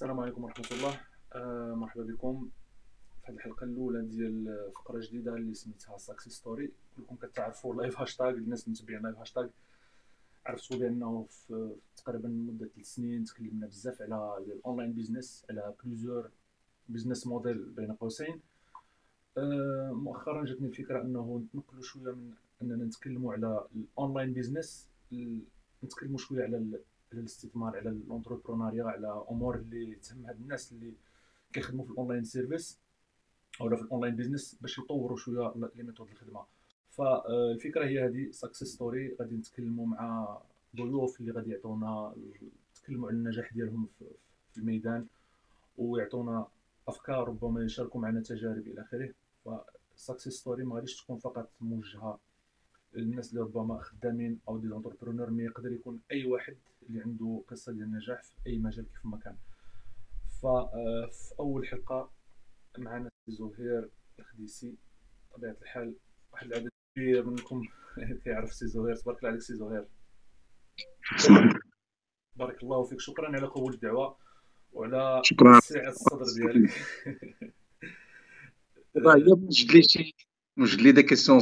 السلام عليكم ورحمة الله. آه مرحبا بكم في هذه الحلقة الأولى ديال فقرة جديدة اللي سميتها success story كلكم كتعرفوا Live Hashtag الناس المتبعين Live Hashtag عرفتوا بأنه في تقريبا مدة ثلاث سنين تكلمنا بزاف على ال online business على plusieurs business model بين قوسين. آه مؤخرا جاتني الفكرة أنه نتنقلوا شوية من أننا نتكلموا على ال online business نتكلموا شوية على على الاستثمار على ال entrepreneuriat على أمور اللي تهم هاد الناس اللي كيخدموا في ال online service ولا في ال online business باش يطوروا شوية les méthodes الخدمة. فالفكرة هي هذه success story غادي نتكلموا مع ضيوف اللي غادي يعطونا يتكلموا على النجاح ديالهم في الميدان ويعطونا أفكار ربما يشاركوا معنا تجارب إلى آخره. ف success story ما غاديش تكون فقط موجهة للناس اللي ربما خدامين أو des entrepreneurs mais يقدر يكون أي واحد اللي عنده قصة ديال النجاح في أي مجال كيف ما كان. ففي آه، أول حلقة معنا زهير الخديسي بطبيعة الحال واحد العدد كبير منكم كيعرف سي زهير تبارك الله عليك سي زهير بارك الله فيك. شكرا على قبول الدعوة وعلى سعة الصدر ديالك. شي موجد لي des questions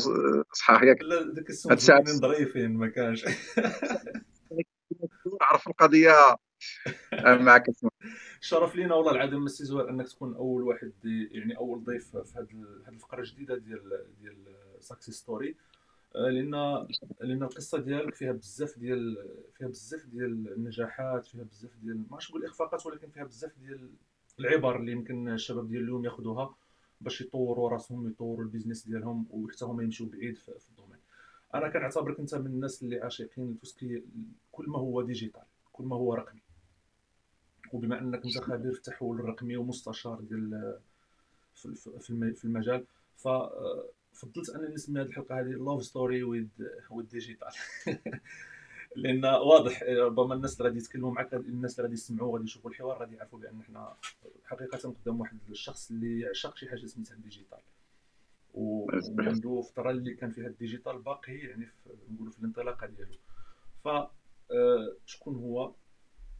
صحاح ياك؟ لا des questions ظريفين ما كانش. عرف القضية. معك شرف لينا والله العظيم أسي زهير أنك تكون أول واحد يعني أول ضيف في هذه الفقرة الجديدة ديال ديال success story. آه، لأن لأن القصة ديالك فيها بزاف ديال فيها بزاف ديال النجاحات فيها بزاف ديال ماشي نقول إخفاقات ولكن فيها بزاف ديال العبر اللي يمكن الشباب ديال اليوم ياخذوها باش يطوروا راسهم يطوروا ال business ديالهم وحتى هما يمشيو بعيد في ال domaine. أنا كنعتبرك أنت من الناس اللي عاشقين ل tout ce qui كل ما هو digital كل ما هو رقمي. وبما أنك أنت خبير في التحول الرقمي ومستشار ديال في المجال ف فضلت أنني نسمي هذه الحلقة هذه love story with digital لأن واضح ربما الناس اللي غادي يتكلموا معك الناس اللي غادي يسمعوا غادي يشوفوا الحوار غادي يعرفوا بأن إحنا حقيقة قدام واحد الشخص اللي يعشق شي حاجة سميتها ال digital. ومنذ فترة اللي كان فيها ال digital باقي يعني نقولوا في الانطلاقة ديالو. ف آه، شكون هو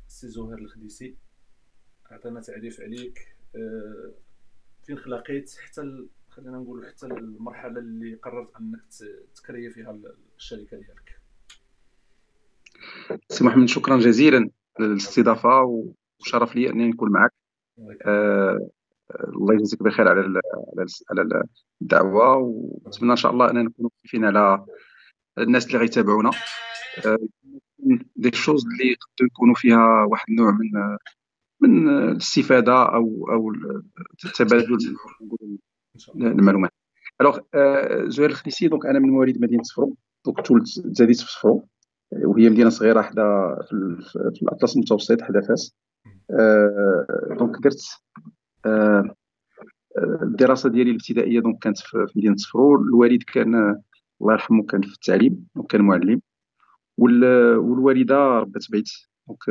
سي زهير الخديسي؟ عطينا تعريف عليك. آه، فين خلقيت حتى خلينا نقولوا حتى المرحلة اللي قررت أنك تكري فيها الشركة ديالك. سي محمد شكرا جزيلا للاستضافة وشرف لي انني نكون معك. آه الله يجزيك بخير على على الدعوة ونتمنى إن شاء الله أننا نكونوا خفيفين على الناس اللي غيتابعونا. des choses اللي قد يكونوا فيها واحد النوع من من الاستفادة أو أو تبادل المعلومات. alors زهير الخديسي donc أنا من مواليد مدينة صفرو donc تولدت تزاديت في صفرو. وهي مدينة صغيرة حدا في الأطلس المتوسط حدا فاس. donc درت الدراسة ديالي الابتدائية donc كانت في مدينة صفرو الوالد كان الله يرحمه كان في التعليم وكان معلم. والوالدة ربة بيت donc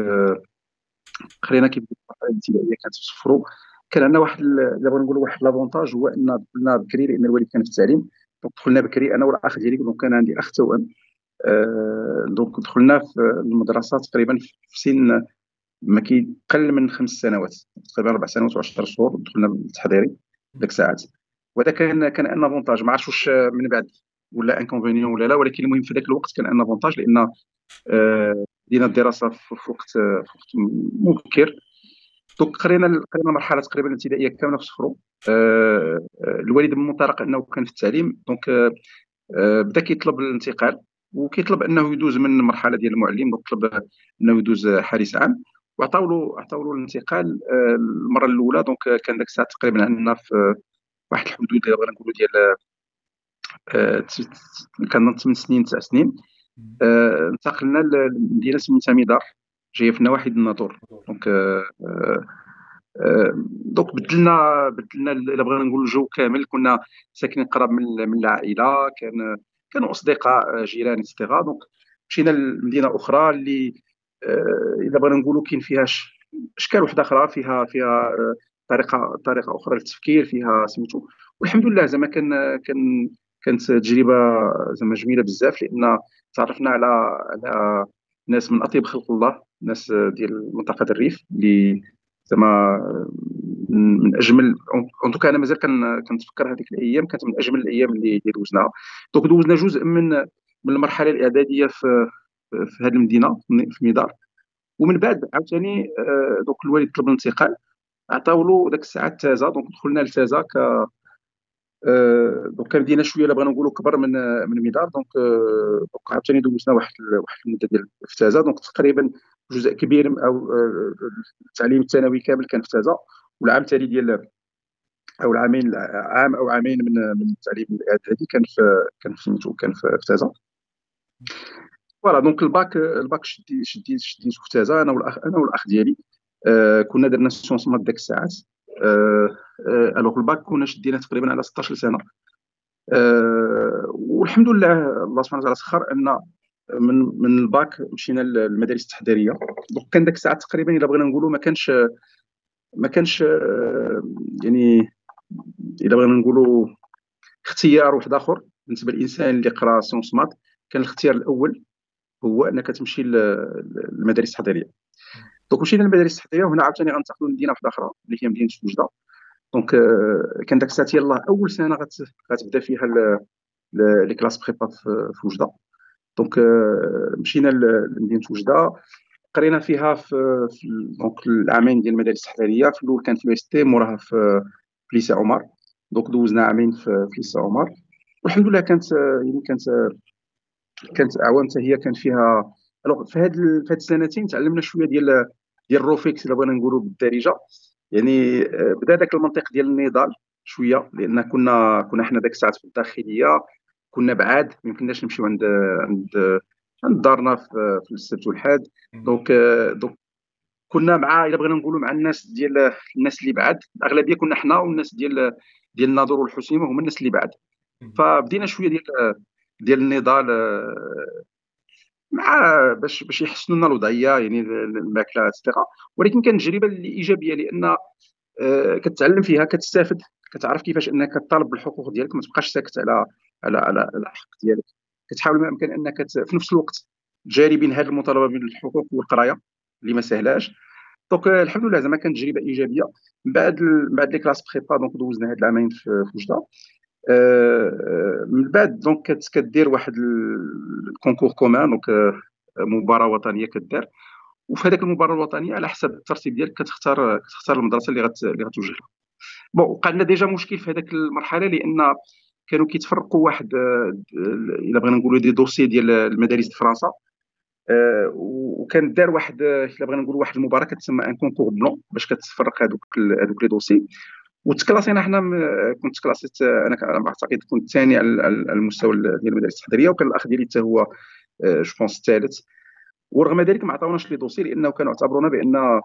قرينا كيف الابتدائية كانت في صفرو كان عندنا واحد الا بغينا نقولوا واحد l'avantage هو أن دخلنا بكري لأن الوالد كان في التعليم. donc دخلنا بكري أنا والأخ ديالي donc كان عندي أخ توأم. آه، donc دخلنا في المدرسة تقريبا في سن ما كيقل من خمس سنوات تقريبا أربع سنوات و10 شهور دخلنا بالتحضيري ذاك الساعات. وهذا كان كان un avantage ما عرفتش واش من بعد ولا inconvénient ولا لا ولكن المهم في ذاك الوقت كان un avantage لأن آه، بدينا الدراسة في وقت في وقت مبكر. donc قرينا قرينا المرحله تقريبا الابتدائيه كاملة في صفرو آه، الوالد من منطلق أنه كان في التعليم. donc بدأ كيطلب الانتقال. وكيطلب انه يدوز من المرحله ديال المعلم donc طلب انه يدوز حارس عام. وعطاو له عطاو له الانتقال آه، المرة الأولى. donc كان داك الساعة تقريبا عندنا في واحد الحدود اللي بغينا نقولوا ديال آه، كان 8 سنين 9 سنين. آه، انتقلنا لمدينة سميتها ميدار جاية في نواحي الناطور donc donc بدلنا بدلنا إلا بغينا نقول الجو كامل كنا ساكنين قراب من من العائلة. كان كانوا أصدقاء جيران et cetera donc مشينا لمدينة أخرى اللي آه، إذا بغينا نقولوا كاين فيها أشكال وحدة أخرى فيها فيها آه، طريقة طريقة أخرى للتفكير فيها سميتو. والحمد لله زعما كان كان كانت تجربة زعما جميلة بزاف لأن تعرفنا على على ناس من أطيب خلق الله ناس ديال منطقة الريف اللي زعما من أجمل en tout cas أنا مازال كنتفكر هذيك الأيام كانت من أجمل الأيام اللي دوزناها. donc دوزنا جزء من من المرحلة الإعدادية في في هذه المدينة في ميدار ومن بعد عاوتاني آه، donc الوالد طلب الانتقال. عطاو له داك الساعة تازا donc دخلنا لتازا ك آه، donc كان مدينه شوية بغينا نقولوا كبر من من ميدار donc آه، donc عاوتاني دوزنا واحد واحد المدة ديال في تازا donc تقريبا جزء كبير أو التعليم الثانوي كامل كان في تازا والعام التالي ديال أو العامين عام أو عامين من من التعليم الاعدادي كان في كان في كان في تازا. ف voilà donc ال bac ال bac شديت شديت شديت في تازا. أنا والأخ أنا والأخ ديالي آه كنا درنا sciences ديك الساعات. آه آه alors ال bac كنا شدينا تقريبا على 16 سنة. آه والحمد لله الله سبحانه وتعالى سخر أن من من الباك مشينا للمدارس التحضيرية. donc كان داك الساعات تقريبا إلا بغينا نقولوا ما كانش ما كانش آه، يعني الا بغينا نقولوا اختيار واحد آخر بالنسبة للإنسان اللي قرأ sciences maths كان الاختيار الأول هو أنك تمشي للمدارس التحضيريه donc مشينا للمدارس التحضيريه وهنا عاوتاني غنتقلوا لمدينة واحدة أخرى اللي هي مدينة وجده donc آه، كان داك الساعة يلاه أول سنة غتبدأ فيها les classes prépa في وجده donc آه، مشينا لمدينة وجده قرينا فيها في, في donc العامين ديال المدارس التحضيرية. في الأول كانت في EST موراها في lycée عمر. donc دوزنا عامين في lycée عمر. والحمد لله كانت يعني كانت كانت أعوام هي كان فيها alors في هاد في هاد السنتين تعلمنا شوية ديال ديال الروفيكس إلا بغينا نقولوا بالدارجة. يعني آه، بدا داك المنطق ديال النضال شوية لأن كنا كنا حنا داك الساعات في الداخلية. كنا بعاد ما يمكنناش نمشيو عند عند عند دارنا في, في السبت والحاد donc donc كنا مع إلا بغينا نقولوا مع الناس ديال الناس اللي بعاد الاغلبيه كنا حنا والناس ديال ديال الناظور والحسيمه هما الناس اللي بعد. فبدينا شوية ديال ديال النضال مع باش باش يحسنوا لنا الوضعية يعني الماكلة et cetera ولكن كانت تجربة إيجابية لأن آه، كتعلم فيها كتستافد. كتعرف كيفاش أنك تطالب بالحقوق ديالك ما تبقاش ساكت على على على الحق ديالك. كتحاول ما امكن أنك في نفس الوقت جاري بين هذه المطالبه بالحقوق والقراية اللي ما سهلاش. donc الحمد لله زعما كانت تجربة إيجابية. من بعد من بعد les classes prépa donc دوزنا هاد العامين في وجدة. آه، من بعد donc كدير واحد ال concours commun donc مباراة وطنية كدار وفي هذيك المباراة الوطنية على حسب الترتيب ديالك كتختار كتختار المدرسة اللي غت اللي غتوجه لها bon وقع لنا déjà مشكل في هذيك المرحلة لأن كانوا كيتفرقوا واحد إلا بغينا نقولوا دي دوسي ديال المدارس في فرنسا آه، وكان دار واحد إلا بغينا نقولوا واحد المباراة كتسمى un concours blanc باش كتفرق هذوك هذوك les dossiers. وتكلاسينا حنا كنت كلاسيت أنا أعتقد كنت ثاني على المستوى ديال المدارس التحضيريه وكان الأخ ديالي حتى هو je pense الثالث. ورغم ذلك ما عطاوناش les dossiers لأنه كانوا اعتبرونا بأن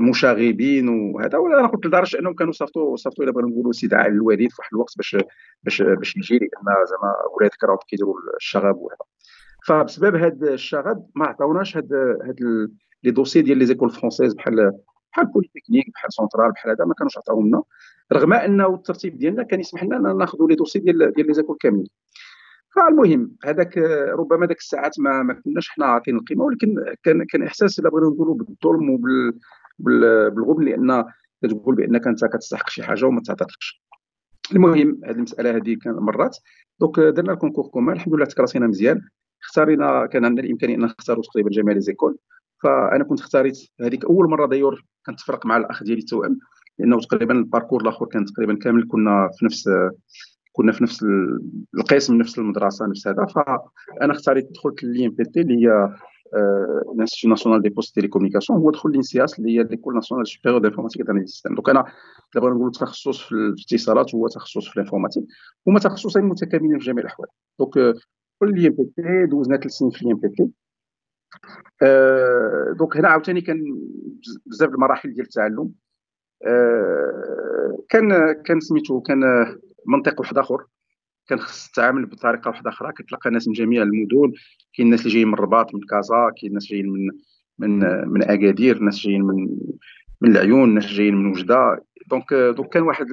مشاغبين وهذا. ولا أنا قلت لدرجة أنهم كانوا صيفطوا صيفطوا إلى بغينا نقولوا استدعاء للوالد في واحد الوقت باش باش باش يجي لأن زعما ولادك راهم كيديروا الشغب وهذا. فبسبب هذا الشغب ما عطاوناش هاد هاد les dossiers ديال les écoles françaises بحال بحال بوليتكنيك بحال سونترال بحال هذا ما كانوش عطاوهم لنا رغم أنه الترتيب ديالنا كان يسمح لنا ناخذوا les dossiers ديال ديال les écoles كاملين. فالمهم هذاك ربما ذاك الساعات ما, ما كناش حنا عاطين القيمة ولكن كان كان إحساس إلا بغينا نقولوا بالظلم وبال بالغبن لأن كتقول بانك انت كتستحق شي حاجة وما تعطاتكش المهم هذه المسألة هذه كان مرات. donc درنا ال concours commun الحمد لله تكلاسينا مزيان. اختارينا كان عندنا الإمكانية أن نختاروا تقريبا جميع les écoles. فأنا كنت اختاريت هذيك أول مرة d'ailleurs كنتفرق مع الأخ ديالي التوأم لأنه تقريبا ال parcours الآخر كان تقريبا كامل كنا في نفس كنا في نفس القسم نفس المدرسة نفس هذا. فانا اختاريت دخلت l'INPT اللي هي ال Institut National des Postes Télécommunications هو دخل l'ENSIAS اللي هي l'École Nationale Supérieure d'Informatique d'Analyse Système donc أنا دابا نقول تخصص في الاتصالات هو تخصص في ال informatique. هما تخصصين متكاملين في جميع الأحوال. donc كل l'INPT دوزنا ثلاث سنين في l'INPT. donc هنا عاوتاني كان بزاف المراحل ديال التعلم. كان كان سميتو كان منطق واحد آخر. كان خص تتعامل بطريقة واحدة أخرى كتلقى ناس من جميع المدن كاين الناس اللي جايين من الرباط من كازا كاين الناس جايين من من من أكادير ناس جايين من من العيون ناس جايين من وجدة. donc donc كان واحد.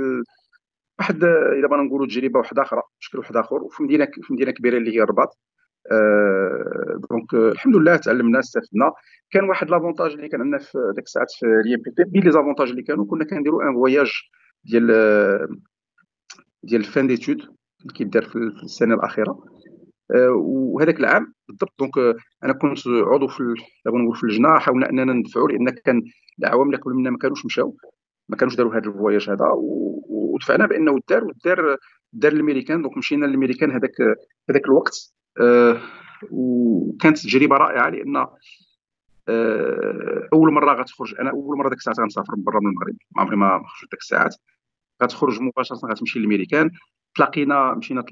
واحد إلا بغينا نقولوا تجربة واحدة أخرى بشكل واحد آخر. وفي مدينة في مدينة كبيرة اللي هي الرباط. donc الحمد لله تعلمنا استفدنا. كان واحد l'avantage اللي كان عندنا في ديك الساعات في l'INPT بين les avantages اللي كانوا كنا كنديروا un voyage ديال ديال fin d'études اللي كيدار في السنة الأخيرة. وهذاك العام بالضبط donc أنا كنت عضو في نقول في اللجنة حاولنا أننا ندفعوا لأن كان العوام اللي قبل منا ما كانوش مشاو ما كانوش داروا هذا ال voyage هذا ودفعنا بأنه دار ودار دار الامريكان donc مشينا للامريكان هذاك هذاك الوقت. أه وكانت تجربة رائعة لأن أه أول مرة غتخرج أنا أول مرة ديك الساعات غنسافر برا من المغرب ما عمري ما خرجت ديك الساعات. غتخرج مباشرة غتمشي للامريكان تلاقينا مشينا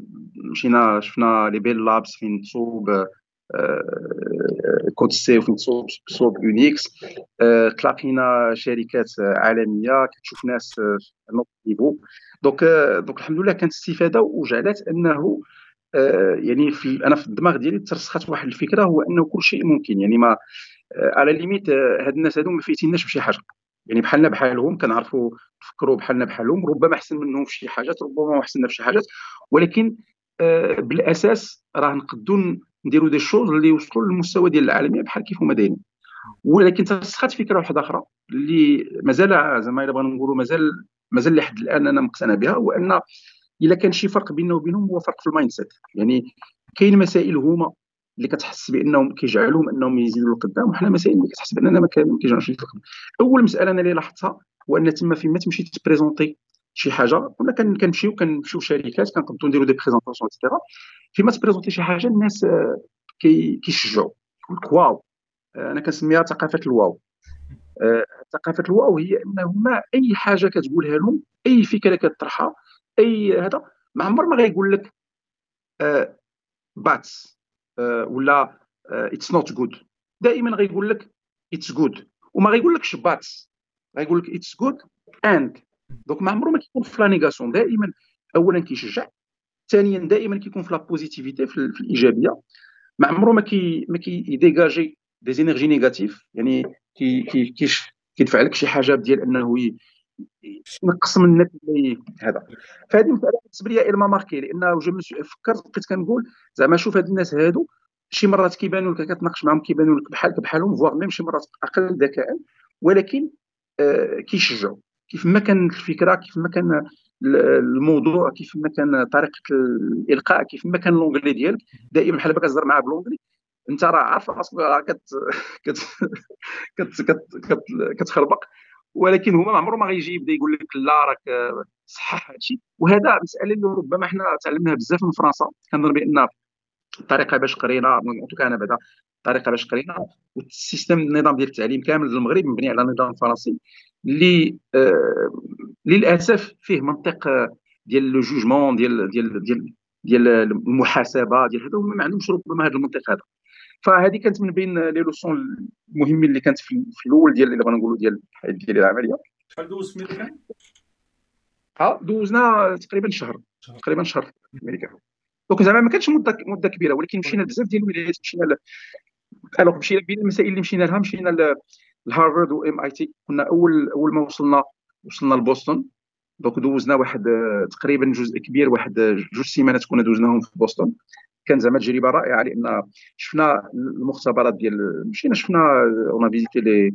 مشينا شفنا les Bell Labs فين تصوب code C وفين تصوب تصوب Unix. تلاقينا شركات عالمية كتشوف ناس في niveau. donc donc الحمد لله كانت استفاده وجعلت أنه يعني في أنا في الدماغ ديالي ترسخت واحد الفكرة هو أنه كل شيء ممكن. يعني ما على limite هاد الناس هادو ما فايتيناش بشي حاجة. يعني بحالنا بحالهم كنعرفوا نفكروا بحالنا بحالهم ربما أحسن منهم في شي حاجات ربما احسننا في شي حاجات. ولكن آه بالأساس راه نقدوا نديروا des choses اللي يوصلوا للمستوى ديال العالمية بحال كيف هما دايرين. ولكن ترسخات فكرة واحدة أخرى اللي مازال زعما إلا بغينا نقولوا مازال مازال لحد الآن أنا مقتنع بها هو أن إلا كان شي فرق بيننا وبينهم هو فرق في ال mindset يعني كاين مسائل هما اللي كتحس بأنهم كيجعلهم أنهم يزيدوا لقدام وحنا مسائل اللي كتحس بأننا ما كيجعلوش لقدام أول مسألة أنا اللي لاحظتها هو أن تما فين ما تمشي ت présenter شي حاجة كنا كنمشيو كنمشيو شركات كنقدروا نديروا des présentations et cetera فين ما ت présenter شي حاجة الناس آه، كيشجعوا يقول لك wow آه، أنا كنسميها ثقافة ال wow. آه، ثقافة ال wow هي انه ما أي حاجة كتقولها لهم أي فكرة كتطرحها أي هذا ما عمر ما غيقول لك bad. ولا it's not good دائما غيقول لك it's good وما غيقول لكش but غيقول لك it's good and donc ما عمره ما كيكون في la négation دائما اولا كيشجع ثانيا دائما كيكون في la positivité في, في الإيجابية. ما عمره ما كي ما كي dégager des énergies négatives يعني كي كي كيدفع لك شي حاجة ديال أنه ينقص منك هذا. فهذه مسألة بالنسبة لي elle m'a marqué لأنه فكرت بقيت كنقول زعما شوف هاد الناس هادو شي مرات كيبانوا لك كتناقش معاهم كيبانوا لك بحالك بحالهم voire même شي مرات أقل ذكاء ولكن آه كيشجعوا. كيف ما كان الفكرة كيف ما كان الموضوع كيف ما كان طريقة الإلقاء كيف ما كان l'anglais ديالك دائما بحال كتهضر معاه ب l'anglais أنت راه عارف راسك كت كت كت كت كتخربق. ولكن هما ما عمره ما غيجي يبدا يقول لك لا راك صحح هادشي. وهذا مسألة اللي ربما حنا تعلمناها بزاف من فرنسا. كنظن بأن الطريقة باش قرينا en tout cas أنا بعدا الطريقة باش قرينا وال système النظام ديال التعليم كامل المغرب مبني على النظام الفرنسي اللي آه للأسف فيه منطق ديال le jugement ديال ديال ديال ديال المحاسبة ديال هذا ما عندهمش ربما هذا المنطق هذا. فهذه كانت من بين les leçons المهمين اللي كانت في, الأول ديال اللي بغينا نقولوا ديال ديال العملية. شحال دوزت في الميريكان؟ آه دوزنا تقريبا شهر. تقريبا شهر في الميريكان donc زعما ما كانتش مده مدة كبيرة ولكن مشينا بزاف ديال الولايات مشينا alors مشينا بين المسائل اللي مشينا لها مشينا لهارفارد و MIT كنا اول أول ما وصلنا وصلنا لبوسطن. donc دوزنا واحد تقريبا جزء كبير واحد جوج سيمانات كنا دوزناهم في بوسطن. كان زعما تجربة رائعة لأن شفنا المختبرات ديال مشينا شفنا on a visité les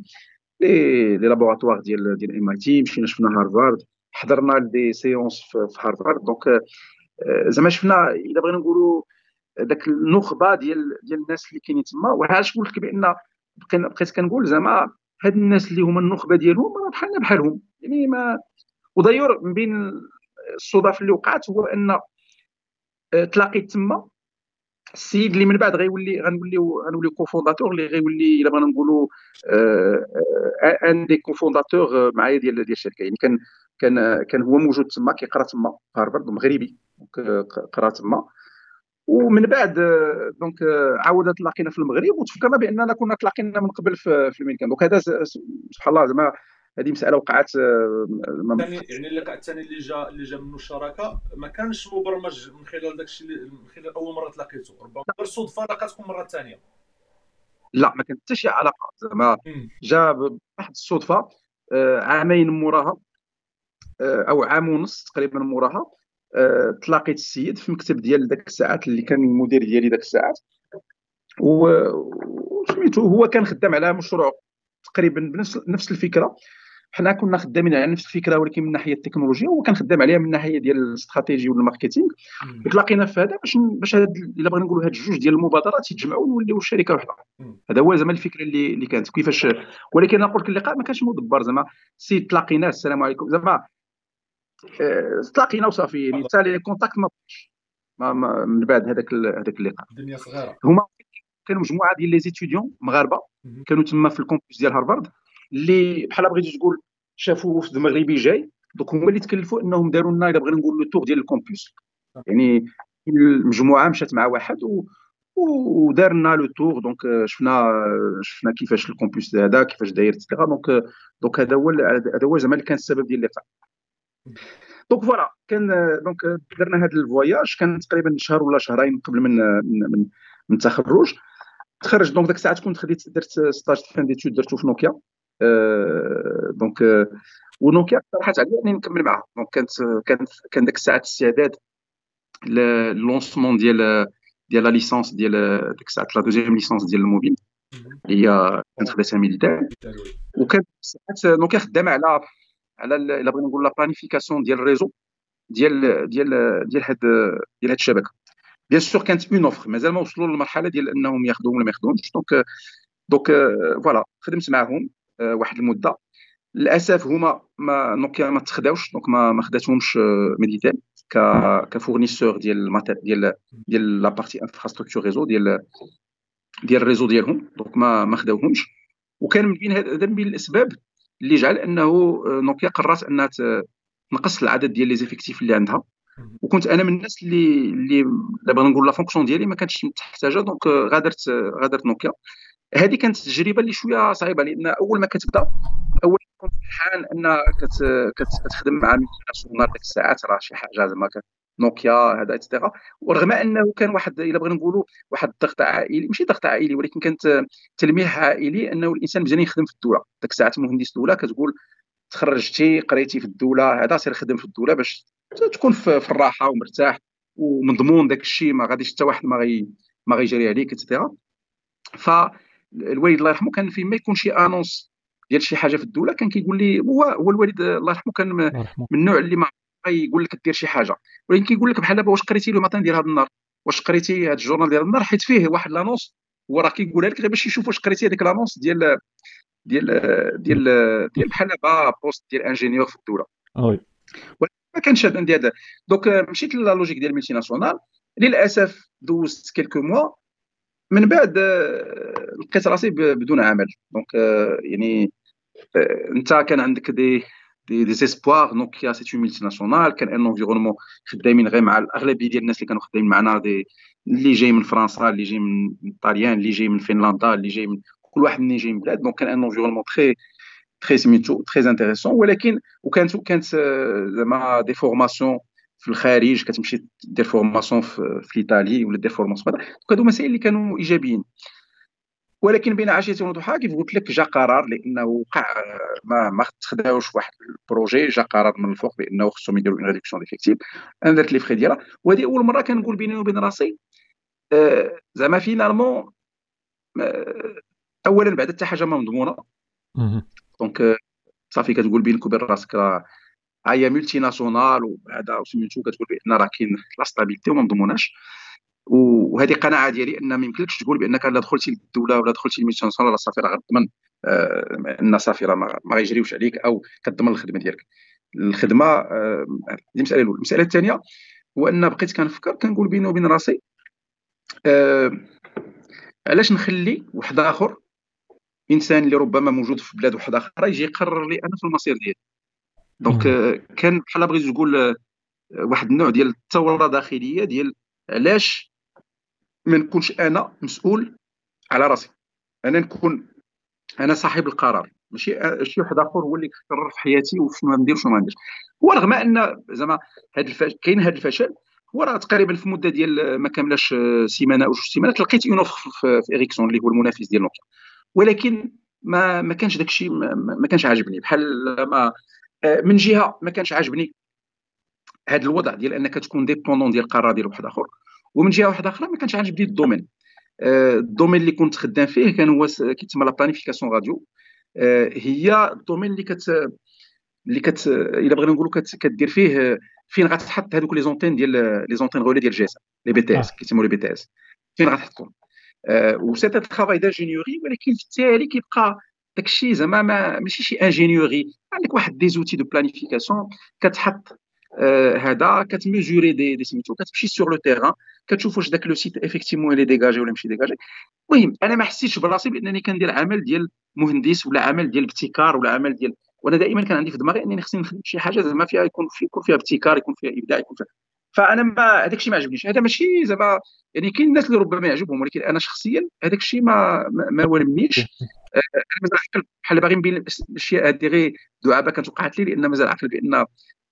les les laboratoires ديال ديال MIT مشينا شفنا هارفارد حضرنا des séances في Harvard donc زعما شفنا الا بغينا نقولوا داك النخبة ديال ديال الناس اللي كاينين تما وعلاش قلت لك بأن بقيت كنقول زعما هاد الناس اللي هما النخبة ديالهم راه بحالنا بحالهم يعني ما و d'ailleurs من بين الصدف اللي وقعت هو أن تلاقيت تما السيد اللي من بعد غيولي غنوليو غنوليو cofondateurs اللي غيولي الا بغينا نقولوا ان des cofondateurs معايا ديال ديال الشركة يعني كان كان كان هو موجود تما كيقرا تما في هارفارد مغربي قرا تما ومن بعد donc عاودت تلاقينا في المغرب وتفكرنا باننا كنا تلاقينا من قبل في الميريكان donc هذا سبحان الله زعما هذه مسألة وقعت يعني يعني اللقاء الثاني اللي جا اللي جا منه الشراكة ما كانش مبرمج من خلال داك الشيء من خلال أول مرة تلاقيتو ربما غير صدفه لقاتكم مرة ثانية. لا ما كانت حتى شي علاقه زعما جا بواحد الصدفة آه، عامين موراها آه، أو عام ونص تقريبا موراها آه، تلاقيت السيد في المكتب ديال ذاك الساعات اللي كان المدير ديالي ذاك الساعات. وسميتو هو كان خدام على مشروع تقريبا بنفس نفس الفكرة. حنا كنا خدامين على نفس الفكرة ولكن من ناحية التكنولوجيا هو كان خدام عليها من ناحية ديال ال stratégie وال marketing. تلاقينا في هذا باش باش إلا بغينا نقولوا هاد الجوج ديال المبادرات يتجمعوا ونوليو شركة واحدة هذا هو زعما الفكرة اللي اللي كانت. كيفاش؟ ولكن أنا قلت اللقاء ما كانش مدبر زعما. c'est تلاقينا السلام عليكم. زعما آه تلاقينا وصافي. يعني حتى les contacts ما من بعد هذاك هذاك اللقاء. الدنيا صغيرة. هما كانوا مجموعة ديال les étudiants مغاربة. كانوا تما في ال campus ديال هارفارد. اللي بحال بغيتي تقول شافوا وفد مغربي جاي دوك هما اللي تكلفوا انهم داروا لنا بغينا نقول le tour ديال ال campus يعني المجموعه مشات مع واحد و le tour donc شفنا شفنا كيفاش ال campus هذا كيفاش داير etc donc donc هذا هو هذا هو زعما اللي كان السبب ديال اللقاء. donc voilà كان donc درنا هذا ال voyage. كان تقريبا شهر ولا شهرين قبل من من, من, التخرج. تخرج دونك ديك الساعات كنت خديت درت stage fin d'études درتو في نوكيا donc ونوكيا اقترحت علي اني نكمل معها donc كانت كانت كان ديك الساعات استعداد lancement ديال ديال la licence ديال ديك الساعات la deuxième licence ديال الموبيل. اللي هي كانت خداتها ميديتال وكانت ساعات نوكيا خدامة على على إلا بغينا نقول la planification ديال ال réseau ديال ديال ديال هاد ديال هاد الشبكة. bien sûr كانت un offre مازال ما وصلوا للمرحله ديال أنهم ياخذوهم ولا ما ياخذوهمش donc donc voilà خدمت معاهم. واحد المدة. للأسف هما ما نوكيا ما تخداوش donc ما ما خداتهمش ميديتال ك ك fournisseur ديال ديال ديال la partie infrastructure réseau ديال ديال ال réseau ديالهم. donc ما ما خداوهمش. وكان من بين هذا من بين الأسباب اللي جعل أنه نوكيا قررت أنها تنقص العدد ديال les effectifs اللي عندها. وكنت أنا من الناس اللي اللي دابا نقول la fonction ديالي ما كانتش محتاجة. donc غادرت غادرت نوكيا. هذه كانت تجربه اللي شوية صعيبة لأن أول ما كتبدأ أول ما كنت فرحان أن كتخدم مع ناسيونال ديك الساعات راه شي حاجة زعما نوكيا هذا اكسترا ورغم أنه كان واحد إلا بغينا نقولوا واحد الضغط عائلي ماشي ضغط عائلي ولكن كانت تلميح عائلي أنه الإنسان مزيان يخدم في الدولة. ديك الساعات المهندس الاولى كتقول تخرجتي قريتي في الدولة هذا سير خدم في الدولة باش تكون في الراحة ومرتاح ومضمون داك الشيء ما غاديش حتى واحد ما غي ما غيجري عليك اكسترا فالوالد الله يرحمه كان فين ما يكون شي annonce ديال شي حاجة في الدولة كان كيقول لي هو هو الوالد الله يرحمه كان من النوع اللي ما يقول لك دير شي حاجة. ولكن كيقول لك بحال دابا واش قريتي Le Matin ديال هذا النهار؟ واش قريتي هذا الجورنال ديال النهار؟ حيت فيه واحد l'annonce هو راه كيقولها لك غير باش يشوف واش قريتي هذيك l'annonce ديال ديال ديال ديال بحال دابا poste ديال ingénieur في الدولة. oui. ما كانش عندي هذا. donc مشيت la logique ديال multinationale. للأسف دوزت quelques mois من بعد لقيت راسي بدون عمل. donc يعني انت كان عندك des des des espoirs نوكيا c'est une nationale كان un environnement خدامين غير مع الأغلبية ديال الناس اللي كانوا خدامين معنا. des اللي جاي من فرنسا اللي جاي من الطاليان اللي جاي من فنلندا اللي جاي من كل واحد مني جاي من بلاد. donc كان un environnement très très سميتو très intéressant ولكن وكانت كانت زعما des formations في الخارج كتمشي دير formation في, في Italie ولا دير formation هذا هادو مسائل اللي كانوا إيجابيين. ولكن بين عشيه وضحاها كيف قلت لك جا قرار لأنه وقع ما ما تخداوش واحد ال projet جا قرار من الفوق بأنه خصهم يديروا une réduction d'effectifs أنا درت les frais ديالها وهذه أول مرة كنقول بيني وبين راسي آه زعما finalement آه اولا بعد حتى حاجة ما مضمونه donc صافي كتقول بينك وبين راسك راه هي multinationale وهذا وسميتو كتقول بأن راه كاين la stabilité وما مضموناش وهذه قناعة ديالي أن ما يمكنلكش تقول بأنك الا دخلتي للدولة ولا دخلتي لل multinationale راه صافي راه غتضمن آه أن صافي راه ما غيجريوش عليك أو كتضمن الخدمة ديالك. الخدمة آه دي المساله الأولى. المسألة الثانية هو أن بقيت كنفكر كنقول بيني وبين راسي آه علاش نخلي واحد آخر إنسان اللي ربما موجود في بلاد واحدة أخرى يجي يقرر لي أنا في المصير ديالي؟ donc كان بحال بغيت تقول واحد النوع ديال الثوره داخلية ديال علاش ما نكونش أنا مسؤول على راسي. أنا نكون أنا صاحب القرار. ماشي شي واحد آخر هو اللي يقرر في حياتي وشنو ندير وشنو ما نديرش هو رغم أن زعما هذا الفشل كاين هذا الفشل هو راه تقريبا في مدة ديال ما كاملاش سيمانة أو جوج سيمانات لقيت un offre في اريكسون اللي هو المنافس ديال نوكيا ولكن ما ما كانش داك الشيء ما, ما كانش عاجبني. بحال ما من جهة ما كانش عاجبني هذا الوضع ديال أنك تكون dépendant ديال قرار ديال واحد آخر. ومن جهة واحدة أخرى ما كانش عاجبني ال domaine. آه، ال domaine اللي كنت خدام فيه كان هو كيتسمى la planification radio هي ال domaine اللي كت اللي كت إلا بغينا نقولوا كدير فيه فين غتحط هذوك les antennes ديال les antennes relais ديال GSM les BTS كيسموا les BTS. فين غتحطهم؟ و c'est un travail d'ingénierie ولكن في التالي كيبقى داكشي زعما ماشي شي ingénierie عندك واحد des outils de planification كتحط هذا كت mesurer des des سميتو كتمشي sur le terrain كتشوف واش داك le site effectivement est dégagé ولا ماشي dégagé المهم أنا ما حسيتش براسي بأنني كندير عمل ديال مهندس ولا عمل ديال ابتكار ولا عمل ديال. وأنا دائما كان عندي في دماغي أنني خصني نخدم شي حاجة زعما فيها يكون في يكون فيها ابتكار يكون فيها إبداع يكون فيها. فأنا ما هذاك الشيء ما عجبنيش. هذا ماشي زعما يعني كاين الناس اللي ربما يعجبهم ولكن أنا شخصيا هذاك الشيء ما ما ولمنيش أنا مازال بحال باغي نبين الاشياء هذه غير دعابه كانت وقعت لي لأن مازال عاقل بأن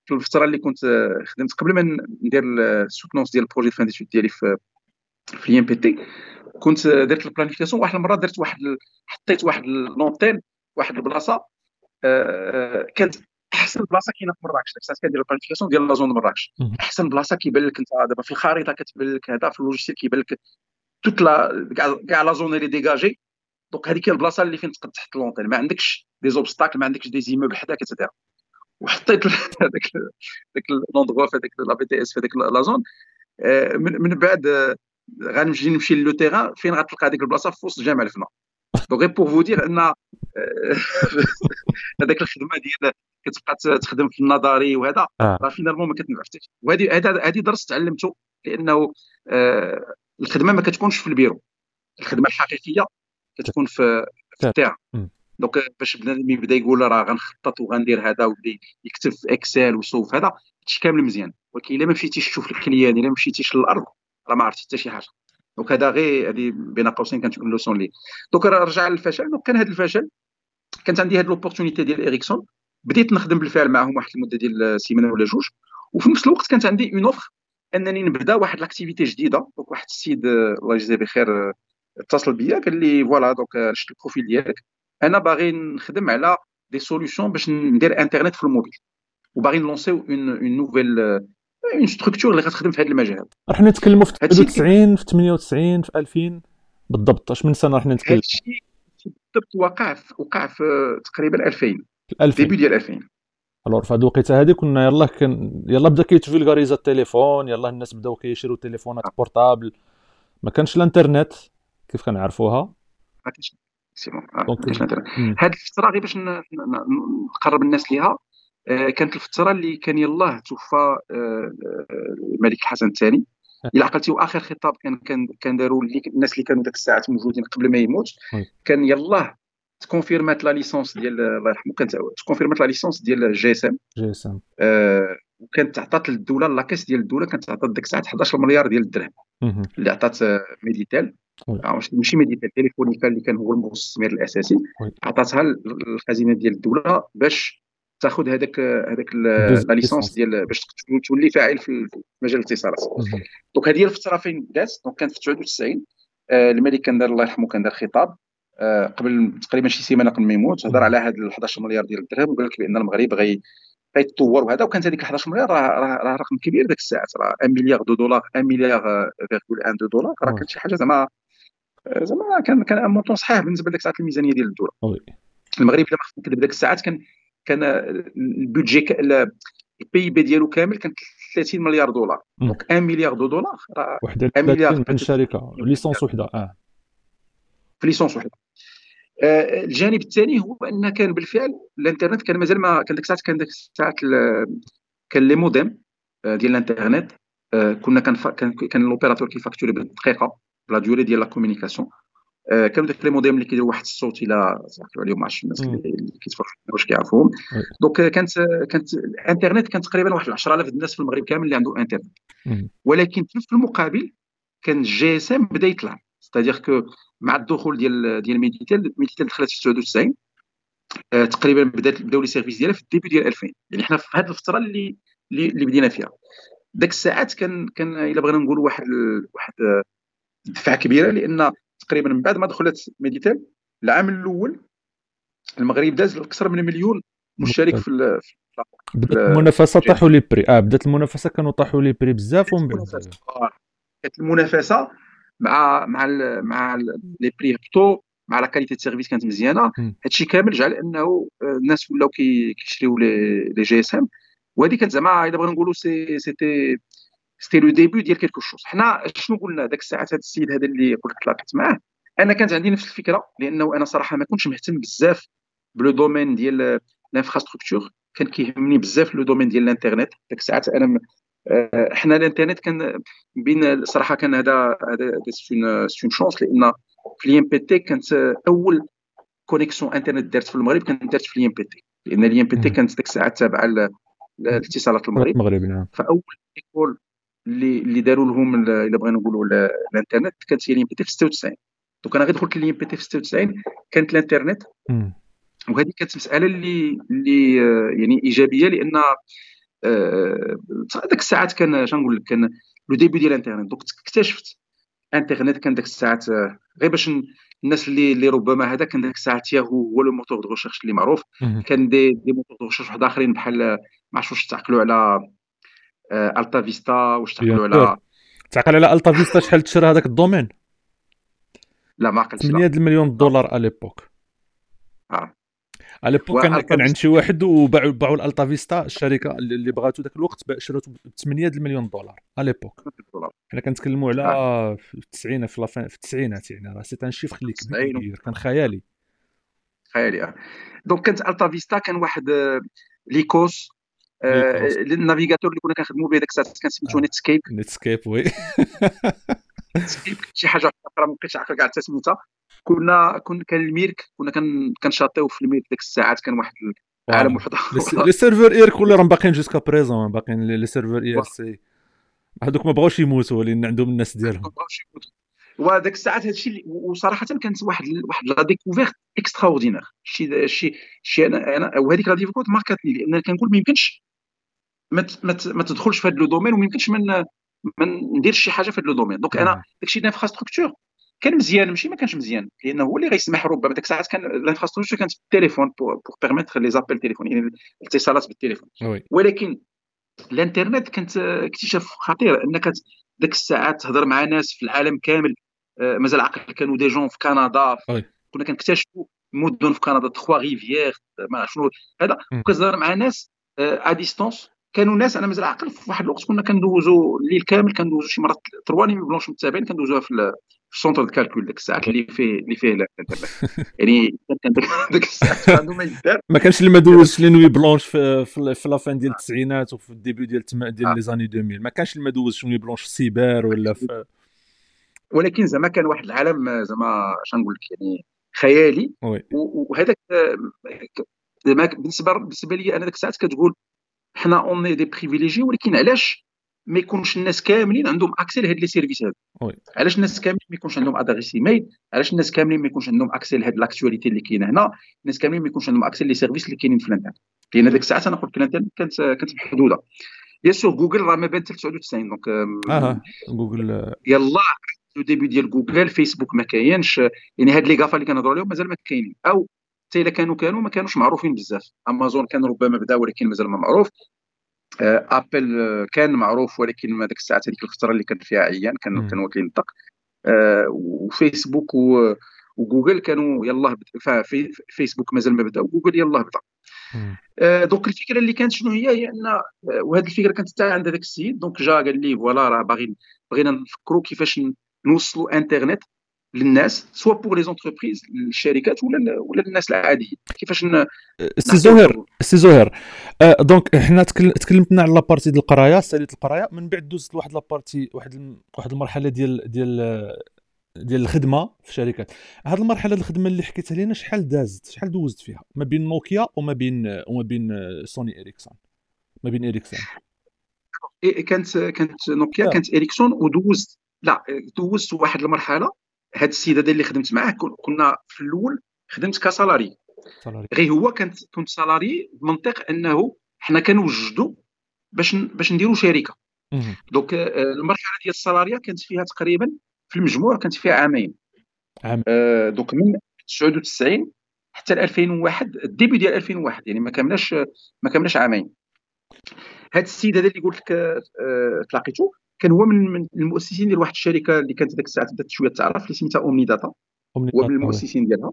في الفترة اللي كنت خدمت قبل ما ندير ال soutenance ديال ال projet fin ديالي في في ال INPT كنت درت ال planification واحد المرة درت واحد حطيت واحد l'antenne واحد البلاصة آه، كانت احسن بلاصة كاينة في مراكش داك كندير ال planification ديال la zone مراكش. احسن بلاصة كيبان لك انت دابا في الخريطة كتبان لك هذا في اللوجيستيك كيبان لك toute la كاع la zone اللي dégagée donc هذيك هي البلاصة اللي فين تقد تحط l'antenne ما عندكش des obstacles ما عندكش des immeubles حداك et cetera وحطيت هذاك ذاك l'endroit في هذاك la BTS في هذيك la zone آه، من بعد آه، غنمشي نمشي le terrain فين غتلقى هذيك البلاصة؟ في وسط جامع الفنا donc غير pour vous dire hein آه، هذاك الخدمة ديال كتبقى تخدم في النظري وهذا آه. راه finalement ما كتنفع حتى وهذه هذه درس تعلمته لأنه آه الخدمة ما كتكونش في البيرو. الخدمة الحقيقية كتكون في في ال terrain donc باش بنادم يبدا يقول راه غنخطط وغندير هذا ويبدا يكتب في Excel ويصوب هذا. هادشي كامل مزيان. ولكن إلا ما مشيتيش تشوف ال client إلا ما مشيتيش للأرض راه ما عرفتي حتى شي حاجة. donc هذا غير هذه بين قوسين كانت une leçon لي. donc رجع للفشل donc كان هذا الفشل كانت عندي هذه l'opportunité ديال Ericsson. بديت نخدم بالفعل معهم واحد المدة ديال سيمانة ولا جوج وفي نفس الوقت كانت عندي une offre أنني نبدأ واحد l'activité جديدة. donc واحد السيد الله يجزيه بخير اتصل بيا قال لي voilà donc شفت ال profil ديالك. أنا باغي نخدم على des solutions باش ندير انترنت في الموبيل. وباغي ن lancer و une une nouvelle une structure اللي غتخدم في هذا المجال. راح نتكلموا في 99 في 98 في 2000 بالضبط اش من سنة راح نتكلم؟ هادشي بالضبط وقع في وقع في تقريبا 2000 2000 début ديال 2000 alors في هذه الوقيتة هذه كنا يلاه كان يلاه بدا كيت vulgariser التليفون يلاه الناس بداو كيشريو تليفونات portables ما كانش الانترنت كيف كنعرفوها؟ ما كانش هذه الفترة غير باش نقرب الناس ليها آه، كانت الفترة اللي كان يلاه توفى آه، آه، الملك الحسن الثاني. الا عقلتي واخر خطاب كان كان كان داروا الناس اللي كانوا ذاك الساعات موجودين قبل ما يموت كان يلاه ت confirm ات la licence ديال الله يرحمه كانت ت confirm ات la licence ديال جي إس إم. جي إس إم. وكانت عطات للدولة la caisse ديال الدولة كانت عطات ديك الساعة 11 مليار ديال الدرهم. اللي عطات Méditel ماشي Méditel Telefónica اللي كان هو المستثمر الأساسي. عطاتها الخزينه ديال الدولة باش تاخذ هذاك هذاك la licence ديال باش تولي فاعل في مجال الاتصالات donc هذه هي الفترة فين دات؟ donc كانت في 99 آه، الملك كان دار الله يرحمه كان دار خطاب. آه، قبل تقريبا شي سيمانة قبل ما يموت هضر على هذا ال 11 مليار ديال الدرهم وقال لك بأن المغرب غي غيتطور وهذا وكانت هذيك 11 مليار راه راه رقم كبير ذاك الساعات. راه 1 مليار de dollars 1 مليار virgule 1 de dollars. راه كانت شي حاجة زعما زعما كان كان un montant صحيح بالنسبة لذاك الساعات الميزانية ديال الدولة المغرب إلا ما نكذب ذاك الساعات كان كان ال budget ال PIB ديالو كامل كان 30 مليار دولار. donc 1 مليار de dollars. راه 1 مليار من شركة. licence وحدة. آه. في licence وحدة. آه الجانب الثاني هو أن كان بالفعل الإنترنت كان مازال ما كان ديك الساعات كان ديك الساعات كان les modems آه، ديال الإنترنت. آه كنا كان كان كان l'opérateur كي facturer بالدقيقة ب la durée ديال la communication كانوا داك les modems اللي كيديروا واحد الصوت إلى تعرفوا عليهم عرفتش الناس اللي كيتفرجوا واش كيعرفوهم. donc كانت كانت الانترنت كان تقريبا واحد 10000 الناس في المغرب كامل اللي عنده انترنت. ولكن في المقابل كان ال GSM بدأ يطلع. c'est-à-dire que مع الدخول ديال ديال Méditel Méditel دخلت في 99 آه تقريبا بدأت بداو les services ديالها في ال début ديال 2000 يعني حنا في هذه الفترة اللي اللي بدينا فيها. داك الساعات كان كان إلا بغينا نقولوا واحد واحد دفعة كبيرة لأن تقريبا من بعد ما دخلت Méditel العام الأول المغرب داز أكثر من مليون مشترك في بدات المنافسة طاحوا les prix. آه بدات المنافسة كانوا طاحوا les prix بزاف ومن بعد. كانت المنافسة مع مع مع les prix هبطوا مع la qualité de service كانت مزيانة. هادشي كامل جعل أنه الناس ولاو كيشريو les GSM وهذه كانت زعما إلا بغينا نقولوا c' c'était c'était le début ديال quelque chose حنا شنو قلنا ذاك الساعات هذا السيد هذا اللي قلت تلاقيت معاه؟ أنا كانت عندي نفس الفكرة لأنه أنا صراحة ما كنتش مهتم بزاف ب le domaine ديال ال infrastructure. كان كيهمني بزاف le domaine ديال الإنترنت. ديك الساعات أنا آه، حنا الإنترنت كان بين صراحة كان هذا هذا c'est une chance لأن في ال INPT كانت أول connexion إنترنت دارت في المغرب كانت دارت في ال INPT. لأن ال INPT كانت ديك الساعات تابعة لاتصالات المغرب. المغرب نعم. فأول école اللي اللي داروا لهم إلا بغينا نقولوا الإنترنت كانت هي ال INPT في 96 donc أنا غير دخلت ال INPT في 96 كانت الإنترنت. وهذه كانت مسألة اللي اللي آه، يعني إيجابية لأن ذاك آه، الساعات كان شنقول لك كان le début ديال الإنترنت. donc اكتشفت انترنت كان ذاك الساعات آه، غير باش الناس اللي اللي ربما هذا كان ذاك الساعات ياهو هو le moteur de recherche اللي معروف. كان des des moteurs de recherche واحد آخرين بحال ما عرفتش واش تعقلوا على ألتا فيستا واش تعقلوا على تعقل على ألتا فيستا شحال تشرى هذاك ال domaine؟ لا ما عقلتش 8 المليون دولار à l'époque آه. à l'époque كان كان عند شي واحد وباعوا باعوا الالتا فيستا الشركة اللي بغاتو ذاك الوقت شراتو ب 8 المليون دولار à l'époque حنا كنتكلموا على آه. في التسعينات في في التسعينات يعني راه c'est un chiffre اللي كبير كان خيالي. خيالي آه. donc كانت ألتا فيستا كان واحد آه، Lycos آه ال navigateur اللي كنا كنخدموا به ديك الساعة كان سميتو Netscape Netscape oui شي حاجة أخرى ما بقيتش عارف كاع التسميتها كنا كنا كان ال mIRC كنا كنشاطيو في ال mIRC ديك الساعات كان واحد العالم واحد les serveurs IRC راهم باقيين jusqu'à présent باقيين les serveurs IRC. هذوك ما بغاوش يموتوا لأن عندهم الناس ديالهم. ما بغاوش يموتوا. وديك الساعات هذا الشيء وصراحة كانت واحد واحد la découverte extraordinaire شي شي شي أنا أنا وهذيك la découverte ماركاتني لأن كنقول ما يمكنش ما ما تدخلش في هذا le domaine وما يمكنش من ما نديرش شي حاجة في هذا le domaine. donc أنا داكشي ال infrastructure كان مزيان ماشي ما كانش مزيان. لأنه هو اللي غيسمح ربما. ديك الساعات كان ال infrastructure كانت بالتليفون pour permettre les appels téléphone يعني الاتصالات بالتليفون. ولكن الإنترنت كانت اكتشاف خطير إنك ديك الساعات تهضر مع ناس في العالم كامل. آه، مازال عقل كانوا des gens في كندا. كنا كنكتشفوا مدن في كندا Trois-Rivières ما شنو. هذا وكتهضر مع ناس à distance كانوا ناس أنا مازال عاقل في واحد الوقت كنا كندوزو الليل كامل كندوزو شي مرات 3 nuits blanches متابعين كندوزوها في ال centre de calcul ديك الساعات اللي فيه اللي فيه يعني كان ديك الساعات ما يدار. ما كانش اللي ما دوزش les nuits blanches في في la fin ديال التسعينات وفي ال début ديال ديال les années 2000 ما كانش اللي ما دوزش nuits blanches في السيبر ولا في ولكن زعما كان واحد العالم زعما اش نقول لك يعني خيالي. وهذاك زعما بالنسبة بالنسبة لي أنا ديك الساعات كتقول حنا on est des privilégiés ولكن علاش ما يكونش الناس كاملين عندهم accès لهاد les services هادو؟ علاش الناس كاملين ما يكونش عندهم adresse email علاش الناس كاملين ما يكونش عندهم accès لهاد l'actualité اللي كاينة هنا؟ الناس كاملين ما يكونش عندهم accès les services اللي كاينين في الانترنت. لأن ديك الساعات أنا قلت الانترنت كانت كانت محدودة. bien sûr جوجل راه ما بان حتى 99 donc آه جوجل يلا le début ديال جوجل فيسبوك ما كاينش. يعني هاد les GAFA اللي كنهضروا عليهم مازال ما كاينين. أو حتى إلا كانوا كانوا ما كانوش معروفين بزاف. امازون كان ربما بدا ولكن مازال ما معروف Apple آه، كان معروف ولكن ما ديك الساعات هذيك الفترة اللي كان فيها عيان كان كان واكلين الدق آه، وفيسبوك وجوجل كانوا يلاه في فيسبوك مازال ما بدأ وجوجل يلاه بدا آه، donc الفكرة اللي كانت شنو هي؟ هي أن وهذه الفكرة كانت حتى عند هذاك السيد. donc جا قال لي voilà راه باغي بغينا نفكروا كيفاش نوصلوا انترنت للناس سواء pour les entreprises الشركات ولا ولا الناس العاديين. كيفاش سي زهير سي زهير. donc حنا تكلمتنا على la partie ديال القراية ساليت القراية. من بعد دوزت لواحد la partie واحد واحد المرحلة ديال ديال ديال الخدمة في شركات هذه المرحلة الخدمة اللي حكيتها لنا شحال دازت؟ شحال دوزت فيها؟ ما بين نوكيا وما بين وما بين سوني إريكسون. ما بين إريكسون. كانت كانت نوكيا كانت إريكسون ودوزت. لا دوزت واحد المرحلة هذا السيد هذا اللي خدمت معاه كنا في الأول خدمت ك salarié. غير هو كانت كنت salarié بمنطق أنه حنا كنوجدوا باش باش نديروا شركة. donc آه، المرحلة ديال ال salariat كانت فيها تقريبا في المجموع كانت فيها عامين. عام. آه donc من 99 حتى ل 2001 ال début ديال 2001 يعني ما كملناش ما كملناش عامين. هذا السيد هذا اللي قلت لك آه، تلاقيته كان هو من, المؤسسين ديال واحد الشركة اللي كانت ذاك الساعة بدات شوية تعرف اللي سميتها Omnidata هو من المؤسسين ديالها.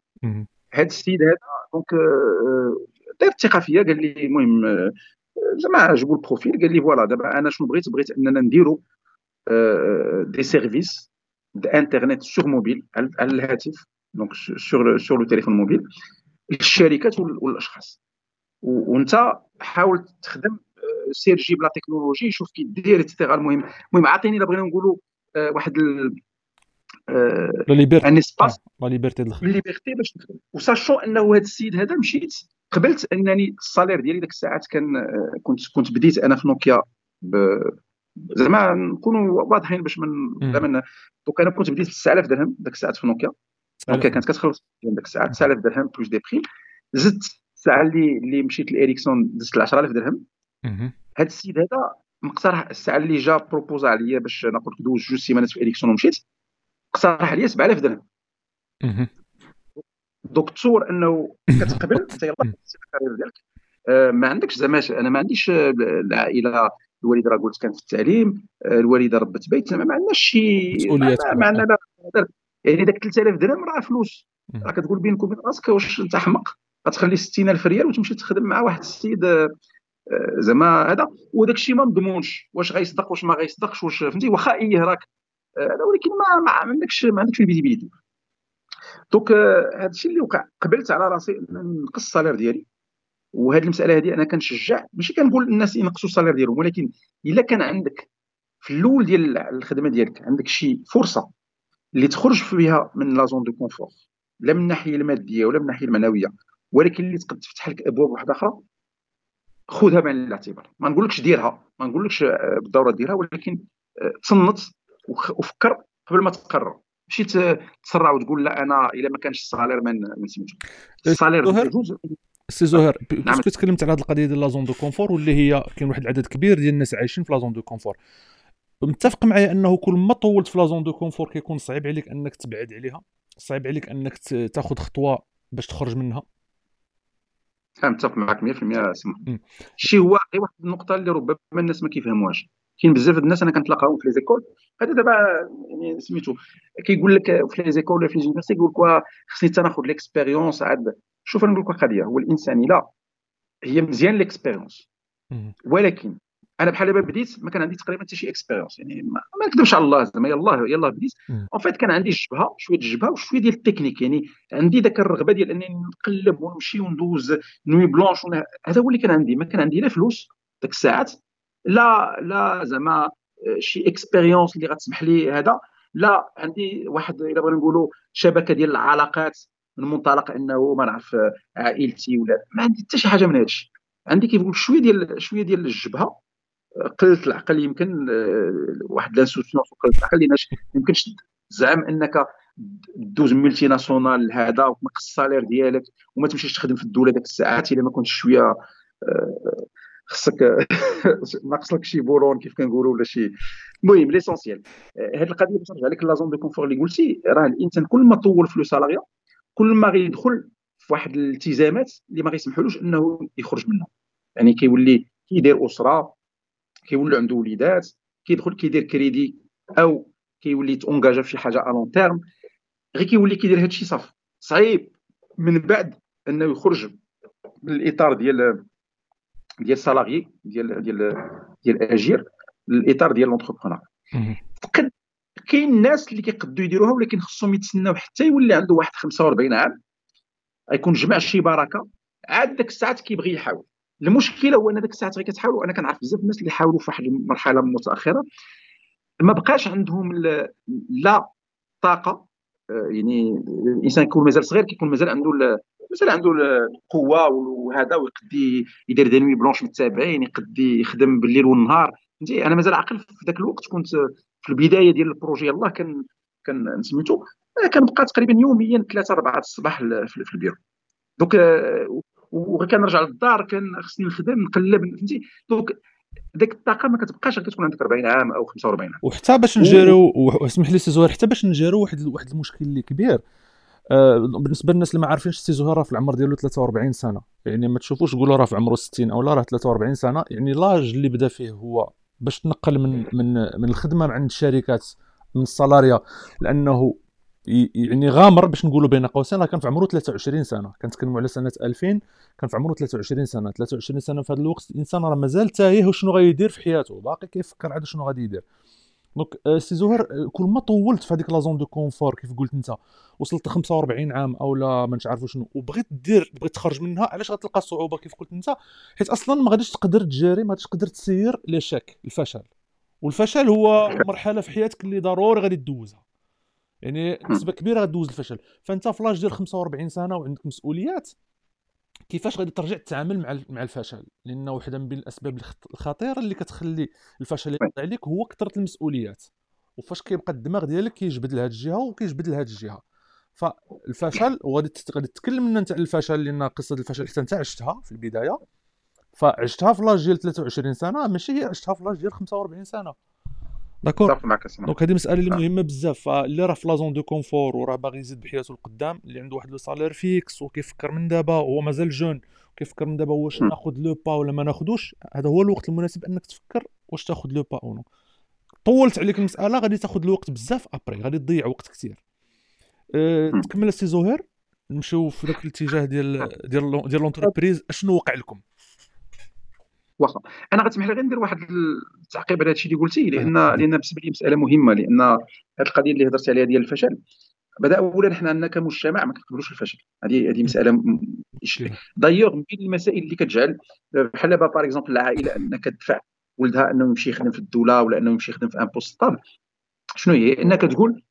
هذا السيد هذا donc دار الثقة فيا قال لي المهم زعما عجبو ال profil قال لي voilà دابا أنا شنو بغيت؟ بغيت أننا نديرو des services internet sur mobile على الهاتف donc sur sur le téléphone mobile للشركات والأشخاص. وأنت حاول تخدم سير جيب la technologie شوف كي دير et cetera المهم المهم عطيني إلا بغينا نقولوا واحد la liberté. un espace la liberté liberté باش و sachant إنه هذا السيد هذا مشيت قبلت أنني ال salaire ديالي ديك الساعات كان كنت كنت بديت أنا في نوكيا زعما نكونوا واضحين باش من زعما donc أنا كنت بديت ب 9000 درهم ديك الساعات في نوكيا نوكيا كانت كتخلص ديك الساعات 9000 درهم plus des primes زدت الساعة اللي اللي مشيت ل Ericsson دزت ل 10000 درهم. هذا السيد هذا مقترح الساعة اللي جا بروبوزا عليا باش نقول لك دوز جوج سيمانات في Ericsson ومشيت. اقترح عليا 7000 درهم. دوك تصور أنه كتقبل انت يلاه الكارير ديالك آه، ما عندكش زعما أنا ما عنديش العائلة الوالدة راه قلت كانت في التعليم آه، الوالدة ربت بيت ما عندناش شي مسؤوليات ما عندنا يعني داك 3000 درهم راه فلوس. راه كتقول بينك وبين راسك واش أنت حمق غتخلي 60000 ريال وتمشي تخدم مع واحد السيد آه، زعما هذا. وداك الشيء ما مضمونش. واش غيصدق واش ما غيصدقش واش فهمتي؟ واخا إيه راك ولكن ما, ما عندكش ما عندكش ال visibilité donc هذا الشيء اللي وقع. قبلت على راسي نقص ال salaire ديالي. وهذه المسألة هذه أنا كنشجع. ماشي كنقول للناس ينقصوا ال salaire ديالهم ولكن إلا كان عندك في الأول ديال الخدمة ديالك عندك شي فرصة اللي تخرج فيها من la zone de confort لا من الناحية المادية ولا من الناحية المعنوية ولكن اللي تقد تفتح لك أبواب واحدة أخرى خذها بعين الاعتبار. ما نقولكش ديرها ما نقولكش آه، بالضروره ديرها ولكن آه، تصنت وفكر قبل ما تقرر. ماشي تسرع وتقول لا أنا إلا ما كانش ال salaire من سميتو ال salaire سي زهير؟ نعم. parce que تكلمت على هذه القضية ديال la zone de confort واللي هي كاين واحد العدد كبير ديال الناس عايشين في la zone de confort. متفق معايا أنه كل ما طولت في la zone de confort كيكون صعيب عليك أنك تبعد عليها صعيب عليك أنك تاخذ خطوة باش تخرج منها. متفق معك 100% سمح الشيء هو واحد النقطة اللي ربما الناس ما كيفهموهاش. كاين بزاف الناس أنا كنتلاقاهم في les écoles. هذا دابا يعني سميتو كيقول لك في les écoles ولا في لي يقول لك خصني حتى ناخذ l'expérience عاد. شوف أنا نقول لك قضيه هو الإنسان لا هي مزيان l'expérience ولكن أنا بحال دابا بديت ما كان عندي تقريبا حتى شي expérience يعني ما, نكذبش على الله زعما يلاه يلاه بديت. en fait كان عندي الجبهه شوية الجبهه وشوية ديال التكنيك يعني عندي ذاك الرغبة ديال أنني نقلب ونمشي وندوز nuits blanches هذا هو اللي كان عندي ما كان عندي لا فلوس ذاك الساعات لا لا زعما شي expérience اللي غتسمح لي هذا لا عندي واحد إلا بغينا نقولوا شبكة ديال العلاقات من منطلق أنه ما نعرف عائلتي ولا ما عندي حتى شي حاجة من هذا الشيء عندي كيف شوية ديال شوية ديال الجبهه قله العقل يمكن واحد l'insouciance قلة العقل اللي يمكنش تزعم أنك دوز multinationale هذا وتنقص ال salaire ديالك وما تمشيش تخدم في الدولة ديك الساعات إلا ما كنتش شوية خصك ناقص لك شي boulon كيف كنقولوا ولا شي. المهم l'essentiel هذه القضية باش نرجع لك la zone de confort اللي قلتي راه الإنسان كل ما طول فلو salariat كل ما غيدخل في واحد الالتزامات اللي ما غيسمحولوش أنه يخرج منها. يعني كيولي كيدير أسرة كيولي عنده وليدات كيدخل كيدير كريدي أو كيولي t'engagé في شي حاجة à long terme غير كيولي كيدير هذا الشيء صافي. صعيب من بعد إنه يخرج من الاطار ديال ديال salarié ديال ديال ديال أجير الاطار ديال l'entrepreneur فقد كاين الناس اللي كيقدوا يديروها ولكن خصهم يتسناو حتى يولي عنده واحد 45 عام غيكون جمع شي بركة عاد ديك الساعات كيبغي يحاول. المشكلة هو أن ديك الساعات غير كتحاول وأنا كنعرف بزاف الناس اللي حاولوا في واحد المرحلة متأخرة ما بقاش عندهم لا طاقة آه، يعني الإنسان كيكون مازال صغير كيكون مازال عنده مازال عنده القوة وهذا ويقد يدير دي نوي بلونش متابعين يقد يخدم بالليل والنهار. فهمتي؟ أنا مازال عاقل في ذاك الوقت كنت في البداية ديال البروجي الله كان كان سميتو كنبقى تقريبا يوميا ثلاثة أربعة الصباح في ال bureau. donc وغير كنرجع للدار كان خصني نخدم نقلب فهمتي؟ donc ديك الطاقة ما كتبقاش كتكون عندك 40 عام أو 45 عام. وحتى باش نجيريو واسمح لي سي زهير حتى باش نجيريو واحد واحد المشكل اللي كبير. آه، بالنسبة للناس اللي ما عارفينش سي زهير راه في العمر ديالو 43 سنة. يعني ما تشوفوش تقولوا راه في عمره 60 أو لا راه 43 سنة. يعني l'âge اللي بدا فيه هو باش تنقل من من من الخدمة عند الشركات من ال salariat لأنه يعني غامر باش نقولوا بين قوسين. راه كان في عمره 23 سنة. كنتكلموا على سنة 2000 كان في عمره 23 سنة. 23 سنة في هذا الوقت الإنسان راه مازال تايه وشنو غيدير في حياته. باقي كيفكر عاد شنو غادي يدير. donc آه، سي زهير آه، كل ما طولت في هذيك la zone de confort كيف قلت أنت وصلت ل 45 عام أو لا ما نعرفوا شنو وبغيت دير بغيت تخرج منها علاش غتلقى صعوبة كيف قلت أنت؟ حيت أصلا ما غاديش تقدر تجاري ما غاديش تقدر تسير l'échec الفشل. والفشل هو مرحلة في حياتك اللي ضروري غادي تدوزها. يعني نسبة كبيرة غدوز الفشل. فأنت في لاج ديال 45 سنة وعندك مسؤوليات كيفاش غادي ترجع تتعامل مع مع الفشل؟ لأن واحدة من الأسباب الخطيرة اللي كتخلي الفشل يقع عليك هو كثرة المسؤوليات. وفاش كيبقى الدماغ ديالك كيجبد لهاد الجهة وكيجبد لهاد الجهة. فالفشل وغادي غادي تتكلم انت على الفشل لأن قصة الفشل حتى أنت عشتها في البداية. فعشتها في l'âge ديال 23 سنة ماشي هي عشتها في l'âge ديال 45 سنة. d'accord donc هذه مسألة اللي مهمة بزاف. فاللي راه في la zone de confort وراه باغي يزيد بحياته القدام اللي عنده واحد le salaire fixe وكيفكر من دابا وهو مازال jeune كيفكر من دابا واش ناخذ le pas ولا ما ناخذوش هذا هو الوقت المناسب أنك تفكر واش تاخذ le pas أو نو. طولت عليك المسألة غادي تاخذ الوقت بزاف après غادي تضيع وقت كثير أه تكمل السي زهير نمشيو في ذاك الاتجاه ديال ديال ديال l'entreprise أشنو وقع لكم؟ واخا. أنا غتسمح لي غير ندير واحد التعقيب على هادشي اللي قلتي لأن لأن بالنسبة لي مسألة مهمة لأن هذه القضية اللي هضرت عليها ديال الفشل بدأ اولا حنا عندنا كمجتمع ما كنقبلوش الفشل. هذه هذه مسألة دايوغ من المسائل اللي كتجعل بحال دابا par exemple العائلة انك تدفع ولدها أنه يمشي يخدم في الدولة ولا أنه يمشي يخدم في un poste stable شنو هي؟ انك تقول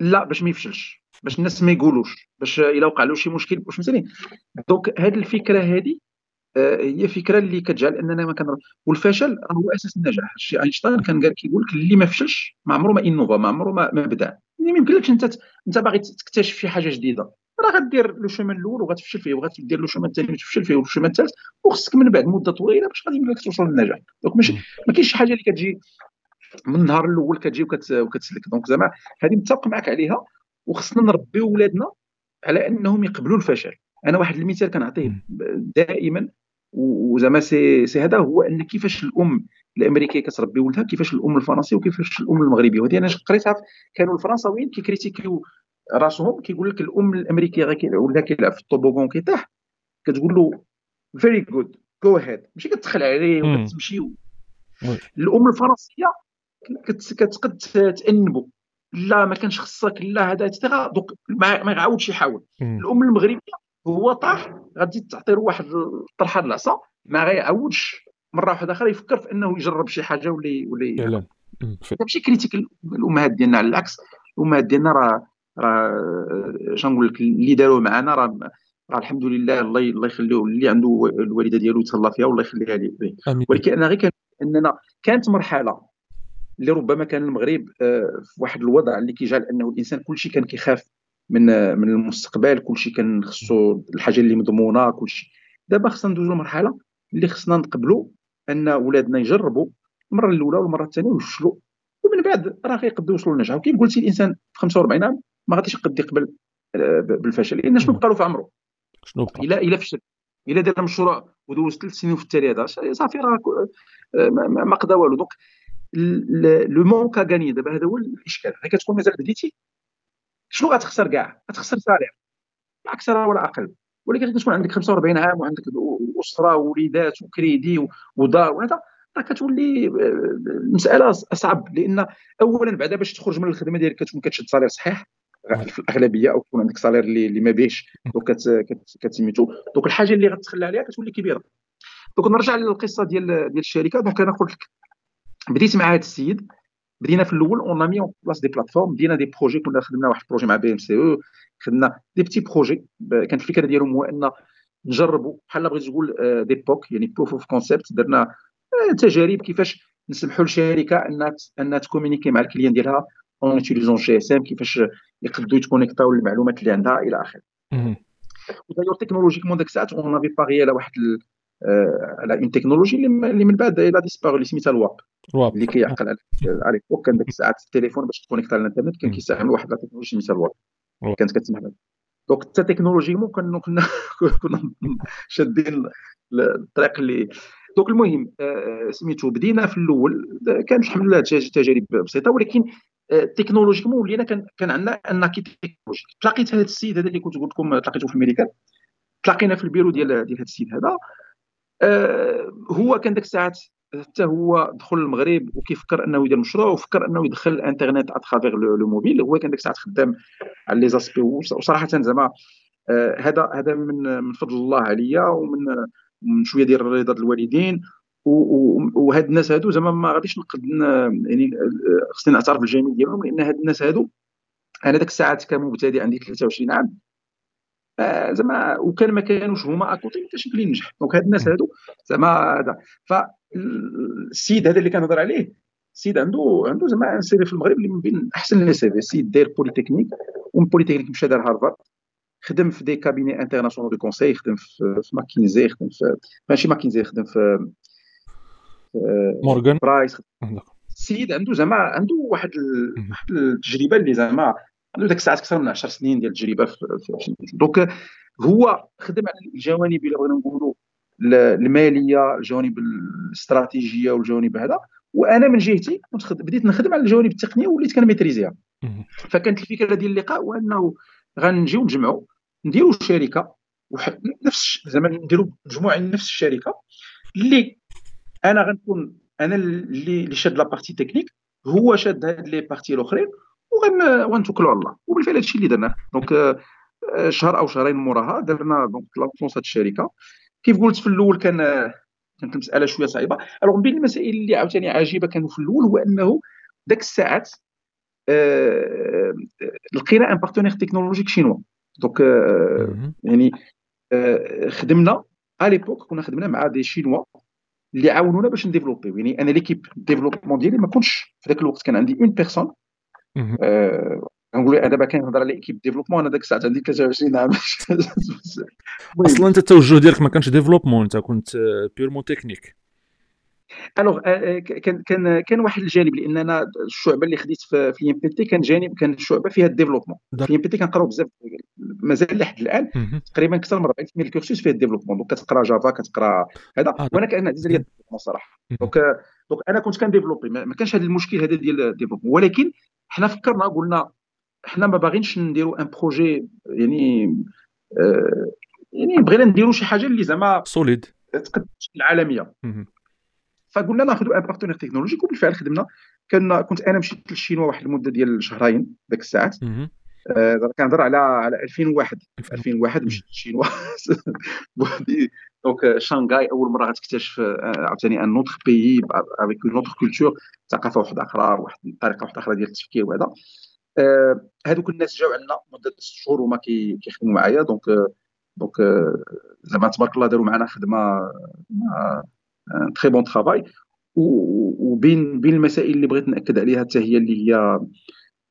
لا باش ما يفشلش باش الناس ما يقولوش باش إلا وقع له شي مشكل واش فهمتني donc هذه الفكرة هذه هي فكرة اللي كتجعل أننا ما كنر والفشل هو أساس النجاح. شي أينشتاين كان قال كيقول لك اللي ما فشلش ما عمره ما innova ما عمره ما, ما بدأ. يعني ما يمكنلكش أنت أنت باغي تكتشف شي حاجة جديدة. راه غدير le chemin الأول وغتفشل فيه وغتدير le chemin الثاني وتفشل فيه وال chemin الثالث وخصك من بعد مدة طويلة باش غادي يمكن لك توصل للنجاح donc ماشي ما كاينش شي حاجة اللي كتجي من النهار الأول كتجي وكتسلك. donc زعما هذه متفق معك عليها وخصنا نربيو ولادنا على أنهم يقبلوا الفشل. أنا واحد المثال كنعطيه دائما. وزعما سي سي هذا هو أن كيفاش الأم الأمريكية كتربي ولدها كيفاش الأم الفرنسية وكيفاش الأم المغربية. وهذه أنا قريتها كانوا الفرنساويين كيكريتيكيو راسهم كيقول لك الأم الأمريكية غير ولدها كيلعب في ال toboggan كيطيح. كتقول له very good go ahead ماشي كتدخل عليه وكتمشي الأم الفرنسية كتقد تأنبو. لا ما كانش خصك لا هذا دوك ما يعاودش يحاول. الأم المغربية هو طاح غادي تعطي له واحد الطرحة العصا ما غيعاودش مره واحدة أخرى يفكر في إنه يجرب شي حاجة ولا ولا ماشي critique الأمهات ديالنا على العكس. الأمهات ديالنا راه راه شنو نقول لك اللي داروا معنا راه راه الحمد لله الله الله يخليه اللي عنده الوالدة ديالو يتهلا فيها والله يخليها ليه. ولكن أنا غير كان أننا كانت مرحلة اللي ربما كان المغرب آه، في واحد الوضع اللي كيجعل أنه الإنسان كل شيء كان كيخاف. من من المستقبل كلشي كان خصو الحاجة اللي مضمونة كلشي. دابا خصنا ندوزو لمرحلة اللي خصنا نقبلوا أن ولادنا يجربوا المرة الأولى والمرة الثانية ويفشلوا ومن بعد راه غيقدروا يوصلوا للنجاح. وكيف قلتي الإنسان في 45 عام ما غاديش يقد يقبل آه، بالفشل. لأن شنو بقى له في عمره شنو بقى؟ إلا إلا فشل. إلا دار مشروع ودوز ثلاث سنين في التالي هذا صافي راه آه، ما قدا والو. donc le manque à gagner دابا هذا هو الإشكال. كتكون مازال بديتي؟ شنو غتخسر كاع؟ غتخسر salaire. لا أكثر ولا أقل. ولكن كتكون عندك 45 عام وعندك أسرة ووليدات وكريدي ودار. وهذا راه كتولي المسألة أصعب. لأن اولا بعدا باش تخرج من الخدمة ديالك كتكون كتشد salaire صحيح. في الأغلبية أو تكون عندك salaire اللي, ما بيش كتسميتو. donc الحاجة اللي غتخلى عليها كتولي كبيرة. donc نرجع للقصة ديال ديال الشركة. donc أنا قلت لك بديت مع هذا السيد. بدينا في الأول on met en place des plateformes بدينا des projets كنا خدمنا واحد ال projet مع BMC أو خدمنا des petits projets كانت الفكرة ديالهم هو إن نجربوا بحال بغيت تقول des POC يعني proof of concept درنا تجارب كيفاش نسمحوا للشركه إنها إنها ت communiquer مع ال clients ديالها en utilisant GSM كيفاش يقدروا يتكونيكتاو المعلومات اللي عندها إلى آخره. و d'ailleurs technologiquement داك الساعات on avait parié على واحد على une technologie اللي من بعد elle a disparu اللي سميتها ال WAP اللي كيعقل على l'époque كان ديك الساعات التليفون باش ت connecter على الإنترنت كان كيستعمل واحد la technologie سميتها ال WAP كانت كتسمح بها donc حتى technologiquement كنا كنا كنا شادين الطريق اللي donc المهم آه، سميتو بدينا في الأول كانت الحمد لله تجارب بسيطة ولكن technologiquement ولينا كان كان عندنا un acquis technologique تلاقيت هذا السيد هذا اللي كنت قلت لكم تلاقيته في الميريكان تلاقينا في البيرو ديال ديال هذا السيد هذا. آه هو كان ديك الساعات حتى هو دخل المغرب وكيفكر أنه يدير مشروع وفكر أنه يدخل الإنترنت à travers le mobile هو كان ديك الساعات خدام على les aspects. وصراحة زعما آه هذا هذا من من فضل الله عليا ومن من شوية ديال رضا الوالدين. وهاد الناس هادو زعما ما غاديش نقد يعني خصني نعترف بالجميل ديالهم لأن هاد الناس هادو أنا ديك الساعات كمبتدئ عندي 23 عام آه، زعما وكان ما كانوش هما à côté ما كانش يمكن ينجح donc هاد الناس هادو زعما هذا. فالسيد هذا اللي كنهضر عليه السيد عنده عنده زعما un CV في المغرب اللي من بين أحسن CV السيد داير بوليتكنيك ومن بوليتكنيك مشى دار هارفارد خدم في des cabinets international de conseil خدم في, ماكينزي خدم في ماشي ماكينزي خدم في Morgan Price السيد عنده زعما عنده واحد التجربة اللي زعما عنده ديك الساعات أكثر من 10 سنين ديال التجربة في, donc هو خدم على الجوانب اللي بغينا نقولوا المالية الجوانب الاستراتيجية والجوانب هذا. وأنا من جهتي كنت بديت نخدم على الجوانب التقنية وليت كنميتريزيها. فكانت الفكرة ديال اللقاء هو أنه غنجيو نجمعوا نديروا شركة نفس زعما نديروا مجموعه نفس الشركة اللي أنا غنكون أنا اللي اللي شاد la partie technique هو شاد هاد les parties الأخرين وغنتوكلوا على الله. وبالفعل هادشي اللي درناه donc آه، شهر أو شهرين موراها درنا donc lancement هاد الشركة كيف قلت في الأول كان كانت المساله شوية صعيبة. Alors بين المسائل اللي عاوتاني عجيبة كانوا في الأول هو أنه ذاك الساعات آه لقينا un partenaire technologique chinois donc آه يعني آه خدمنا à l'époque كنا خدمنا مع des chinois اللي عاونونا باش نديفلوبيو. يعني أنا l'équipe développement ديالي ما كنتش في ذاك الوقت كان عندي une personne كنقول أنا دابا كنهضر على équipe développement أنا داك الساعة عندي 23 عام. أصلا أنت التوجه ديالك ما كانش développement أنت كنت purement technique alors كان كان كان واحد الجانب لأن أنا الشعبة اللي خديت في في بي تي كان جانب كان الشعبة فيها ال développement. في بي تي كنقراو بزاف مازال لحد الآن تقريبا أكثر من 40% ال cursus فيه ال développement. donc كتقرا Java كتقرا هذا. آه، وأنا كأن عزيز عليا ال développement صراحة. donc donc أنا كنت كن développer ما كانش هذا المشكل هذا ديال ال développement. ولكن حنا فكرنا قلنا حنا ما باغينش نديروا un projet يعني آه يعني بغينا نديروا شي حاجة اللي زعما solide تقد العالميه فقلنا ناخذوا un partenaire technologique وبالفعل خدمنا. كنا كنت أنا مشيت للشينوا واحد المدة ديال شهرين ذاك الساعات. كنهضر على على 2001 2001 مشيت للشينوا donc شانغاي أول مرة غتكتشف آه، عاوتاني un autre pays avec une autre culture ثقافة واحدة أخرى واحد الطريقة واحدة أخرى ديال التفكير وهذا. آه هذوك الناس جاو عندنا مدة ست شهور وما كيخدموا معايا. donc donc زعما تبارك الله داروا معنا خدمة très bon travail وبين بين المسائل اللي بغيت نأكد عليها حتى هي اللي هي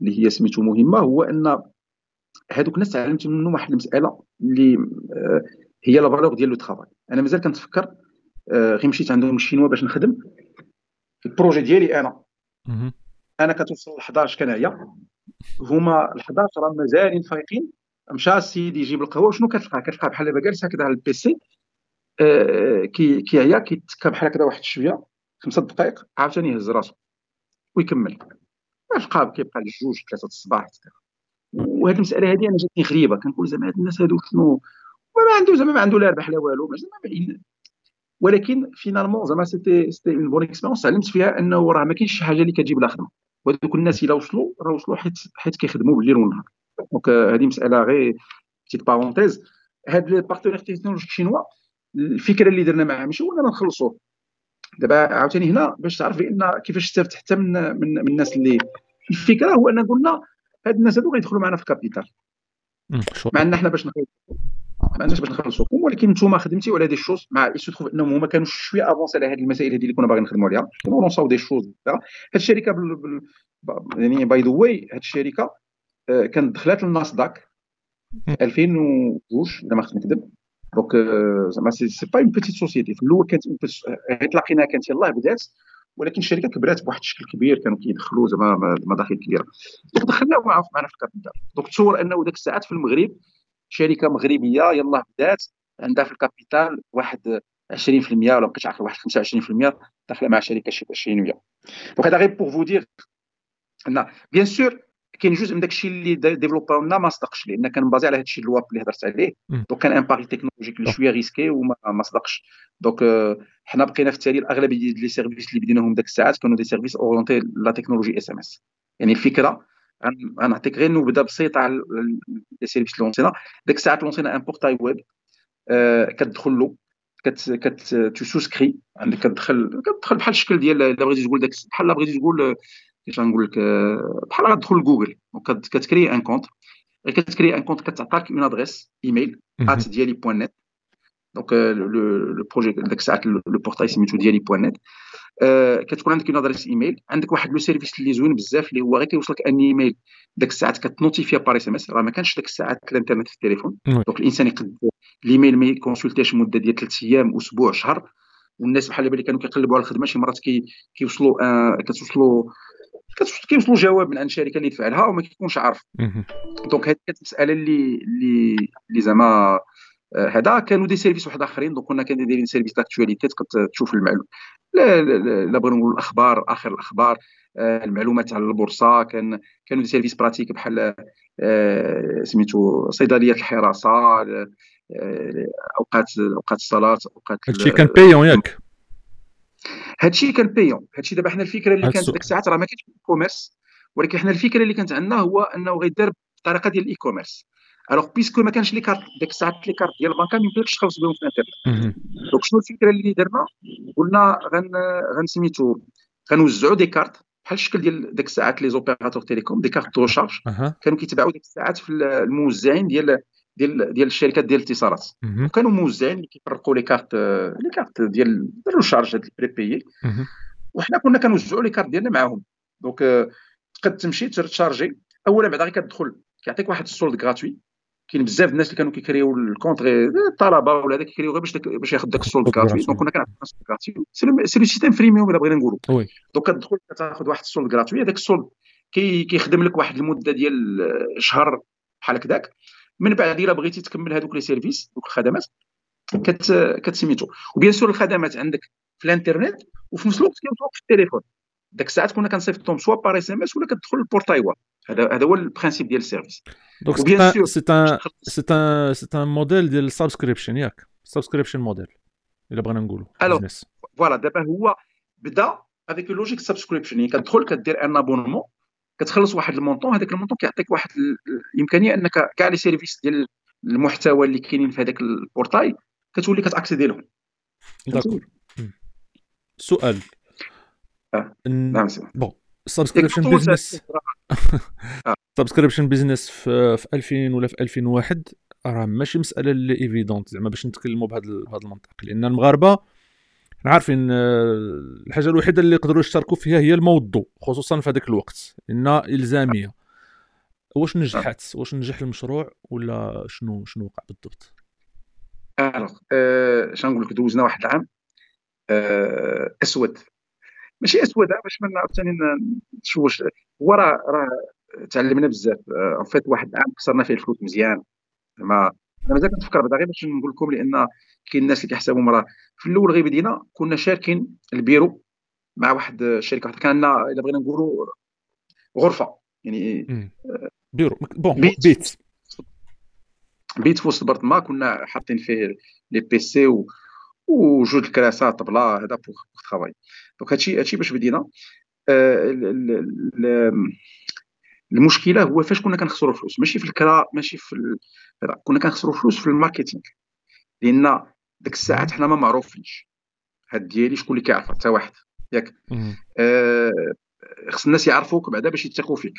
اللي هي سميتو مهمة هو أن هذوك الناس تعلمت منهم واحد المسألة اللي آه، هي la valeur ديال le travail. أنا مازال كنتفكر آه، غير مشيت عندهم الشينوا باش نخدم. ال projet ديالي أنا. أنا كتوصل ل 11 كنعيا هما ال 11 راه مازالين فايقين. مشى السيد يجيب القهوة. وشنو كتلقى كتلقى بحال دابا جالس هكذا على ال PC آه كي كيعيا كيتكا بحال هكذا واحد شوية خمسة دقائق عاوتاني يهز راسو. ويكمل. تلقاه كيبقى لجوج ثلاثة الصباح وهذه المسألة هذه أنا جاتني غريبة. كنقول زعما هاد الناس هادو شنو؟ ما عنده زعما ما عنده لا ربح لا والو. زعما ولكن finalement زعما c'était c'était une bonne expérience تعلمت فيها أنه راه ما كاينش شي حاجة اللي كتجيب لا خدمه وهذوك الناس إلا وصلوا راه وصلوا حيت حيت كيخدموا بالليل والنهار donc هذه مسألة غير petite parenthèse هاد les partenaires technologiques شنو الفكرة اللي درنا معاه ماشي هو اننا نخلصوه. دابا عاوتاني هنا باش تعرف بأن كيفاش استفدت حتى من من, من الناس اللي الفكرة هو أن قلنا هاد الناس هادو غيدخلوا معنا في ال capital. مع أن حنا باش نخلصوا ما عندناش باش نخلصوكم ولكن نتوما خدمتي على des choses مع يسو أنهم هما كانوا شوية avancés على هذه المسائل هذه اللي كنا باغيين نخدموا عليها. كانوا لونساو des choses هاد الشركة بل... بل... يعني by the way هاد الشركة آه، كانت دخلات للناسداك 2002 إذا ما خفت نكذب donc زعما c'est pas une petite société في الأول كانت تلاقينا كانت يلاه بدات ولكن الشركة كبرات بواحد الشكل كبير كانوا كيدخلوا زعما مداخل كبيرة. donc دخلنا معنا في ال capital donc تصور أنه ذاك الساعات في المغرب شركة مغربية يلاه بدات عندها في ال capital واحد 20% ولا بقيت عارف واحد 25% داخلة مع شركة شينية. donc هذا غير pour vous dire et bien sûr كاين جزء من داك الشيء اللي ديفلوباونا ما صدقش لأن كان basé على هذا الشيء الواب اللي هضرت عليه. donc كان un pari technologique اللي شوية risqué وما ما صدقش. donc حنا بقينا في التالي الاغلبيه ديال les services اللي بديناهم داك الساعات كانوا des services orientés la technologie SMS يعني الفكرة غنعطيك غير نبدا بسيطة على les services اللي لونسينا. ديك الساعات لونسينا un portail web كتدخل له كت كت tu souscris عندك كتدخل كتدخل بحال الشكل ديال الا بغيتي تقول داك بحال بغيتي تقول كيفاش غنقول لك بحال غتدخل لجوجل كتكري un compte كتكري un compte كتعطيك une adresse email at Dialy point net donc le projet ديك الساعات le portail سميتو Dialy point net كتكون عندك une adresse email عندك واحد le service اللي زوين بزاف اللي هو غير كيوصلك un email ديك الساعات كتنوتيفيا par SMS راه ما كانش ديك الساعات الإنترنت في التليفون. donc الإنسان يقد الايميل ما يكونسلتاش مدة ديال ثلاث أيام أسبوع شهر. والناس بحال اللي كانوا كيقلبوا على الخدمة شي مرات كيوصلوا آه كتوصلوا كيوصلوا جواب من عند الشركة اللي دفع لها وما كيكونش عارف. donc هذه كانت مساله اللي اللي اللي زعما هذا كانوا des services واحد آخرين. donc كنا كنديرين service d'actualité تقدر تشوف المعلومه لا لا بغينا نقول الأخبار آخر الأخبار المعلومات على البورصة. كان كانوا des services pratiques بحال سميتو صيدليه الحراسة أوقات أوقات الصلاة أوقات هادشي كان payant ياك هادشي كان payant هادشي دابا حنا الفكرة اللي كانت ديك الساعات راه ما كانش commerce ولكن حنا الفكرة اللي كانت عندنا هو أنه غيدار بالطريقة ديال ال e-commerce alors parce que ما كانش les cartes ديك الساعات les cartes ديال البنكة ما يمكنلكش تخلص بهم في الانترنت. donc شنو الفكرة اللي درنا قلنا غن غنسميتو غنوزعوا des cartes بحال الشكل ديال ديك الساعات les opérateurs télécom des cartes de charge كانوا كيتباعوا ديك الساعات في الموزعين ديال ديال ديال الشركات ديال الاتصالات. وكانوا موزعين اللي كيفرقوا les cartes les cartes ديال ال charge هاد ال prépayé وحنا كنا كنوزعوا les cartes ديالنا معاهم. donc تقد تمشي تشارجي أولا بعدا غير كتدخل كيعطيك واحد ال solde gratuit كاين بزاف الناس اللي كانوا كيكريو ال compte غير الطلبة ولا هذاك كيكريو غير باش باش ياخذ داك ال solde gratuit donc كنا كنعطيو ال solde gratuit c'est le système freemium الا بغينا نقولوا donc كتدخل كتاخذ واحد ال solde gratuit هذاك ال solde كيخدم لك واحد المدة ديال شهر بحال هكذاك. من بعد إلا بغيتي تكمل هذوك les services دوك الخدمات كت كتسميتو. و bien sûr الخدمات عندك في الانترنت وفي نفس الوقت كيوصلوك في التليفون. داك الساعات كنا كنصيفطهم soit par SMS ولا كتدخل لل portail web هذا هذا هو ال principe ديال ال service. donc c'est un c'est un c'est un modèle ديال ال subscription ياك subscription model الا بغينا نقولوا alors voilà دابا هو بدا avec logique subscription يعني كتدخل كدير un abonnement كتخلص واحد ال montant هذاك ال montant كيعطيك واحد الإمكانية إنك كاع les services ديال المحتوى اللي كاينين في هذاك ال portail كتولي كتاكسيدي لهم d'accord. سؤال. آه. نعم bon subscription business subscription business في 2000 ولا في 2001 راه ماشي مسألة اللي évidente زعما باش نتكلموا بهذا بهذا المنطق. لأن المغاربة عارفين الحاجة الوحيدة اللي يقدروا يشتركوا فيها هي الموضوع خصوصا في هذاك الوقت انها إلزامية. واش نجحت؟ واش نجح المشروع ولا شنو شنو وقع بالضبط؟ alors أه نقول لك دوزنا واحد العام. أه أسود. ماشي أسود باش ما عاوتاني نشوش هو راه راه تعلمنا بزاف. en fait واحد العام كسرنا فيه الفلوس مزيان. زعما أنا مازال كنتفكر بعدا غير باش نقول لكم لأن كاين الناس اللي كيحسبوا راه في الأول غير بدينا كنا شاركين البيرو مع واحد الشركة واحدة. كان عندنا إلا بغينا نقولوا غرفة يعني bureau. Bon بيت. بيت, بيت في وسط برطما كنا حاطين فيه les PC و وجوج الكراسات طبلة هذا pour travail donc هادشي هادشي باش بدينا. المشكلة هو فاش كنا كنخسروا الفلوس ماشي في الكرا ماشي في ال... كنا كنخسروا فلوس في ال marketing. لأن ديك الساعات حنا ما معروفينش. هاد ديالي شكون اللي كيعرفها حتى واحد. ياك. آه خص الناس يعرفوك بعدا باش يثقوا فيك.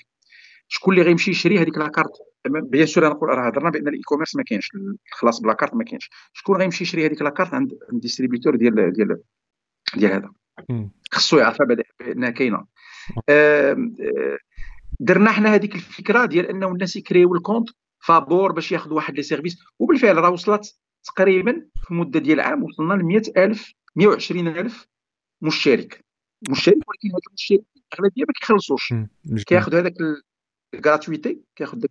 شكون اللي غيمشي يشري هذيك la carte bien sûr نقول راه هضرنا بأن ال e-commerce ما كاينش. الخلاص ب la carte ما كاينش. شكون غيمشي يشري هذيك la carte عند ال distributeur ديال ديال ديال هذا. خصو يعرفها بأنها كاينة. درنا حنا هذيك الفكرة ديال أنه الناس يكريو ال compte فابور باش ياخذوا واحد les services. وبالفعل راه وصلت تقريبا في مدة ديال عام وصلنا ل 100000 120000 مشترك. مشترك ولكن هذا المشترك الاغلبيه ما كيخلصوش. كياخذ هذاك ال gratuité كياخذ داك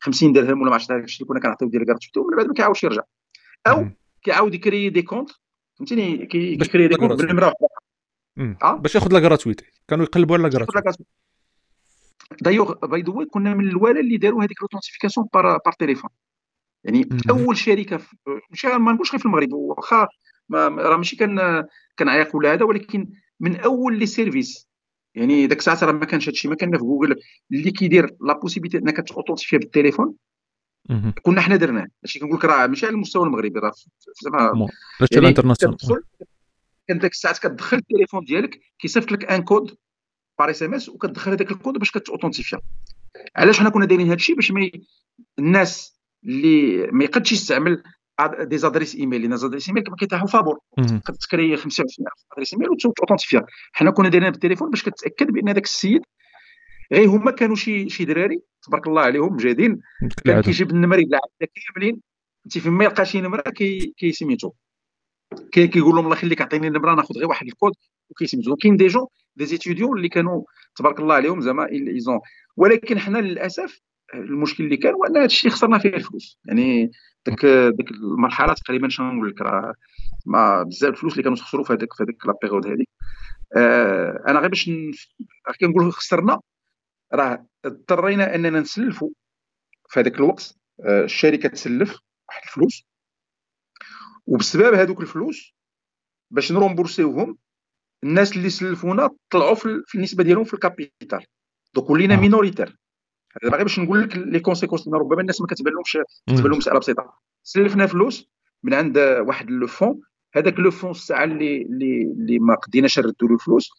50 درهم ولا ما عرفتش داك الشيء اللي كنا كنعطيو ديال ال gratuité ومن بعد ما كيعاودش يرجع. أو كيعاود يكري des comptes فهمتيني؟ كيكري des comptes واحدة آه؟ باش ياخذ la gratuité كانوا يقلبوا على là d'ailleurs بعدا كنا من الاولى اللي داروا هذيك l'authentification par par téléphone يعني أول شركة مش ما نقولش غير في المغرب واخا راه ماشي كان كنعيق ولا هذا ولكن من أول les services. يعني داك الساعة راه ما كانش هادشي ما كان في جوجل اللي كيدير la possibilité إنك توثنتيفي بالتليفون. كنا حنا درناه. ماشي كنقول لك راه ماشي على المستوى المغربي راه زعما يعني ال international كان داك الساعات كتدخل التليفون ديالك كيصيفط لك un code par SMS وكتدخل هذاك الكود باش كتوثنتيفيا علاش حنا كنا دايرين هذا الشيء باش ما الناس اللي ما يقدش يستعمل des adresses email لأن adresses email كما كيتاحوا فابور تكري 25 adresses email وتوثنتيفيا حنا كنا دايرين بالتليفون باش كتاكد بان هذاك السيد غير هما كانوا شي شي دراري تبارك الله عليهم مجهدين كان كيجيب النمر العائله كاملين انت فين ما يلقى شي نمره كي كي سميتو كيقول لهم الله يخليك عطيني النمره ناخذ غير واحد الكود وكيسميتو كاين des jeunes des étudiants اللي كانوا تبارك الله عليهم زعما ايزون ولكن حنا للاسف المشكل اللي كان هو ان هذا الشيء خسرنا فيه الفلوس يعني ديك ديك المرحله تقريبا شنو نقول لك راه ما بزاف الفلوس اللي كانوا تخسروا في هذيك في هذيك la période هذيك آه أنا غير باش كنقول خسرنا راه اضطرينا اننا نسلفوا في هذاك الوقت آه الشركة تسلف واحد الفلوس وبسبب هذوك الفلوس باش نرومبورسيوهم الناس اللي سلفونا طلعوا في النسبة ديالهم في ال capital. donc ولينا minoritaires. هذا غير باش نقول لك les conséquences ربما الناس ما كتبان لهمش كتبان لهم مساله بسيطة. سلفنا فلوس من عند واحد le fonds. هذاك le fonds الساعة اللي اللي اللي ما قديناش نردوا له الفلوس.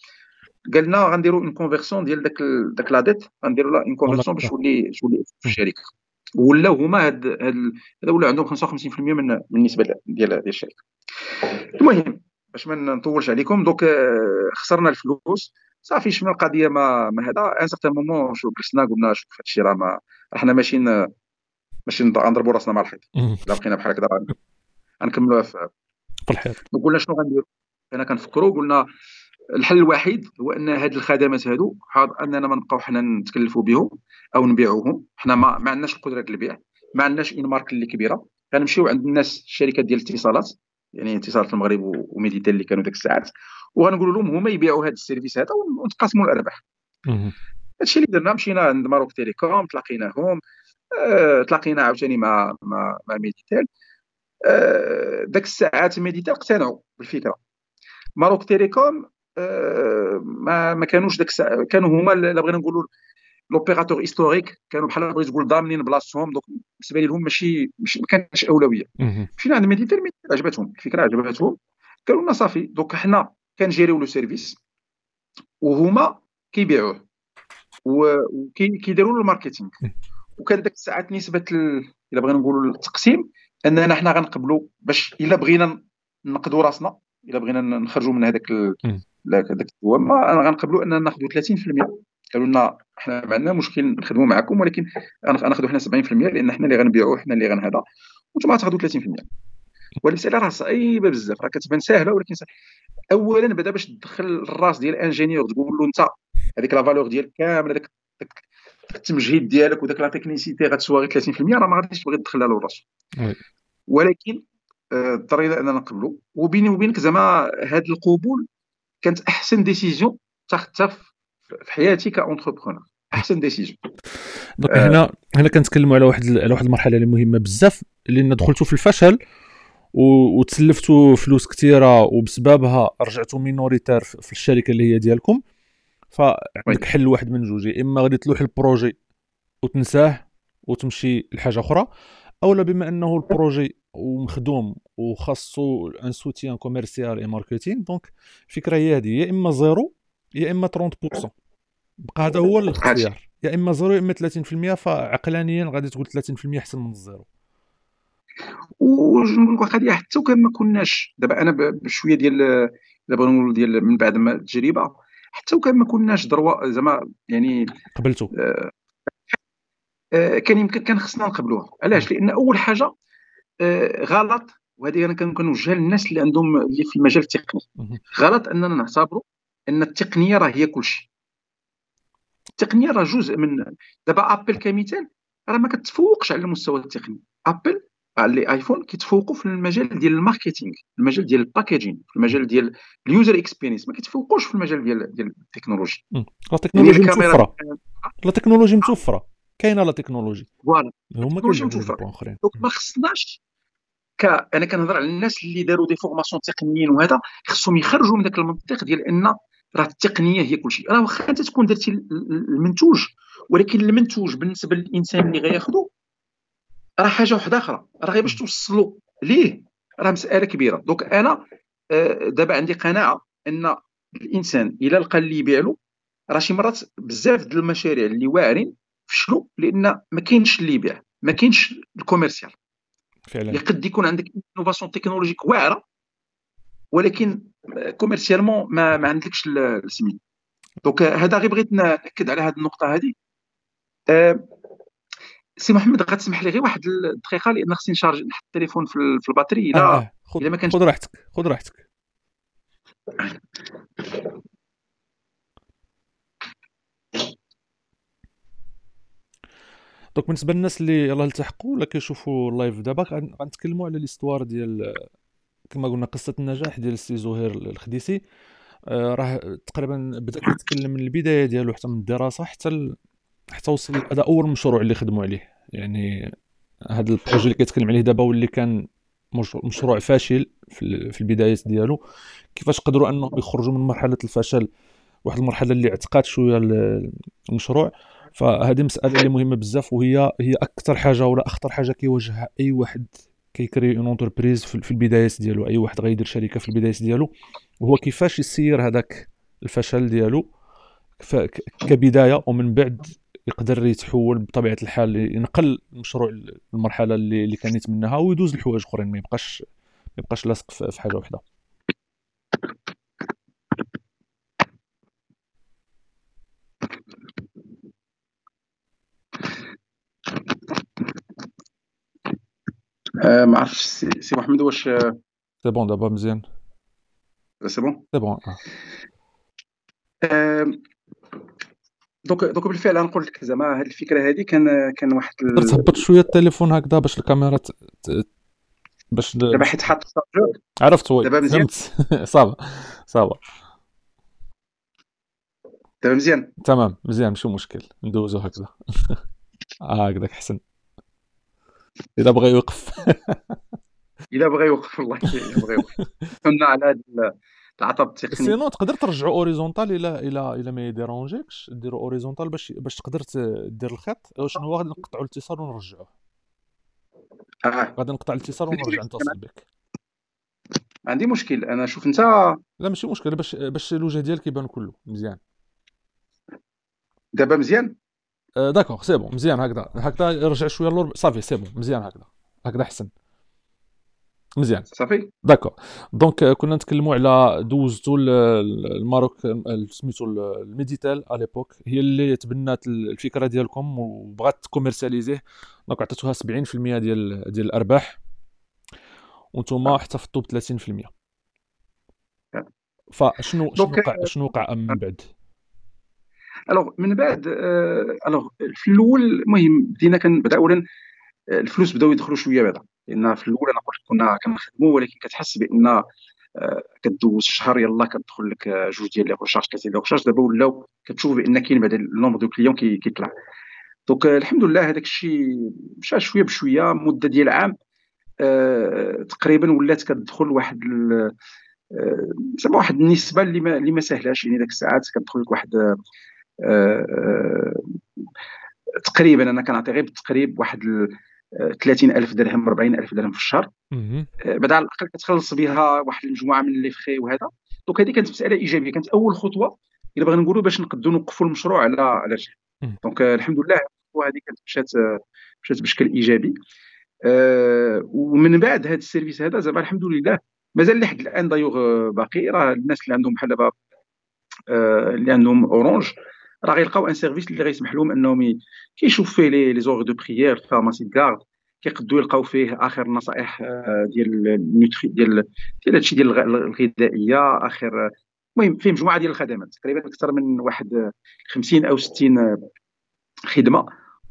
قالنا غنديروا une conversion ديال داك داك la dette غنديروا لها une conversion باش تولي تولي في الشركة. ولاو هما هاد هذا ولا عندهم 55% من من النسبة ديال ديال الشركة. المهم باش ما نطولش عليكم دوك آه، خسرنا الفلوس. صافي شفنا القضية ما ما هذا. ان سارتان مومون شو جلسنا قلنا شوف هذا الشيء راه ما إحنا ماشيين ماشي نضربوا راسنا مع الحيط. الا بقينا بحال هكذا غنكملوها في الحيط قلنا شنو غنديروا أنا كنفكروا قلنا الحل الوحيد هو أن هاد الخدمات هادو أننا ما نبقاو حنا نتكلفوا بهم أو نبيعوهم. حنا ما, ما عندناش القدرة البيع ما عندناش une marque اللي كبيرة. غنمشيو عند الناس الشركات ديال الاتصالات يعني اتصالات المغرب و Méditel اللي كانوا ديك الساعات وغنقول لهم هما يبيعوا هذا ال service هذا ونتقاسموا الأرباح. هادشي اللي درنا مشينا عند Maroc Telecom تلاقيناهم آه، تلاقينا عاوتاني مع مع مع Méditel آه، داك الساعات Méditel اقتنعوا بالفكرة. Maroc Telecom ما ما كانوش داك الساعة. كانوا هما الا بغينا نقولوا l'opérateur historique كانوا بحال بغيت تقول ضامنين بلاصتهم donc بالنسبة لهم ماشي ماشي ما كانتش أولوية. مشينا عند Méditel عجبتهم الفكرة عجبتهم. قالوا لنا صافي donc حنا كنجيريو le service وهما كيبيعوه وكيديروا له ال marketing. وكان داك الساعات نسبة إلا بغينا نقولوا التقسيم أننا حنا غنقبلوا باش إلا بغينا نقدوا راسنا إلا بغينا نخرجوا من هذاك داك الدوام غنقبلوا أننا نأخذوا 30% قالوا لنا حنا ما عندنا مشكل نخدموا معكم ولكن غناخذوا حنا 70% لأن حنا اللي غنبيعوا حنا اللي غنهذا وأنتم غتاخذوا 30% والمساله راه صعيبة بزاف راه كتبان سهله ولكن اولا بدا باش تدخل الراس ديال الانجينيور تقول له أنت هذيك لا فالور ديالك كاملة داك التمجيد ديالك وداك لا تكنيسيتي غتسوى غير 30% راه ما غاديش تبغي تدخلها له راسو ولكن آه، اضطرينا أننا نقبلوا. وبيني وبينك زعما هذا القبول كانت احسن décision تاخذتها في حياتي ك entrepreneur أحسن décision donc هنا هنا كنتكلموا على واحد على واحد المرحلة اللي مهمة بزاف لأن دخلتوا في الفشل وتسلفتوا فلوس كثيره وبسببها رجعتوا minoritaire في الشركة اللي هي ديالكم. فعندك حل واحد من جوج يا إما غادي تلوح ال projet وتنساه وتمشي لحاجة أخرى اولا بما أنه ال projet ومخدوم وخاصو un soutien commercial et marketing donc الفكرة هي هذه يا إما zéro يا إما 30% بقى هذا هو الاختيار. يا إما zéro يا إما 30% فعقلانيا غادي تقول 30% أحسن من ال zéro. ونقول لك قضيه حتى وكان ما كناش دابا أنا بشويه ديال دابا نقول ديال من بعد ما التجربة حتى وكان ما كناش دروا زعما يعني قبلتو. آه كان يمكن كان خصنا نقبلوها. علاش؟ لأن أول حاجة آه غلط وهذه أنا كنوجهها للناس اللي عندهم اللي في المجال التقني. غلط أننا نعتبروا أن التقنية راه هي كل شيء. التقنية راه جزء من دابا Apple كمثال راه ما كتفوقش على المستوى التقني. Apple على iPhone كيتفوقوا في المجال ديال ال marketing المجال ديال ال packaging في المجال ديال ال user experience ما كيتفوقوش في المجال ديال ديال التكنولوجي. la technologie متوفرة. la technologie متوفرة. كاينة la technologie. Voilà. هما كيوجدوا أخرين. donc ما خصناش ك... أنا كنهضر على الناس اللي داروا des formations تقنيين وهذا خصهم يخرجوا من ذاك المنطق ديال إن راه التقنية هي كل شيء راه واخا أنت تكون درتي المنتوج ولكن المنتوج بالنسبة للإنسان اللي غياخذو راه حاجة واحدة أخرى. راه غير باش توصلوا ليه راه مسألة كبيرة. donc أنا آه، دابا عندي قناعة إن الإنسان إلا لقى اللي يبيع له راه شي مرات بزاف ديال المشاريع اللي واعرين فشلوا لأن ما كاينش اللي يبيع ما كاينش ال commercial. فعلا. يقد يكون عندك innovation technologique واعرة ولكن commercialement ما, ما عندكش السمين donc هذا غير بغيت نأكد على هذه النقطة هذه. أه سي محمد غتسمح لي غير واحد الدقيقة؟ لأن خصني ن charge نحط التليفون في, في ال batterie. الا آه. آه. خذ ما كانش خذ راحتك خذ راحتك. Donc بالنسبة للناس اللي يلاه التحقوا ولا كيشوفوا ال live دابا غنتكلموا على l'histoire ديال كما قلنا قصة النجاح ديال السي زهير الخديسي. آه راه تقريبا بدا كيتكلم من البداية ديالو حتى من الدراسة حتى ال... حتى وصل هذا أول مشروع اللي خدموا عليه. يعني هذا ال projet اللي كيتكلم عليه دابا واللي كان مشروع فاشل في البدايات ديالو. كيفاش قدروا أنهم يخرجوا من مرحلة الفشل؟ واحد المرحلة اللي عتقات شوية المشروع. فهذه مسألة اللي مهمة بزاف وهي هي أكثر حاجة ولا أخطر حاجة كيواجهها أي واحد كي crée une entreprise في البدايات ديالو أي واحد غيدير شركة في البدايات ديالو. وهو كيفاش يسير هذاك الفشل ديالو؟ كبداية ومن بعد يقدر يتحول بطبيعة الحال ينقل المشروع المرحله اللي, اللي كان يتمناها ويدوز لحوايج أخرين ما يبقاش ما يبقاش لاصق في حاجة واحدة آه، ما عرفتش سي محمد واش C'est bon دابا مزيان c'est bon c'est bon donc donc بالفعل غنقول لك زعما هذه الفكرة هذه كان كان واحد تقدر تهبط شوية التليفون هكذا باش الكاميرا ت... باش دابا حيت حاط ال chargeur عرفت oui. دابا مزيان؟ Ça va ça va. دابا مزيان؟ تمام مزيان ماشي مشكل. ندوزو هكذا. آه هكذاك حسن. إذا بغى يوقف. إذا بغى يوقف والله إذا بغى يوقف. كنا على هذا العطب التقني. Sinon تقدر ترجعوا horizontal إلى إلى إلى ما ي dérange يكش؟ ديروا horizontal باش باش تقدر دير الخط. شنو هو؟ غادي نقطعوا الاتصال ونرجعوه آه. غادي نقطع الاتصال ونرجع نتصل بك. عندي مشكل. أنا شوف أنت لا ماشي مشكل باش باش الوجه ديالك يبان كله مزيان. دابا مزيان؟ آه داكوغ سي بون مزيان هكذا هكذا رجع شوية اللور صافي سي بون مزيان هكذا هكذا احسن مزيان صافي داكوغ دونك كنا نتكلموا على دوزتو الماروك سميتو الميديتال على ليبوك هي اللي تبنات الفكرة ديالكم وبغات تكوميرسياليزيه دونك عطيتوها 70% ديال ديال الارباح وأنتم احتفظتوا ب 30% فشنو شنو وقع شنو وقع من بعد Alors من بعد alors في الأول المهم بدينا كنبدأ اولا الفلوس بداو يدخلوا شوية بعدا. لأن في الأول أنا قلت كنا كنخدموا ولكن كتحس بأن آه، كدوز شهر يلا كتدخل لك جوج ديال les recharges ثلاثة ديال recharges دابا ولاو كتشوف بأن كاين بعدا ال nombre de clients كيطلع donc الحمد لله هذاك الشيء مشى شوية بشوية مدة ديال عام تقريبا ولات كتدخل واحد أه واحد النسبة اللي ما اللي ما سهلاش. يعني ذاك الساعات كتدخل لك واحد تقريبا أنا كنعطي غير بالتقريب واحد 30000 درهم 40000 درهم في الشهر. آه، بعد على الأقل كتخلص بها واحد المجموعة من les frais وهذا. Donc هذه كانت مسألة إيجابية. كانت أول خطوة إلا بغينا نقولوا باش نقدروا نوقفوا المشروع على على رجل donc الحمد لله الخطوة هذه كانت مشات مشات بشكل إيجابي. أه ومن بعد هذا ال service هذا زعما الحمد لله مازال لحد الآن دايوغ باقي. راه الناس اللي عندهم بحال دابا اللي عندهم أورانج راه غيلقاو un service اللي غيسمح لهم انهم كيشوف فيه les heures de prière pharmacies de garde كيقدروا يلقاو فيه آخر النصائح آه، ديال ال nutri ديال ديال هادشي ديال الغذائية آخر المهم فيه مجموعة ديال الخدمات تقريبا أكثر من واحد 50 أو 60 خدمة.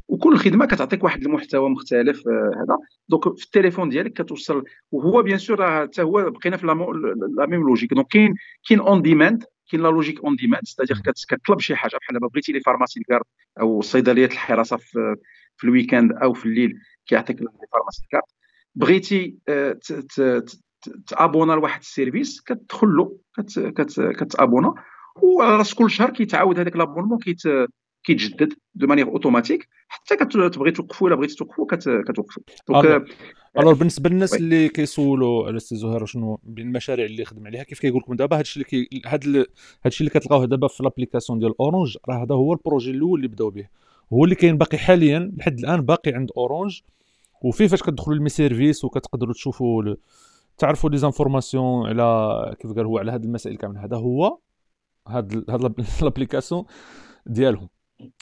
وكل خدمة كتعطيك واحد المحتوى مختلف آه، هذا. Donc في التليفون ديالك كتوصل وهو bien sûr حتى هو بقينا في la même logique. Donc كاين كاين on demand كاين la logique on demand c'est-à-dire كتطلب شي حاجة. بحال دابا بغيتي les pharmacies de garde أو صيدليات الحراسة في, في ال weekend أو في الليل كيعطيك les pharmacies de garde بغيتي آه، ت abonna لواحد ال service كتدخل له كت abonna. وعلى رأس كل شهر كيتعاود هذاك l'abonnement كيت كيتجدد de manière automatique حتى كتبغي توقفوا الا بغيتي توقفوا كتوقفوا donc alors بالنسبة للناس اللي كيسولوا على سي زهير شنو بين المشاريع اللي خدم عليها كيف كيقول لكم دابا هادشي اللي كي هاد هادشي اللي كتلقاوه دابا في l'application ديال اورانج راه هذا هو ال projet الأول اللي بداو به. هو اللي كاين باقي حاليا لحد الآن باقي عند اورانج وفيه فاش كتدخلوا ل mes services وكتقدروا تشوفوا تعرفوا لي les informations على كيف قال هو على هاد المسائل كامل هذا هو هاد هاد l'application ديالهم.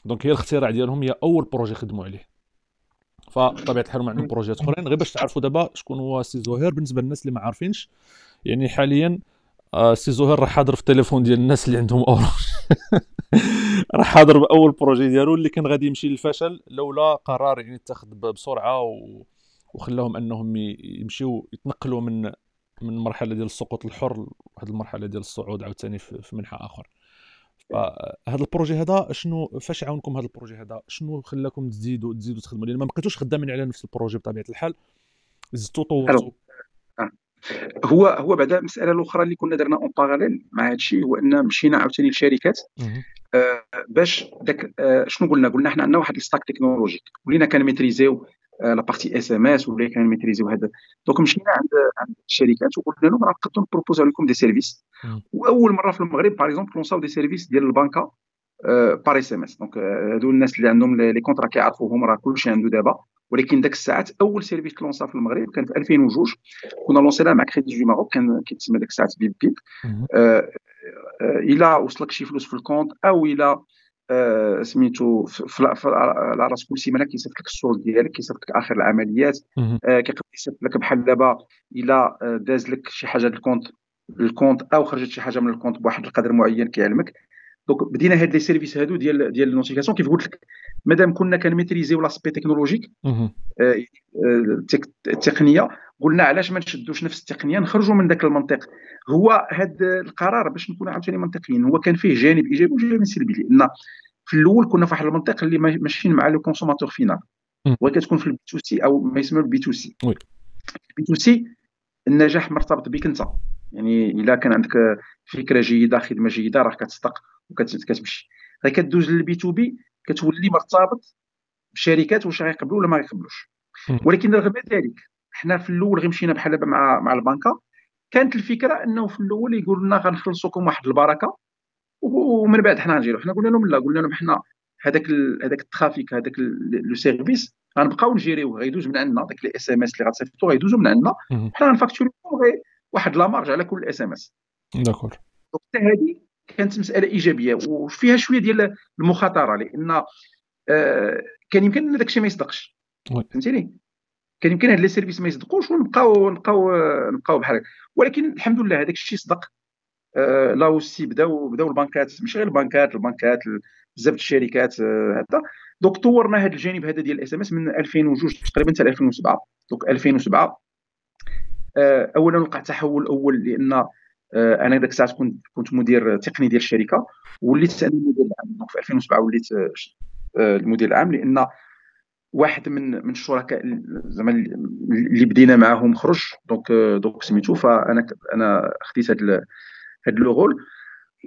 donc هي الاختراع ديالهم هي أول projet خدموا عليه. فطبيعة الحال هما عندهم بروجيات أخرين غير باش تعرفوا دابا شكون هو سي زهير بالنسبة للناس اللي ما عارفينش. يعني حاليا آه سي زهير راه حاضر في التليفون ديال الناس اللي عندهم اورانج راه حاضر بأول projet ديالو اللي كان غادي يمشي للفشل لولا قرار يعني اتخذ بسرعة و... وخلاهم أنهم يمشيو يتنقلوا من من المرحله ديال السقوط الحر لواحد المرحلة ديال الصعود عاوتاني في منحى آخر. فهذا ال projet هذا شنو فاش عاونكم هذا ال projet هذا شنو خلاكم تزيدوا تزيدوا تخدموا لأن ما بقيتوش خدامين على نفس ال projet بطبيعة الحال. زدتوا طورتوا آه. هو هو بعدا المساله الأخرى اللي كنا درنا en parallèle مع هذا الشيء هو أن مشينا عاوتاني لشركات. آه باش داك آه شنو قلنا؟ قلنا حنا عندنا واحد ال stack technologique. ولينا كن maîtriser يو la partie SMS ولا كن maîtriser يو هذا donc مشينا عند عند الشركات وقلنا لهم راه نقدروا ن proposer و لكم des services. وأول مرة في المغرب par exemple lancer او des services ديال البنكة par SMS donc هادو الناس اللي عندهم les contrats كيعرفوهم راه كلشي عنده دابا. ولكن داك الساعات أول service lancé في المغرب كان في 2002 كنا lancer يناه مع Crédit du Maroc كان كيتسمى داك الساعات بيب بيب. إلى وصلك شي فلوس في ال compte أو إلى آه، سميتو على راس كل سيمانة كيصيفط لك ال solde ديالك كيصيفط لك آخر العمليات آه، كيقدر يصيفط لك بحال دابا إلا آه، داز لك شي حاجة لل compte ال compte أو خرجت شي حاجة من ال compte بواحد القدر معين كيعلمك. donc بدينا هاد les services هادو ديال ديال ال notification. كيف قلت لك مادام كنا كن maîtriser يو l'aspect technologique التقنيه قلنا علاش ما نشدوش نفس التقنية نخرجوا من ذاك المنطق. هو هذا القرار باش نكون عاوتاني منطقيين هو كان فيه جانب إيجابي وجانب سلبي لأن في الأول كنا في واحد المنطق اللي ماشيين مع le consommateur final. وكتكون في ال B to C أو ما يسمى ال B to C. ال B to C النجاح مرتبط بك أنت. يعني إلا كان عندك فكرة جيدة خدمة جيدة راه كتصدق وكتمشي غير كدوز لل B to B كتولي مرتبط بشركات واش غيقبلوا ولا ما غيقبلوش. ولكن رغم ذلك حنا في الأول غير مشينا بحال دابا مع مع البنكة. كانت الفكرة أنه في الأول يقول لنا غنخلصوكم واحد البركة ومن بعد حنا غنجيو. حنا قلنا لهم لا قلنا لهم حنا هذاك هذاك ال trafic هذاك le service غنبقاو ن gérer يو غيدوز من عندنا داك les SMS اللي غتصيفطو غيدوزو من عندنا. حنا غن facturer يو واحد la marge على كل SMS d'accord حتى هذه كانت مسألة إيجابية وفيها شوية ديال المخاطرة لأن آه كان يمكن إن داك الشيء ما يصدقش. فهمتيني؟ كان يمكن هاد les services ما يصدقوش ونبقاو نبقاو نبقاو بحال ولكن الحمد لله هذاك الشيء صدق. آه là aussi بداو بداو البنكات ماشي غير البنكات البنكات بزاف الشركات آه هذا donc طورنا هذا الجانب هذا ديال ال SMS من 2002 تقريبا حتى 2007 donc 2007 آه اولا وقع تحول أول لأن آه أنا ذاك الساعة كنت كنت مدير تقني ديال الشركة وليت أنا المدير العام. في 2007 وليت آه، المدير العام لأن واحد من من الشركاء زعما اللي بدينا معاهم خرج. donc donc سميتو فأنا أنا خديت هذا هذا le rôle.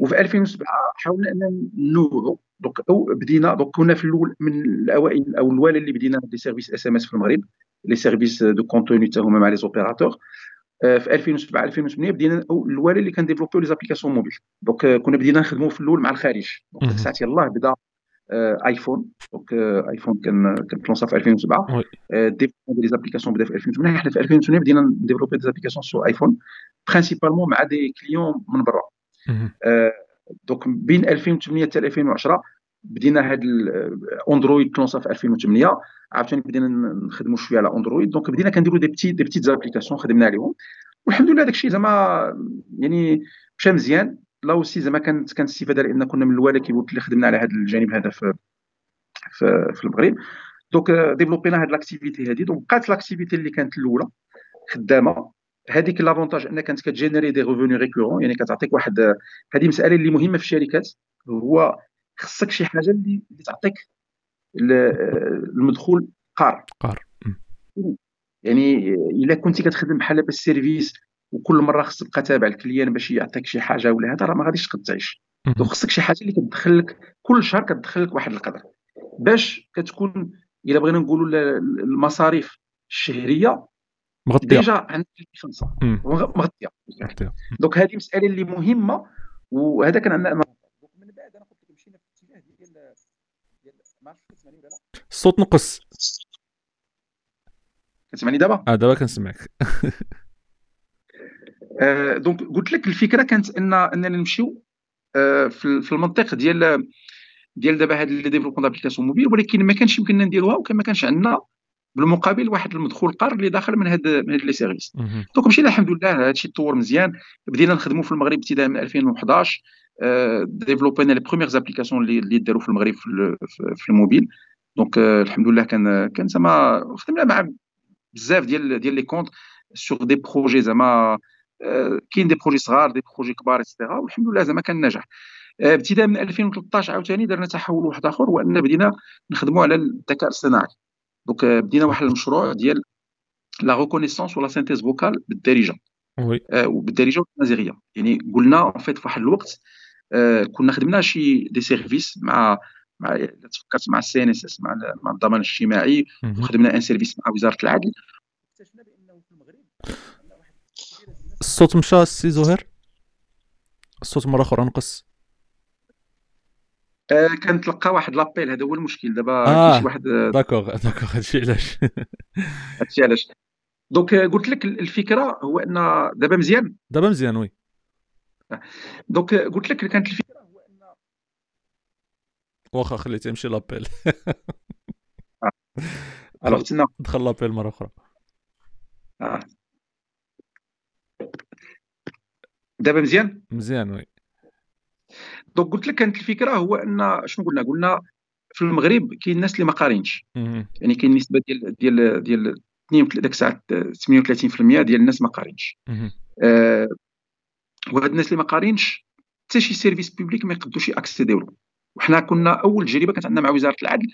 وفي 2007 حاولنا ان نوعوا donc أو بدينا donc كنا في الأول من الأوائل أو الاولى اللي بدينا des services SMS في المغرب. les services de contenu حتى هما مع les opérateurs. في 2007 2008 بدينا الاولى اللي كن développer يو les applications mobiles. donc كنا بدينا نخدموا في الأول مع الخارج. donc ساعات يلاه بدا iPhone donc iPhone كان كان في 2007 développement des applications بدا في 2008 حنا في 2008 بدينا ن développer des applications sur iPhone principalement مع des clients من برا. donc بين 2008 حتى 2010 بدينا هاد ال Android كي lancer ا في 2008 عاوتاني بدينا نخدموا شوية على Android donc بدينا كنديروا des petits des petites applications خدمنا عليهم. والحمد لله داك الشيء زعما يعني مشى مزيان. là aussi زعما كانت كانت استفاده لأن كنا من الأول كيف قلت لي خدمنا على هذا الجانب هذا في في, المغرب. donc développer ينا هاد l'activité هادي. donc بقات l'activité اللي كانت الأولى خدامة. هذيك l'avantage انها كانت كت générer des revenus récurrents يعني كتعطيك واحد هذه مسألة اللي مهمة في الشركات. هو خصك شي حاجة اللي, اللي تعطيك المدخول قار. قار. يعني إلا كنتي كتخدم بحال بال service وكل مرة خصك تبقى تابع ال client باش يعطيك شي حاجة ولا هذا راه ما غاديش تقدر تعيش donc خصك شي حاجة اللي كتدخل لك كل شهر كتدخل لك واحد القدر. باش كتكون إلا بغينا نقولوا المصاريف الشهرية مغطية. déjà عندك خمسة. مغطية. donc هذه مسألة اللي مهمة وهذا كان عندنا من بعد أنا قلت لك مشينا في الاتجاه ديال ديال ما عرفتش كتسمعني ولا لا؟ الصوت نقص. كتسمعني دابا؟ آه دابا كنسمعك. آه donc قلت لك الفكرة كانت ان أننا نمشيو آه في المنطق ديال ديال دابا هاد les développements d'applications mobiles ولكن ما كانش يمكننا نديروها وكان ما كانش عندنا بالمقابل واحد المدخول قار اللي داخل من هاد من هاد les services. donc مشينا الحمد لله هادشي تطور مزيان. بدينا نخدموا في المغرب ابتداء من 2011 ديفلوبينا les premières applications اللي اللي داروا في المغرب في, في ال mobile. donc الحمد لله كان كان زعما خدمنا مع بزاف ديال ديال les comptes sur des projets زعما كاين des projets صغار des projets كبار et cetera والحمد لله زعما كان نجاح ابتداء من 2013 عاوتاني درنا تحول واحد آخر هو ان بدينا نخدموا على الذكاء الاصطناعي. donc بدينا واحد المشروع ديال la reconnaissance و la synthèse vocale بالدارجة. oui وبالدارجة والمازيغيه يعني قلنا en fait في واحد الوقت آه كنا خدمنا شي des services مع مع تفكرت مع ال CNSS مع مع الضمان الاجتماعي وخدمنا un service مع وزارة العدل. اكتشفنا بانه في المغرب الصوت مشى السي زهير؟ الصوت مرة أخرى نقص آه كنتلقى واحد l'appel هذا هو المشكل. دابا آه كاين واحد d'accord d'accord هادشي علاش؟ هادشي علاش. donc قلت لك الفكرة هو أن دابا مزيان. دابا مزيان oui. donc قلت لك كانت الفكرة هو أن واخا خليتي يمشي l'appel. alors تسنى دخل l'appel مرة أخرى. آه. دابا مزيان؟ مزيان oui. donc قلت لك كانت الفكرة هو أن شنو قلنا؟ قلنا في المغرب كاين الناس اللي ما قارينش. يعني كاين نسبة ديال ديال ديال داك الساعة 38% ديال الناس ما قارينش. آه وهاد الناس اللي ما قارينش حتى شي service public ما يقدوش ياكسيديو وحنا كنا أول تجربة كانت عندنا مع وزارة العدل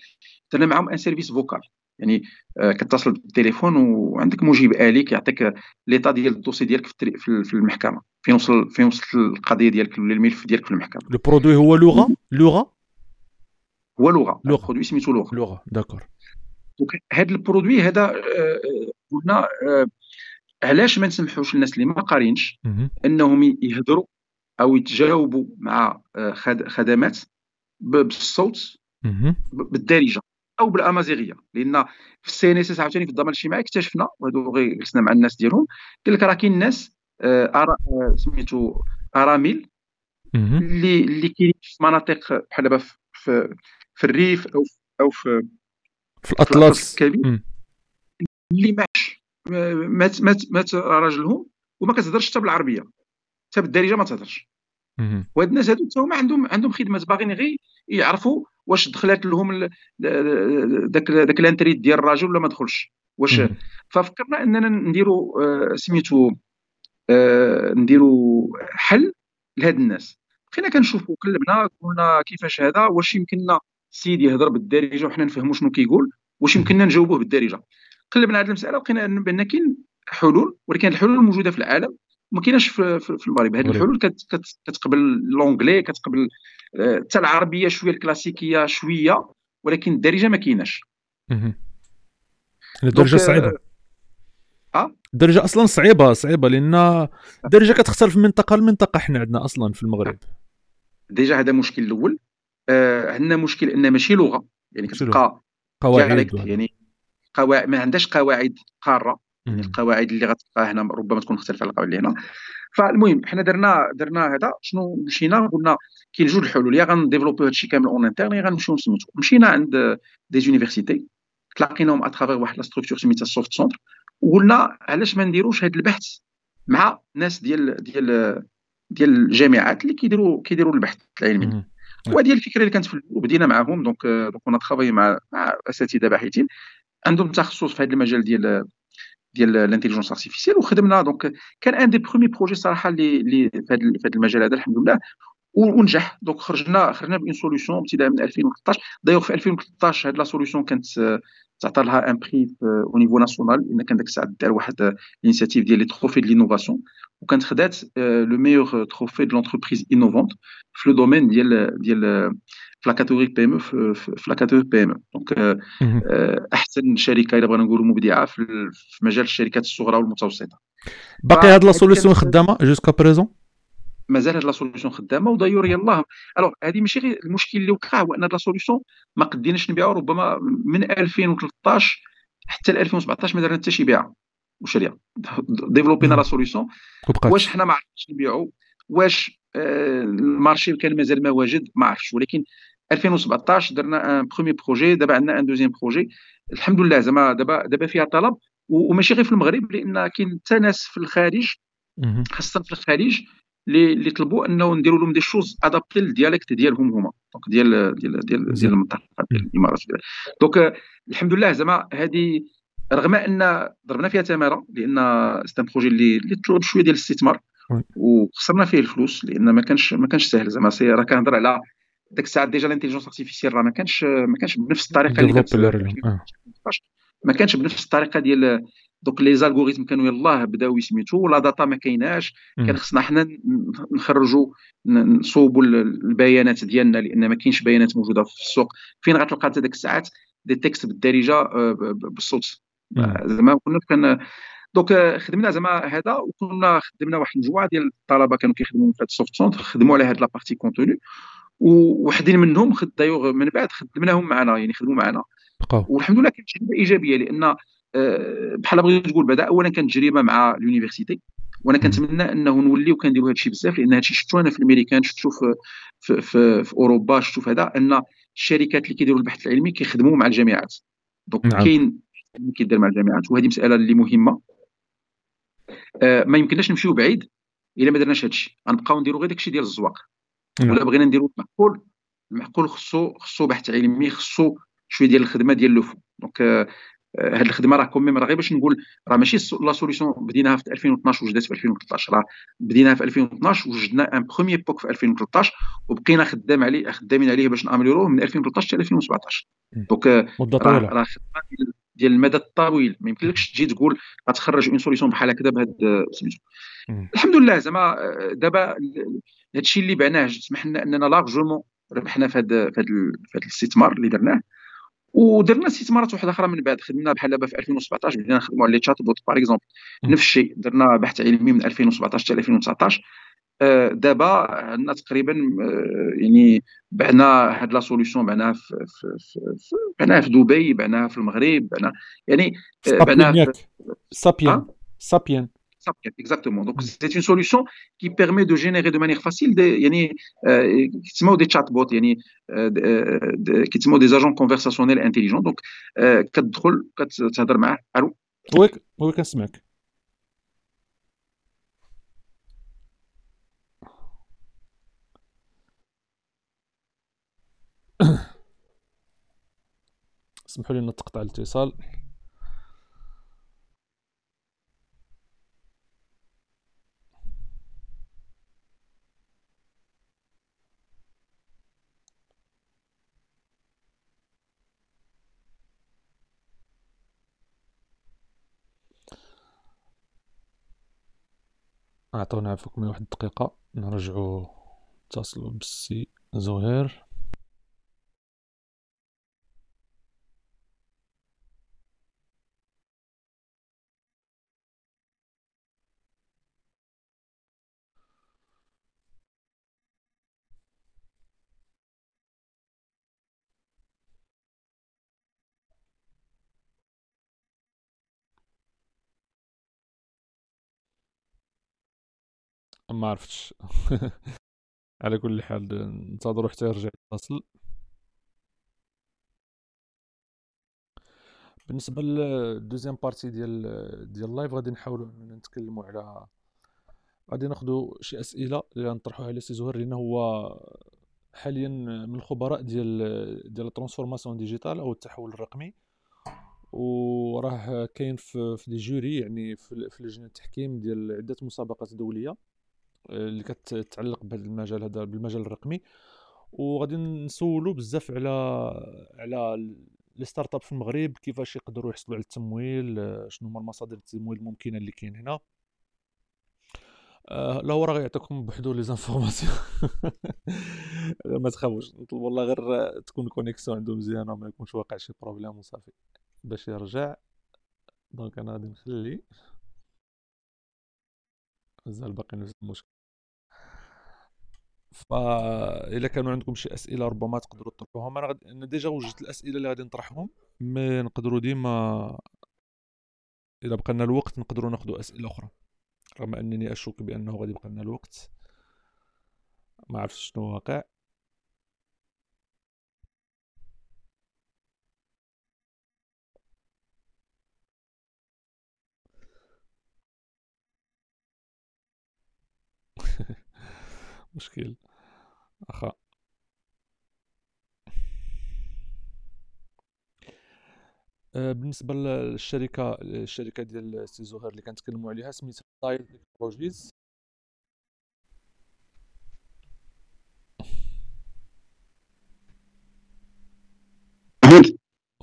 درنا معاهم un service vocal يعني آه كتصل بالتليفون وعندك مجيب آلي كيعطيك l'état ديال ال dossier ديالك في المحكمة. فين وصل فين وصل القضية ديالك ولا الملف ديالك في المحكمة. le produit هو لغه لغه هو لغة. لغة. produit سميتو لغة. لغة. d'accord donc هذا ال produit هذا قلنا علاش ما نسمحوش للناس اللي ما قارينش إنهم يهضروا أو يتجاوبوا مع خدمات بالصوت بالدارجة أو بالأمازيغية. لأن في ال CNSS عاوتاني في الضمان الاجتماعي اكتشفنا وهذو غير جلسنا مع الناس ديالهم قال لك راه كاين ناس أرا... سميتو أراميل اللي اللي كاين في مناطق بحال دابا في في الريف أو أو في في الأطلس الكبير. اللي ماش مات مات مات راجلهم وما كتهضرش حتى بالعربية. حتى بالدارجة ما تهضرش. وهاد الناس هادو حتى هما عندهم عندهم خدمات. باغيين غير يعرفوا واش دخلت لهم داك داك la retraite ديال الراجل ولا ما دخلش. واش ففكرنا أننا نديروا سميتو آه نديروا حل لهاد الناس. بقينا كنشوفوا قلبنا قلنا كيفاش هذا واش يمكننا السيد يهضر بالدارجة وحنا نفهموا شنو كيقول واش يمكننا نجاوبوه بالدارجة. قلبنا هذه المسألة لقينا بأن كاين حلول ولكن الحلول موجودة في العالم ما كايناش في, في المغرب. هذه الحلول كتقبل لونجلي كتقبل حتى العربية شوية الكلاسيكية شوية ولكن الدارجة ما كايناش. الدرجه صعيبة. آه الدرجه أصلا صعيبة صعيبة لأن الدرجه كتختلف من منطقة لمنطقة حنا عندنا أصلا في المغرب. déjà هذا المشكل الأول. آه عندنا مشكل أن ماشي لغة. يعني كتبقى قواعد يعني قواعد ما عندهاش قواعد قارة. يعني القواعد اللي غتلقاها هنا ربما تكون مختلفة على القواعد اللي هنا. فالمهم حنا درنا درنا هذا. شنو مشينا؟ قلنا كاين جوج الحلول. يا غنديفلوبيو هادشي كامل en interne يا غنمشيو نسميتو مشينا عند des universités تلاقيناهم à travers واحد la structure سميتها ال Soft Centre وقلنا علاش ما نديروش هذا البحث مع ناس ديال ديال ديال الجامعات اللي كيديروا كيديروا البحث العلمي. وهذه الفكرة اللي كانت في بدينا معاهم. donc donc on a travaillé مع مع أساتذة باحثين. عندهم تخصص في هذا المجال ديال ديال l'intelligence artificielle وخدمنا. donc كان un des premiers projets صراحة اللي اللي في هذا المجال هذا الحمد لله ونجح. donc خرجنا خرجنا ب une solution ابتداء من 2013 دايوغ في 2013 هذه la solution كانت تعطى لها un prix au niveau national لأن كان ديك الساعة دار واحد l'initiative ديال les trophées ديال l'innovation وكانت خدات le meilleur trophée de l'entreprise innovante في le domaine ديال ديال في la catégorie PME في la catégorie PME donc أحسن شركة إلا بغينا نقولوا مبدعة في مجال الشركات الصغرى والمتوسطة. باقي هاد la solution خدامة jusqu'à présent مازال هاد la solution خدامة و d'ailleurs يلاه. alors هذه ماشي غير المشكل اللي وقع هو أن la solution ما قديناش نبيعو ربما من 2013 حتى ل 2017 ما درنا حتى شي بيعة. وشريه ديفلوبينا la solution واش حنا ما عرفناش نبيعو؟ واش آه، ال marché كان مازال ما واجد؟ ما عرفتش. ولكن 2017 درنا un premier projet دابا عندنا un deuxième projet الحمد لله زعما دابا دابا فيها طلب. وماشي غير في المغرب لأن كاين حتى ناس في الخارج خاصة في الخارج اللي طلبوا انه نديروا لهم des choses adaptées لل dialecte ديالهم هما. donc ديال ديال ديال ديال المنطقة ديال الإمارات. donc الحمد لله زعما هذه رغم ان ضربنا فيها تمارة لأن c'est un projet اللي اللي طلب شوية ديال الاستثمار. وخسرنا فيه الفلوس لأن ما كانش ما كانش سهل زعما. راه كنهضر على ديك الساعة déjà l'intelligence artificielle راه ما كانش ما كانش بنفس الطريقة اللي كانت ما كانش بنفس الطريقة ديال donc les algorithmes كانوا يلاه بداو يسميتو la data ما كايناش. كان خصنا حنا نخرجوا نصوبوا البيانات ديالنا لأن ما كاينش بيانات موجودة في السوق. فين غتلقى انت ديك الساعات؟ des textes بالدارجة آه، بالصوت. زعما كنا كان donc خدمنا زعما هذا وكنا خدمنا واحد المجموعه ديال الطلبة كانوا كيخدموا في هذا ال Soft Centre خدموا على هذه la partie contenu ووحدين منهم دايوغ من بعد خدمناهم معنا يعني خدموا معنا. والحمد لله كانت تجربه إيجابية لأن آه، بحال بغيت تقول بعدا اولا كانت تجربه مع ال université وأنا كنتمنى أنه نوليو كنديروا هذا الشيء بزاف لأن هذا الشيء شفتو أنا في الأمريكان شفتو في في, في, في أوروبا شفتو في هذا أن الشركات اللي كيديروا البحث العلمي كيخدموا مع الجامعات. donc نعم. كاين كيدير مع الجامعات وهذه مسألة اللي مهمة. آه ما يمكنناش نمشيو بعيد إلا ما درناش هذا الشيء غنبقاو نديروا غير داك الشيء ديال الزواق. نعم. ولا بغينا نديروا المعقول المعقول خصو خصو بحث علمي خصو شوية ديال الخدمة ديال لو donc آه هذه الخدمة راه quand même راه غير باش نقول راه ماشي la solution بديناها في 2012 وجدت في 2013 راه بديناها في 2012 وجدنا un premier POC في 2013 وبقينا خدام عليه خدامين عليه باش ن améliorer وه من 2013 حتى 2017 donc راه راه خدمة ديال المدى الطويل. ما يمكنلكش تجي تقول غتخرج une solution بحال هكذا بهذا سميتو. الحمد لله زعما دابا هذا الشيء اللي بعناه سمح لنا أننا largement ربحنا في هذا في هذا الاستثمار اللي درناه. ودرنا استثمارات واحدة أخرى من بعد خدمنا بحال دابا في 2017 بدينا نخدموا على les chatbots par exemple نفس الشيء درنا بحث علمي من 2017 حتى 2019 آه، دابا عندنا تقريبا آه، يعني بعنا هاد la solution بعناها في, في, في بعناها في دبي بعناها في المغرب بعناها يعني آه، بعناها سابيان سابيان exactement. Donc, c'est une solution qui permet de générer de manière facile des, yani, euh, des chatbots, yani, euh, qui sont des agents conversationnels intelligents. Donc, كتدخل كتهضر معاه الو وي وي كنسمعك اسمحوا لي نتقطع الاتصال اعطونا عفوكم واحد الدقيقة نرجعو. نتصلوا بالسي زهير. ما عرفتش. على كل حال ننتظروا حتى يرجع يتصل بالنسبة لل deuxième partie ديال ديال ال live غادي نحاولوا نتكلموا على غادي ناخذوا شي أسئلة اللي غنطرحوها على سي زهير لأن هو حاليا من الخبراء ديال ديال ال transformation digitale أو التحول الرقمي. وراه كاين في des jurys يعني في, لجنة التحكيم ديال عدة مسابقات دولية. اللي كتتعلق بهذا المجال هذا بالمجال الرقمي. وغادي نسولو بزاف على على les startups في المغرب كيفاش يقدروا يحصلوا على التمويل شنو هما المصادر التمويل الممكنة اللي كاين هنا. آه لا هو راه غيعطيكم بوحدو les informations. ما تخافوش نطلب والله غير تكون connexion عنده مزيانة ما يكونش واقع شي problème وصافي. باش يرجع donc أنا غادي نخلي مازال باقي نفس المشكل فإلا كانوا عندكم شي أسئلة ربما تقدروا تطرحوهم أنا غد... أنا déjà وجدت الأسئلة اللي غادي نطرحهم mais نقدروا ديما اذا بقى لنا الوقت نقدروا ناخذوا أسئلة أخرى رغم أنني أشك بأنه غادي يبقى لنا الوقت. ما عرفتش شنو واقع مشكل أخا. آه، بالنسبة للشركة الشركة ديال السي زهير اللي كنتكلموا عليها سميتها تايل تكنولوجيز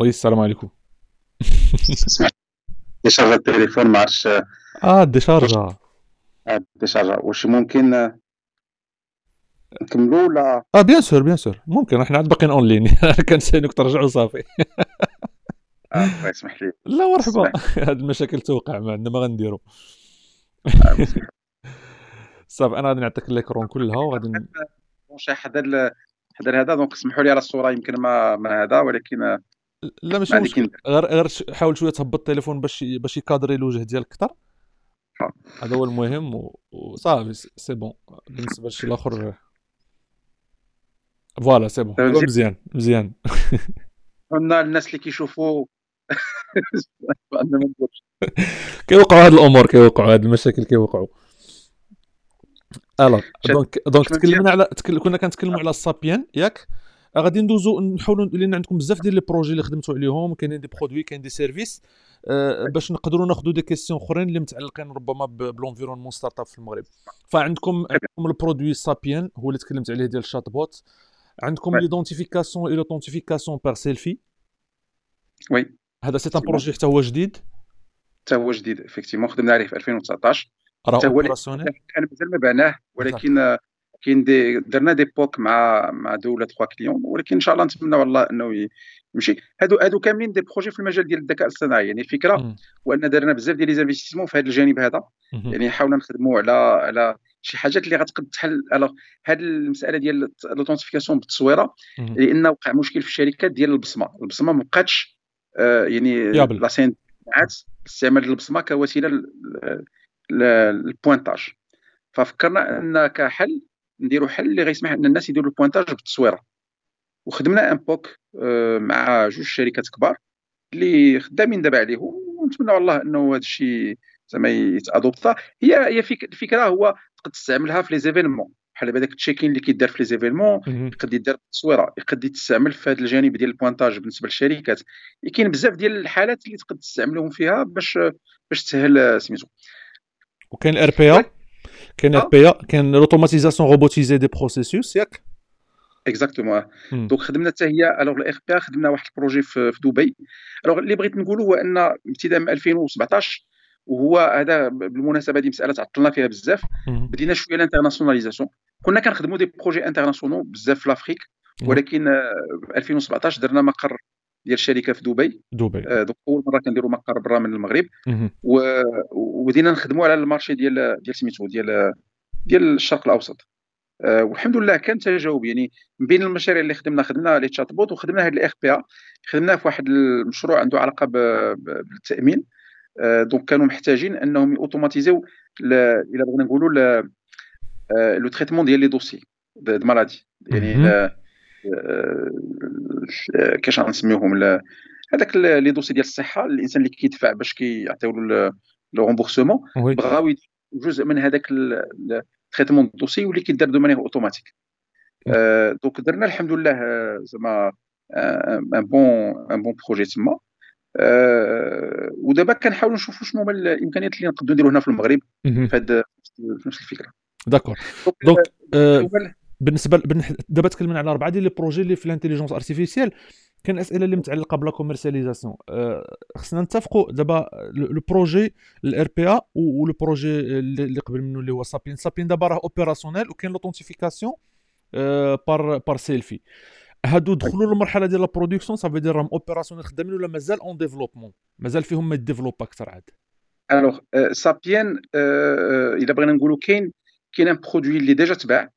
oui السلام عليكم déchargé التليفون ما عرفتش آه déchargé آه، déchargé واش ممكن نكملوا ولا آه bien sûr bien sûr. ممكن إحنا عاد باقيين en ligne كنسالك ترجعوا صافي. آه اسمح لي. لا مرحبا هاد المشاكل توقع ما عندنا ما غنديروا آه، صافي أنا غادي نعطيك l'écran كلها وغادي حدا حدا هذا donc اسمحوا لي على الصورة يمكن ما ما هذا ولكن لا ماشي مشكل غير غير حاول شوية تهبط التليفون باش باش ي cadrer الوجه ديالك أكثر. آه. هذا هو المهم وصافي c'est bon. بالنسبة للشيء الآخر voilà c'est bon مزيان مزيان. قلنا الناس اللي كيشوفوا كيوقعوا هاد الأمور كيوقعوا هاد المشاكل كيوقعوا. alors donc donc تكلمنا على تكل... كنا كنتكلموا على السابيان ياك؟ غادي ندوزو نحاولوا لأن عندكم بزاف ديال les projets اللي خدمتوا عليهم كاينين des produits كاين des services. أه باش نقدروا ناخذوا des questions أخرين اللي متعلقين ربما ب l'environnement startup في المغرب. فعندكم عندكم ال produit سابيان هو اللي تكلمت عليه ديال ال chatbot عندكم l'identification et l'authentification par selfie oui هذا c'est un projet حتى هو جديد؟ حتى هو جديد effectivement خدمنا عليه في 2019 حتى هو كان مازال ما بعناه ولكن كاين دي درنا des POC مع مع deux ولا trois clients ولكن إن شاء الله نتمنى والله إنه يمشي. هادو هادو كاملين des projets في المجال ديال الذكاء الاصطناعي. يعني الفكرة هو ان درنا بزاف ديال les investissements في هذا الجانب هذا. يعني حاولنا نخدموا على على شي حاجات اللي غتقد تحل. alors هذه المسألة ديال l'authentification بالتصويرة لأن وقع مشكل في الشركات ديال البصمة. البصمة ما بقاتش آه يعني لا سين استعمال البصمة كوسيلة لل pointage ففكرنا أن كحل نديروا حل اللي غيسمح أن الناس يديروا ال pointage بالتصويرة. وخدمنا un POC آه، مع جوج شركات كبار اللي خدامين دابا عليهم. ونتمنى والله أنه هذا الشيء زعما يت adopta. هي هي الفكرة هو تقدر تستعملها في les événements. بحال دابا داك ال check-in اللي كيدار في les événements يقد يدار بالتصويره يقد يتستعمل في هذا الجانب ديال ال pointage بالنسبة للشركات. كاين بزاف ديال الحالات اللي تقدر تستعملوهم فيها باش باش تسهل سميتو. وكاين ار بي ا كاين ار بي ا كاين l'automatisation robotisée des processus ياك exactement donc خدمنا حتى هي alors الـ RPA خدمنا واحد projet في, دبي. alors اللي بغيت نقولوا هو أن ابتداء من 2017 وهو هذا بالمناسبة هذه مسألة تعطلنا فيها بزاف. بدينا شوية l'internationalisation كنا كنخدموا des projets internationaux بزاف في l'Afrique ولكن 2017 درنا مقر ديال الشركة في دبي. دبي. آه donc أول مرة كنديروا مقر برا من المغرب. وبدينا نخدموا على ال marché ديال ديال سميتو ديال ديال الشرق الأوسط. آه والحمد لله كان تجاوب. يعني من بين المشاريع اللي خدمنا خدمنا les chatbots وخدمنا هذا الـ RPA خدمناه في واحد المشروع عنده علاقة بالتأمين. آه donc كانوا محتاجين أنهم automatiser يو إلا بغينا نقولوا le traitement ديال les dossiers de maladie يعني كيفاش غنسميوهم هذاك les dossiers ديال الصحة الإنسان اللي كيدفع باش كيعطيو له le remboursement بغاو جزء من هذاك ال traitement ال dossier يولي كيدار de manière automatique donc درنا الحمد لله زعما un bon un bon projet تما. ودابا كنحاولوا نشوفوا شنو هما الإمكانيات اللي نقدروا نديروا هنا في المغرب في هذا في نفس الفكرة. d'accord. donc آه، بالنسبة دابا تكلمنا على أربعة ديال les projets اللي في l'intelligence artificielle كاين أسئلة اللي متعلقة ب la commercialisation أه خصنا نتفقوا دابا le projet الـ RPA و le projet اللي قبل منه اللي هو سابيان سابيان دابا راه opérationnel وكاين l'authentification par par selfie هادو دخلوا للمرحلة ديال la production صافي دير راهم opérationnels خدامين ولا مازال en développement مازال فيهم ما ي développe أكثر عاد. alors سابيان الا بغينا نقولوا كاين كاين un produit اللي déjà تباع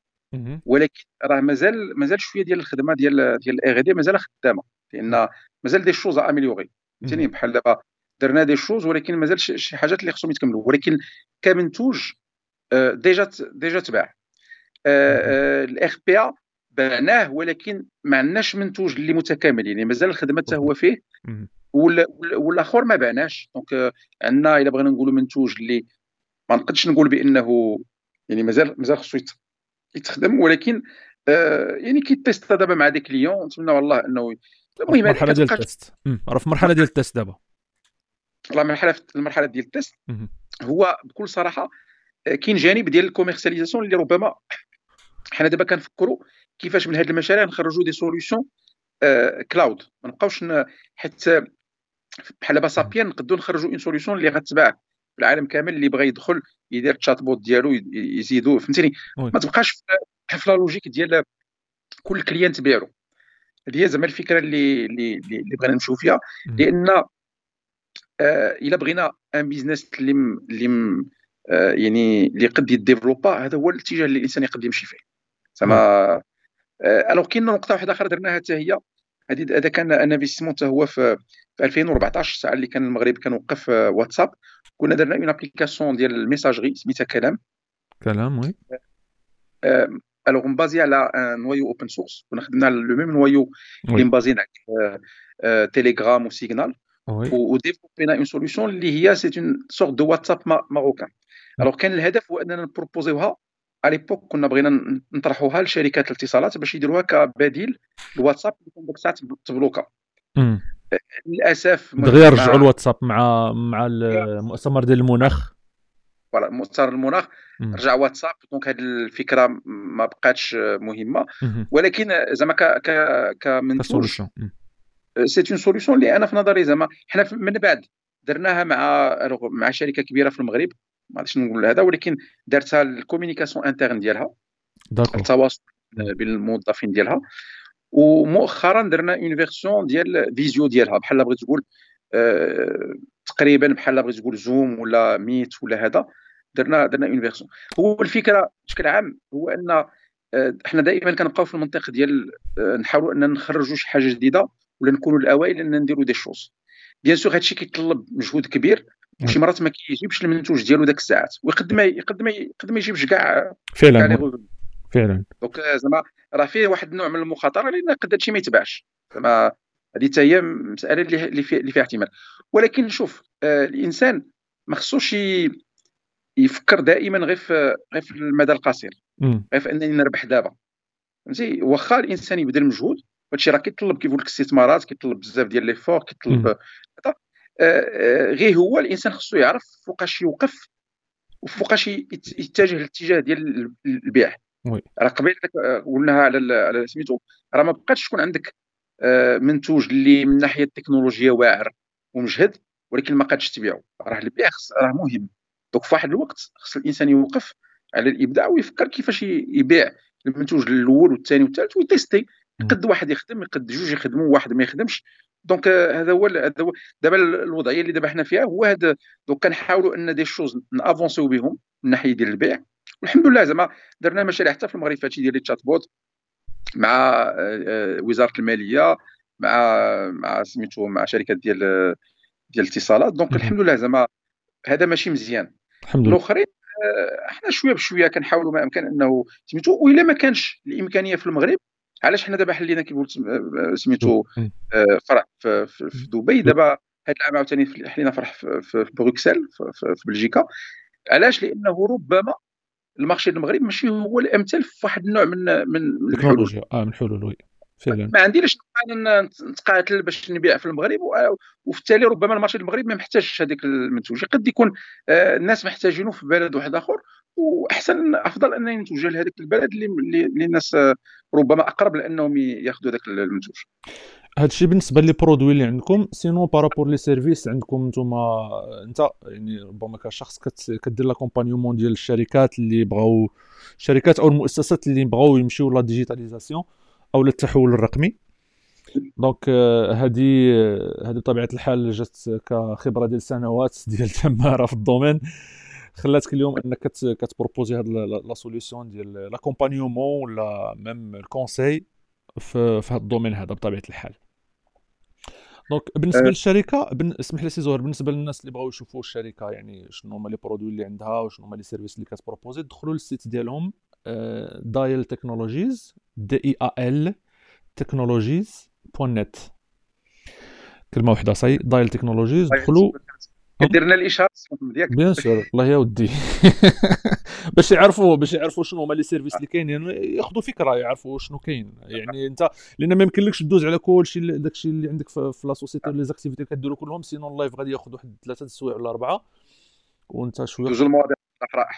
ولكن راه مازال مازال شوية ديال الخدمة ديال ديال الـ R&D مازال خدامة. لأن مازال des choses à améliorer فهمتيني؟ بحال دابا درنا des choses ولكن مازال شي حاجات اللي خصهم يتكملوا. ولكن كمنتوج déjà déjà تباع. الـ RPA بعناه ولكن ما عندناش منتوج اللي متكامل يعني مازال الخدمة حتى هو فيه. والآخر ما بعناش. donc عندنا إلا بغينا نقولوا منتوج اللي ما نقدش نقول بأنه يعني مازال مازال خصو يتخدم ولكن آه يعني كي teste دابا مع des clients. نتمنى والله إنه المهم المرحله ديال ال test راه في المرحله ديال ال test دابا. والله المرحله المرحله ديال ال test هو بكل صراحة آه، كاين جانب ديال la commercialisation اللي ربما حنا دابا كنفكروا كيفاش من هذه المشاريع نخرجوا des solutions آه cloud ما نبقاوش حيت بحال دابا سابيان نقدروا نخرجوا une solution اللي غتباع في العالم كامل اللي بغى يدخل يدير ال chatbot ديالو يزيدو فهمتيني؟ ما تبقاش في la logique ديال كل client بيعو هذه هي زعما الفكرة اللي اللي اللي بغينا نمشيو فيها. لأن آه إلا بغينا un business اللي اللي آه يعني اللي قد ي développer هذا هو الاتجاه اللي الإنسان يقد يمشي فيه. زعما آه alors كاين نقطة واحدة أخرى درناها حتى هي. هذا كان un investissement حتى هو في في 2014 الساعة اللي كان المغرب كان وقف واتساب. كنا درنا une application ديال la messagerie سميتها كلام. كلام oui. alors م basé على un noyau open source كنا خدمنا le même noyau اللي م basé ين على تيليجرام وسيجنال و développé نا une solution اللي هي c'est une sorte de واتساب marocain alors كان الهدف هو أننا ن proposer يوها على l'époque كنا بغينا نطرحوها لشركات الاتصالات باش يديروها كبديل الواتساب اللي كان ديك الساعة ت bloqué للأسف دغيا رجعوا الواتساب مع مع المؤتمر ديال المناخ. voilà مؤتمر المناخ. رجع واتساب donc هذه الفكرة ما بقاتش مهمة. ولكن زعما ك ك كمنتوج c'est une solution اللي أنا في نظري زعما حنا من بعد درناها مع مع شركة كبيرة في المغرب. ما غاديش نقول هذا ولكن دارتها la communication interne ديالها التواصل بين الموظفين ديالها. ومؤخرا درنا une version ديال visio ديالها بحال بغيت تقول آه تقريبا بحال بغيت تقول زوم ولا ميت ولا هذا. درنا درنا une version هو الفكرة بشكل عام هو أن آه إحنا دائما كنبقاو في المنطق ديال آه نحاولوا أن نخرجوا شي حاجة جديدة ولا نكونوا الأوائل إن نديروا des choses bien sûr هادشي كيطلب مجهود كبير وشي مرات ما كيجيبش المنتوج ديالو داك الساعات ويقد ما يقد ما يقد ما يجيبش كاع فعلا. فعلا. donc زعما راه فيه واحد النوع من المخاطرة لأن قد هادشي ما يتباعش زعما هذه حتى هي مسألة اللي فيها اللي فيها احتمال. ولكن شوف آه الإنسان ما خصوش يفكر دائما غير في غير في المدى القصير. غير في أنني نربح دابا. فهمتي؟ واخا الإنسان يبذل مجهود هادشي راه كيطلب كيقول لك الاستثمارات كيطلب بزاف ديال l'effort كيطلب غير هو الإنسان خصو يعرف فوقاش يوقف وفوقاش يتجه الاتجاه ديال البيع. راه قبيل قلناها على على سميتو راه ما بقاتش تكون عندك آه، منتوج اللي من ناحية التكنولوجيا واعر ومجهد ولكن ما قادش تبيعه راه البيع راه مهم. donc في واحد الوقت خص الإنسان يوقف على الإبداع ويفكر كيفاش يبيع المنتوج الأول والثاني والثالث ويتيستي. يقد واحد يخدم يقد جوج يخدموا واحد ما يخدمش. donc هذا هو هذا هو دابا الوضعية اللي دابا حنا فيها. هو هذا دونك كنحاولوا أن des choses نأفونسيو بهم من الناحيه ديال البيع. والحمد لله زعما درنا مشاريع حتى في المغرب فهادشي ديال ال chatbot مع آه، آه، وزارة المالية مع مع سميتو مع شركات ديال ديال الاتصالات. donc الحمد لله زعما هذا ماشي مزيان. الحمد لله. الآخرين آه، حنا شوية بشوية كنحاولوا ما امكن انه سميتو وإلا ما كانش الإمكانية في المغرب علاش حنا دابا حلينا كيقول سميتو فرع في, دبي. دابا هذا العام عاوتاني حلينا فرع في, بروكسل في, بلجيكا. علاش؟ لأنه ربما ال marché المغرب ماشي هو الأمثل في واحد النوع من من التكنولوجيا. آه من الحلول oui. فعلا. ما عندي لاش نتقاتل باش نبيع في المغرب وفي التالي ربما ال marché المغرب ما محتاجش هذاك المنتوج قد يكون آه، الناس محتاجينه في بلد واحد آخر وأحسن أفضل أنني نتوجه لهذاك البلد اللي, الناس آه، ربما أقرب لأنهم يأخذوا ذاك المنتوج. هذا الشيء بالنسبة les produits اللي عندكم. sinon par rapport les services عندكم نتوما أنت يعني ربما كشخص كدير l'accompagnement ديال الشركات اللي بغاو الشركات أو المؤسسات اللي بغاو يمشيو la digitalisation أو للتحول الرقمي. donc هذه هذه بطبيعة الحال جات كخبرة ديال سنوات ديال تماره في ال domaine. خلاتك اليوم أنك كتبروبوزي هاد la solution ديال l'accompagnement ولا même ال conseil في في هذا ال domaine هذا بطبيعة الحال. donc بالنسبة أه. للشركة اسمح لي سي زهير بالنسبة للناس اللي بغاو يشوفوا الشركة يعني شنو هما les produits اللي عندها وشنو هما les services اللي كتبروبوزي دخلوا لل site ديالهم. Dial Technologies D I A L Technologies point net. كلمة واحدة ça y est Dial Technologies دخلوا درنا الإشارة ديالك bien sûr الله يا ودي باش يعرفوا باش يعرفوا شنو هما les services اللي كاينين يعني ياخذوا فكرة يعرفوا شنو كاين. يعني انت لأن ما يمكنلكش دوز على كل شيء داك الشيء اللي عندك في, la société les activités اللي كديروا كلهم sinon ال live غادي ياخذ واحد ثلاثة السوايع ولا أربعة. وانت شوية جوج المواضيع.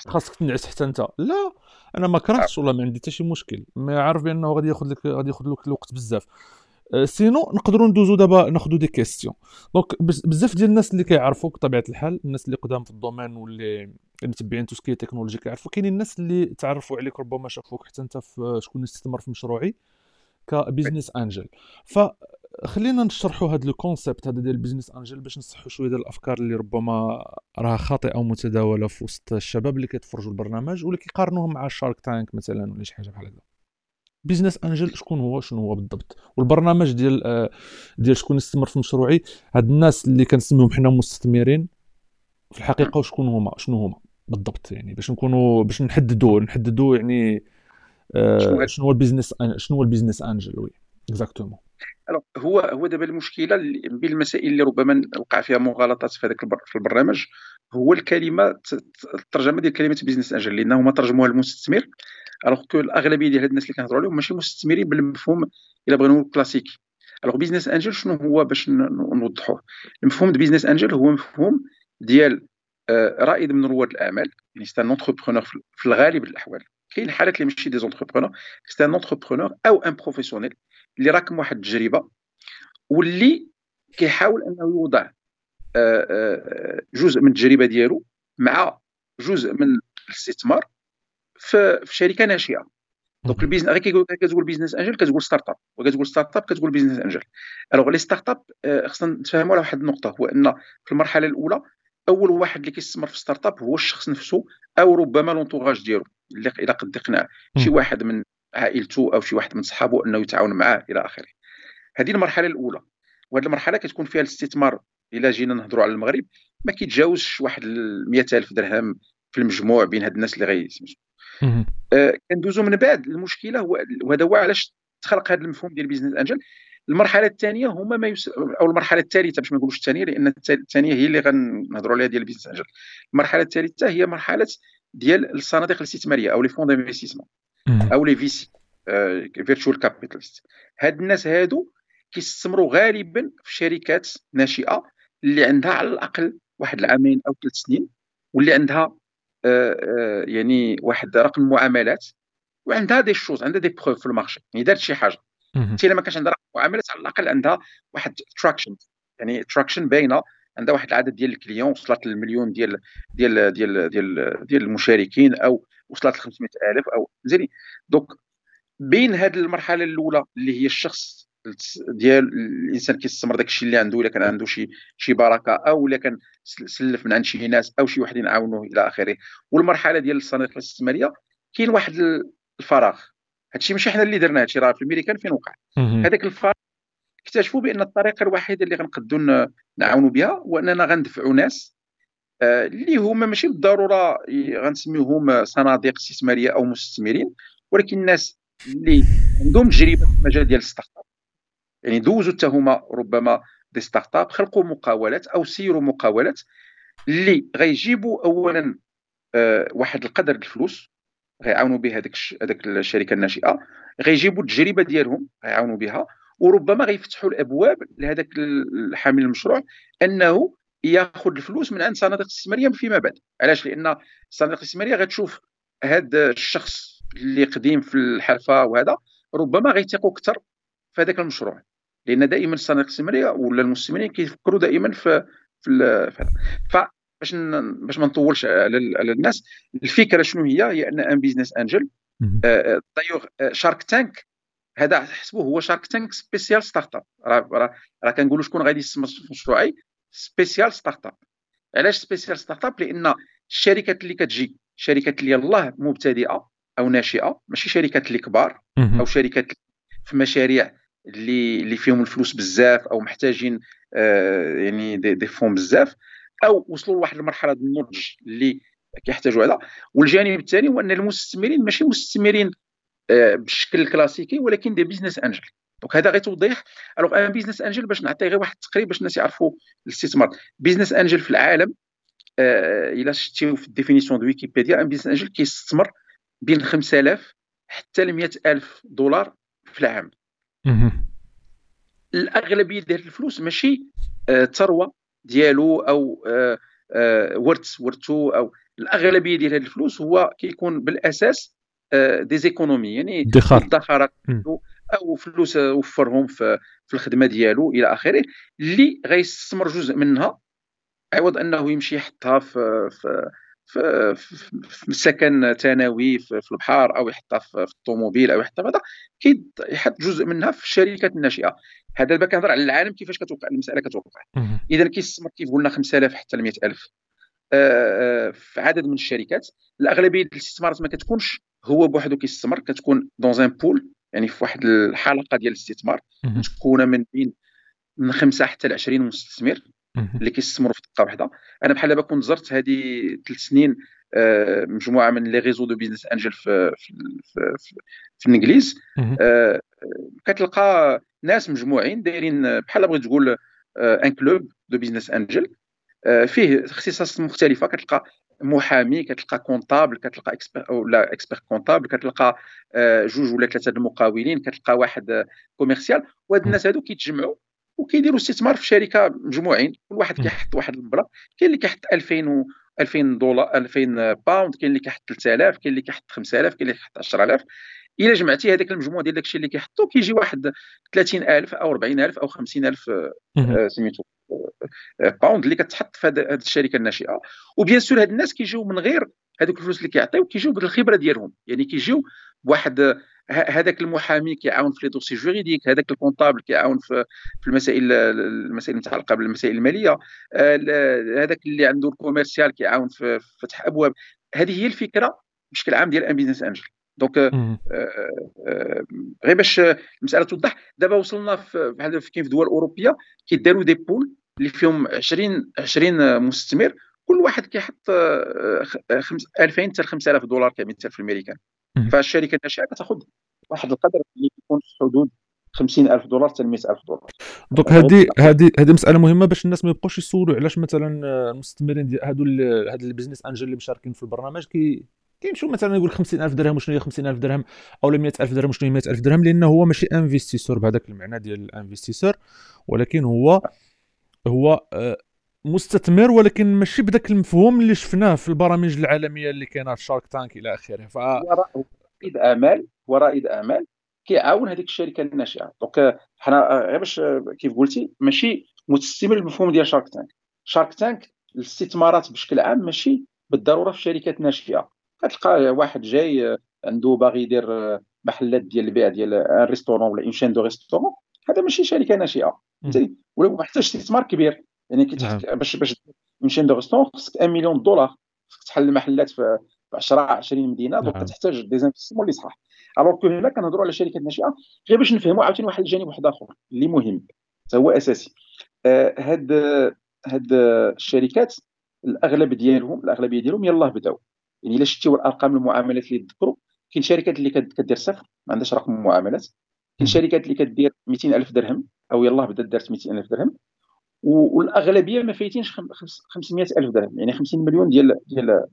خاصك تنعس حتى أنت. لا أنا ما كرهتش والله ما عندي حتى شي مشكل. ما عارف بأنه غادي ياخذ لك غادي ياخذ لك الوقت بزاف. sinon euh, نقدروا ندوزو دابا ناخذوا des questions. donc بزاف ديال الناس اللي كيعرفوك بطبيعة الحال الناس اللي قدام في ال domaine واللي متبعين tout ce qui technologie كيعرفوا كاينين الناس اللي تعرفوا عليك ربما شافوك حتى أنت في شكون استثمر في مشروعي ك business angel فخلينا نشرحوا هذا ال concept هذا ديال ال business angel باش نصحوا شوية ديال الأفكار اللي ربما راها خاطئة أو متداولة في وسط الشباب اللي كيتفرجوا البرنامج واللي كيقارنوهم مع ال Shark Tank مثلا ولا شي حاجة بحال هكا business angel شكون هو؟ شنو هو بالضبط؟ والبرنامج ديال آه، ديال شكون يستثمر في مشروعي؟ هاد الناس اللي كنسميهم حنا مستثمرين في الحقيقة شكون هما؟ شنو هما؟ بالضبط يعني باش نكونوا باش نحددوا نحددوا يعني آه شنو هو ال business شنو هو ال business angel oui exactement هو هو دابا المشكلة بين المسائل اللي ربما وقع فيها مغالطات في هذاك في البرنامج هو الكلمة الترجمة ديال كلمة business angel لأنه هما ترجموها المستثمر. alors que الأغلبية ديال هاد الناس اللي كنهضروا عليهم ماشي مستثمرين بالمفهوم إلا بغينا نقول classique alors business angel شنو هو باش نوضحوه؟ المفهوم ديال business angel هو مفهوم ديال آه، رائد من رواد الأعمال يعني c'est un entrepreneur في الغالب الأحوال. كاين حالات اللي ماشي des entrepreneurs c'est un entrepreneur أو un professionnel اللي راكم واحد التجربه واللي كيحاول أنه يوضع آه، آه، جزء من التجربة ديالو مع جزء من الاستثمار في, شركة ناشئة. donc ال business غير كتقول business angel كتقول startup وكتقول startup كتقول business angel alors les startups خصنا نتفاهموا على واحد النقطة هو أن في المرحلة الأولى أول واحد اللي كيستثمر في startup هو الشخص نفسه أو ربما l'entourage ديالو اللي الا قد يقنع شي واحد من عائلته أو شي واحد من صحابه أنه يتعاون معاه إلى آخره. هذه المرحلة الأولى. وهذه المرحلة كتكون فيها الاستثمار. إلا جينا نهضروا على المغرب ما كيتجاوزش واحد 100000 درهم في المجموع بين هاد الناس اللي غيسمجوا آه كندوزو من بعد. المشكلة هو وهذا هو علاش تخلق هذا المفهوم ديال business angel المرحلة الثانية هما ما يس... أو المرحلة الثالثة باش ما نقولوش الثانية لأن الثانية هي اللي غنهضروا عليها ديال ال business angel المرحلة الثالثة هي مرحلة ديال الصناديق الاستثمارية أو les fonds d'investissement أو les VC venture capitalists هاد الناس هادو كيستثمروا غالبا في شركات ناشئة اللي عندها على الأقل واحد العامين أو ثلاث سنين واللي عندها آه، آه، يعني واحد رقم معاملات وعندها des choses عندها des preuves في ال marché يعني دارت شي حاجة. انت ما كانش عندها معاملات على الأقل عندها واحد traction يعني traction باينة عندها واحد العدد ديال ال clients وصلت للمليون ديال ديال ديال ديال ديال المشاركين أو وصلت ل 500000 أو زين donc بين هذه المرحلة الأولى اللي هي الشخص ديال الإنسان كيستثمر داك الشيء اللي عنده إلا كان عنده شي شي بركة أو إلا كان سلف من عند شي ناس أو شي واحد يعاونوه إلى آخره. والمرحلة ديال الصناديق الاستثمارية كاين واحد الفراغ. هادشي ماشي حنا اللي درنا هادشي راه في الميريكان فين وقع. هذاك الفراغ اكتشفوا بأن الطريقة الوحيدة اللي غنقدروا نعاونوا بها هو أننا غندفعوا ناس اللي هما ماشي بالضرورة غنسميوهم صناديق استثمارية أو مستثمرين ولكن الناس اللي عندهم تجربة في المجال ديال ال startup يعني دوزوا حتى هما ربما des startups خلقوا مقاولات أو سيروا مقاولات اللي غيجيبوا اولا آه، واحد القدر الفلوس غيعاونوا به هذيك هذاك الشركة الناشئة غيجيبوا التجربة ديالهم غيعاونوا بها وربما غيفتحوا الأبواب لهذاك الحامل المشروع أنه ياخذ الفلوس من عند صناديق الاستثمارية فيما بعد. علاش؟ لأن الصناديق الاستثمارية غتشوف هذا الشخص اللي قديم في الحرفة وهذا ربما غيثيقوا أكثر في هذاك المشروع. لأن دائما الصناديق الاستثمارية ولا المستثمرين كيفكروا دائما في في, في باش باش ما نطولش على الناس الفكرة شنو هي؟ هي أن أن business angel d'ailleurs Shark Tank هذا حسبوه هو Shark Tank spécial startup راه راه كنقولوا شكون غادي يستثمر في مشروعي spécial startup علاش spécial startup لأن الشركات اللي كتجي شركات اللي يلاه مبتدئة أو ناشئة ماشي شركات اللي كبار أو شركات في مشاريع اللي اللي فيهم الفلوس بزاف أو محتاجين آه يعني des, des fonds بزاف أو وصلوا لواحد المرحلة النضج اللي كيحتاجوا هذا والجانب الثاني هو أن المستثمرين ماشي مستثمرين آه بالشكل الكلاسيكي ولكن des business angels donc هذا غير توضيح. alors un business angel باش نعطي غير واحد التقريب باش الناس يعرفوا الاستثمار. business angel في العالم آه إلا شتيو في ال définition de Wikipédia un business angel كيستثمر بين 5000 حتى ل 100000 دولار في العام. الأغلبية ديال الفلوس ماشي آه ثروه ديالو أو آه آه ورث ورثو أو الأغلبية ديال هذه الفلوس هو كيكون بالأساس آه دي زيكونومي يعني ادخار. أو فلوس وفرهم في, في الخدمة ديالو إلى آخره اللي غيستثمر جزء منها عوض أنه يمشي يحطها في في في, في سكن ثانوي في, في البحر أو يحطها في, في الطوموبيل أو يحطها هذا كيحط جزء منها في الشركات الناشئة. هذا دابا كنهضر على العالم كيفاش كتوقع المسألة كتوقع. اذا كيستثمر كيف قلنا 5000 حتى ل 100000 في عدد من الشركات. الأغلبية الاستثمارات ما كتكونش هو بوحدو كيستثمر كتكون دون ان بول يعني في واحد الحلقة ديال الاستثمار متكونه من بين من خمسة حتى ل 20 مستثمر اللي كيستثمروا في دقة واحدة. أنا بحال دابا كنت زرت هذه ثلاث سنين آه، مجموعة من les réseaux de business angels في في في, في, في الإنجليز. آه، كتلقى ناس مجموعين دايرين بحال بغيت تقول un club de business angels فيه اختصاصات مختلفة. كتلقى محامي كتلقى comptable كتلقى expert ولا expert comptable كتلقى آه، جوج ولا ثلاثة المقاولين كتلقى واحد commercial وهاد الناس هادو كيتجمعوا وكيديروا استثمار في شركة مجموعين. كل واحد كيحط واحد المبلغ كاين اللي كيحط 2000 و 2000 دولار 2000 pound كاين اللي كيحط 3000 كاين اللي كيحط 5000 كاين اللي كيحط 10000 إلا جمعتي هذاك المجموع ديال داكشي اللي كيحطوا كيجي واحد 30000 أو 40000 أو 50000 آه، سميتو pound اللي كتحط في هذه الشركة الناشئة. و bien sûr هاد الناس كيجيو من غير هذوك الفلوس اللي كيعطيو كيجيو بالخبره ديالهم. يعني كيجيو بواحد هذاك المحامي كيعاون في les dossiers juridiques هذاك ال comptable كيعاون في في المسائل المسائل المتعلقة بالمسائل المالية هذاك اللي عنده ال commercial كيعاون في فتح أبواب. هذه هي الفكرة بشكل عام ديال un business angel. donc آه، آه، غير باش المساله توضح دابا وصلنا في بحال كاين في دول اوروبيه كيداروا des pools اللي فيهم 20 20 مستثمر كل واحد كيحط 2000 حتى 5000 دولار كمثال في الأمريكان. فالشركة الناشئة كتاخذ واحد القدر اللي يكون في حدود 50000 دولار حتى 100000 دولار. donc هذه هذه هذه مسألة مهمة باش الناس ما يبقوش يسولوا علاش مثلا المستثمرين ديال هادو هاد ال business angel اللي مشاركين في البرنامج كي كيمشيو مثلا يقول 50000 درهم وشنو هي 50000 درهم؟ أو 100000 درهم وشنو هي 100000 درهم؟ لأنه هو ماشي investisseur بهذاك المعنى ديال ال investisseur ولكن هو هو آه، مستثمر ولكن ماشي بداك المفهوم اللي شفناه في البرامج العالمية اللي كاينة في Shark Tank إلى آخره. ف رائد اعمال ورائد اعمال كيعاون هذيك الشركة الناشئه donc حنا آه، غير باش آه، كيف قلتي ماشي مستثمر المفهوم ديال Shark Tank Shark Tank الاستثمارات بشكل عام ماشي بالضرورة في شركات ناشئه كتلقى واحد جاي عنده باغي يدير محلات ديال البيع ديال un restaurant ولا une chaîne de restaurants هذا ماشي شركة ناشئة. ولا محتاج استثمار كبير. يعني نعم. باش باش une chaîne de restaurants خصك 1 مليون دولار خصك تحل محلات في 10 20 مدينة donc كتحتاج des investissements اللي صح alors que هنا كنهضروا على شركات ناشئة. غير باش نفهموا عاوتاني واحد الجانب واحد آخر اللي مهم هو أساسي. آه هاد هاد الشركات الأغلب ديالهم الأغلبية ديالهم يلاه بداو. يعني إلا شفتي الأرقام المعاملات اللي تذكروا كاين شركات اللي كدير صفر ما عندهاش رقم معاملات كاين شركات اللي كدير 200 ألف درهم أو يلاه بدات دارت 200 ألف درهم والأغلبية ما فايتينش 500 ألف درهم يعني 50 مليون ديال ديال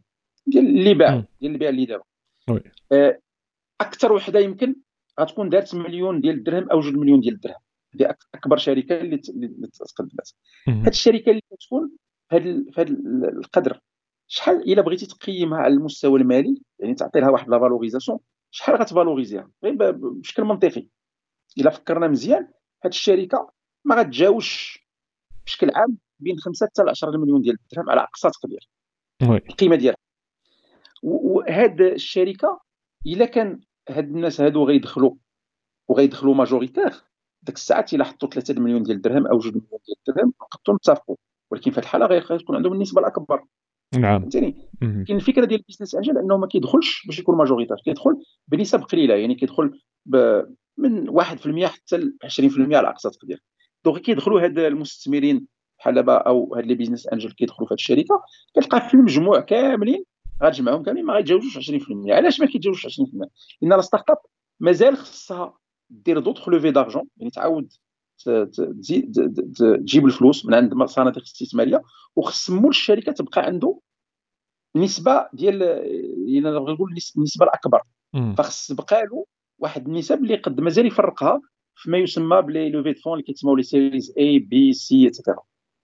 ديال اللي باع. ديال البيع اللي دابا. آه، أكثر وحدة يمكن غتكون دارت مليون ديال الدرهم أو جوج مليون ديال الدرهم هذه أكبر شركة اللي تقدمت. هاد الشركة اللي كتكون في ال- القدر شحال إلا بغيتي تقيمها على المستوى المالي يعني تعطي لها واحد la valorisation شحال غتفالوريزيها؟ غير بشكل منطقي. إلا فكرنا مزيان هاد الشركة ما غتجاوزش بشكل عام بين 5 حتى ل 10 مليون ديال الدرهم على أقصى تقدير. القيمة ديالها. وهاد الشركة إلا كان هاد الناس هادو غيدخلوا وغيدخلوا ماجوريتير ديك الساعات إلا حطوا 3 مليون ديال الدرهم أو 2 مليون ديال الدرهم نقدروا نتفقوا ولكن في هاد الحالة غيكون عندهم النسبة الأكبر. نعم. فهمتيني مهم. كاين الفكرة ديال ال business angel أنه ما كيدخلش باش يكون majoritaire كيدخل بنسب قليلة يعني كيدخل من 1% حتى ل 20% على أقصى تقدير. donc كيدخلوا هاد المستثمرين بحال دابا أو هاد les business angels كيدخلوا في هاد الشركة كتلقى في المجموع كاملين غتجمعهم كاملين ما غيتجاوزوش 20% علاش ما كيتجاوزوش 20% لأن la startup مازال خصها دير d'autres levées d'argent يعني تعاود تجيب الفلوس من عند صناديق استثمارية وخص مول الشركة تبقى عنده نسبة ديال نبغي نقول النس- النسبة الأكبر. فخص تبقى له واحد النسب اللي قد مازال يفرقها فيما يسمى ب les levées de fonds اللي كيتسموا les séries A B C et cetera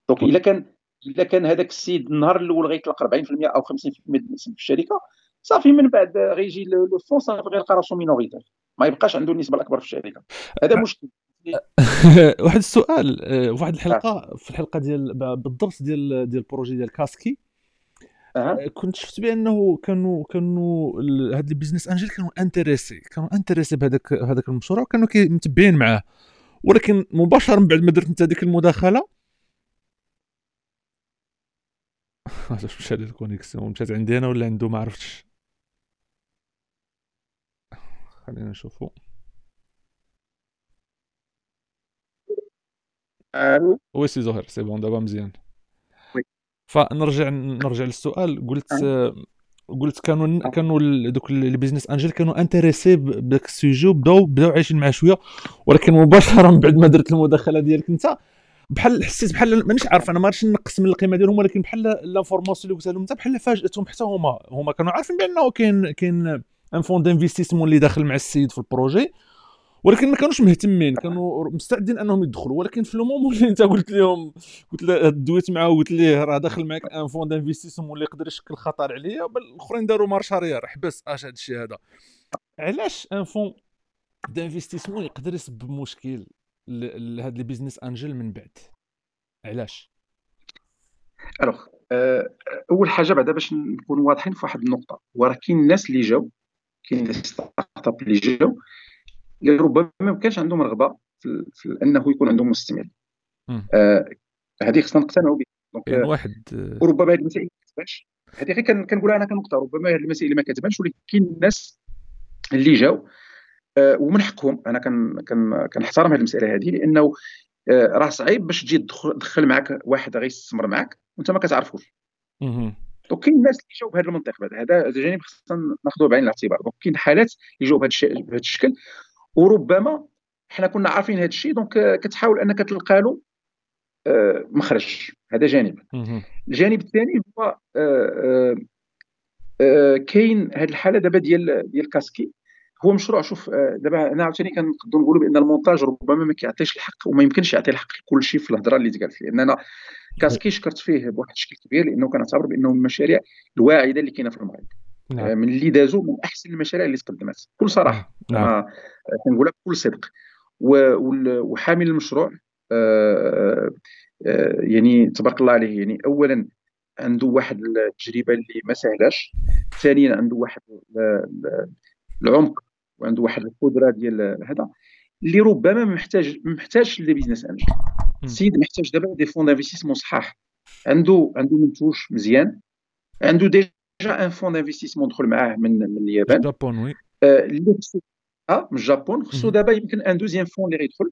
donc إلا كان إلا كان هذاك السيد النهار الأول غيطلق 40% أو 50% ديال النسب في الشركة صافي من بعد غيجي le le fonds صافي غيلقى راسو minoritaire ما يبقاش عنده النسبة الأكبر في الشركة. هذا مشكل. واحد السؤال آه، واحد الحلقة في الحلقة ديال بالضبط ديال ديال ال projet ديال كاسكي. آه، كنت شفت بأنه كانوا كانوا هاد ال business angels كانوا intéressés كانوا intéressés بهذاك هذاك المشروع وكانوا كي- متبعين معاه. ولكن مباشرة من بعد ما درت انت هذيك المداخلة la connexion مشات عندي أنا ولا عنده؟ ما عرفتش. خلينا نشوفوا oui سي زهير c'est bon دابا مزيان. oui. فنرجع نرجع للسؤال. قلت آه، قلت كانوا كانوا ال- دوك ال business angels كانوا intéressés بداك ال sujet وبداو بداو عايشين معاه شوية. ولكن مباشرة من بعد ما درت المداخلة ديالك انت بحال حسيت بحال مانيش عارف أنا ما غاديش نقص من القيمة ديالهم ولكن بحال l'information اللي قلتها لهم انت بحال فاجأتهم حتى هما. هما كانوا عارفين بأنه كاين كاين un fonds d'investissement اللي داخل مع السيد في ال projet. ولكن ما كانوش مهتمين كانوا مستعدين أنهم يدخلوا. ولكن في ال moment اللي أنت قلت لهم قلت له دويت معاه وقلت ليه راه داخل معك un fonds d'investissement اللي يقدر يشكل خطر عليا بل الآخرين داروا marche arrière حبس أش هذا الشيء هذا. علاش un fonds d'investissement يقدر يسبب مشكل ل- لهاد les business angels من بعد؟ علاش؟ alors آه، أول حاجة بعدا باش نكونوا واضحين في واحد النقطة. هو راه كاين الناس اللي جاو كاين les startups اللي جاو اللي ربما ما كانش عندهم رغبة في, في أنه يكون عندهم مستثمر. آه هذه خصنا نقتنعوا بها. donc كاين آه، واحد آه، وربما هذه المسائل ما كتبانش. هذه غير كن- كنقولها أنا كنقطه ربما هذه المسائل ما كتبانش ولكن الناس اللي جاو آه، ومن حقهم أنا كن كن كنحترم هذه المسألة هذه لأنه آه، راه صعيب باش تجي تدخل معك واحد غيستثمر معك وأنت ما كتعرفوش. donc كاين الناس اللي جاو بهذا المنطق هذا هذا جانب خصنا ناخذوه بعين الاعتبار. donc كاين حالات اللي جاو بهذا الشكل. وربما حنا كنا عارفين هذا الشيء donc آه، كتحاول أنك تلقى له آه، مخرج. هذا جانب. الجانب الثاني هو آه، كاين هذه الحالة دابا ديال ديال كاسكي. هو مشروع شوف دابا أنا عاوتاني كنقدروا نقولوا بأن المونتاج ربما ما كيعطيش الحق وما يمكنش يعطي الحق لكل شيء في الهضرة اللي تقال فيه. لأن أنا كاسكي شكرت فيه بواحد الشكل كبير لأنه كنعتبر بأنه من المشاريع الواعدة اللي كاينة في المغرب. نعم. من اللي دازوا من أحسن المشاريع اللي تقدمت بكل صراحة نعم أنا كنقولها بكل صدق. وحامل المشروع آه، آه، يعني تبارك الله عليه يعني اولا عنده واحد التجربة اللي ما سهلاش ثانيا عنده واحد ال- ال- العمق وعنده واحد القدرة ديال هذا اللي ربما ما محتاج ما محتاجش les business angels. السيد محتاج دابا des fonds d'investissement صحاح. عنده عنده منتوج مزيان عنده déjà un fonds d'investissement دخل معاه من من اليابان Japon oui آه، اللي خصو آه من ال Japon خصو. دابا يمكن un deuxième fonds اللي غيدخل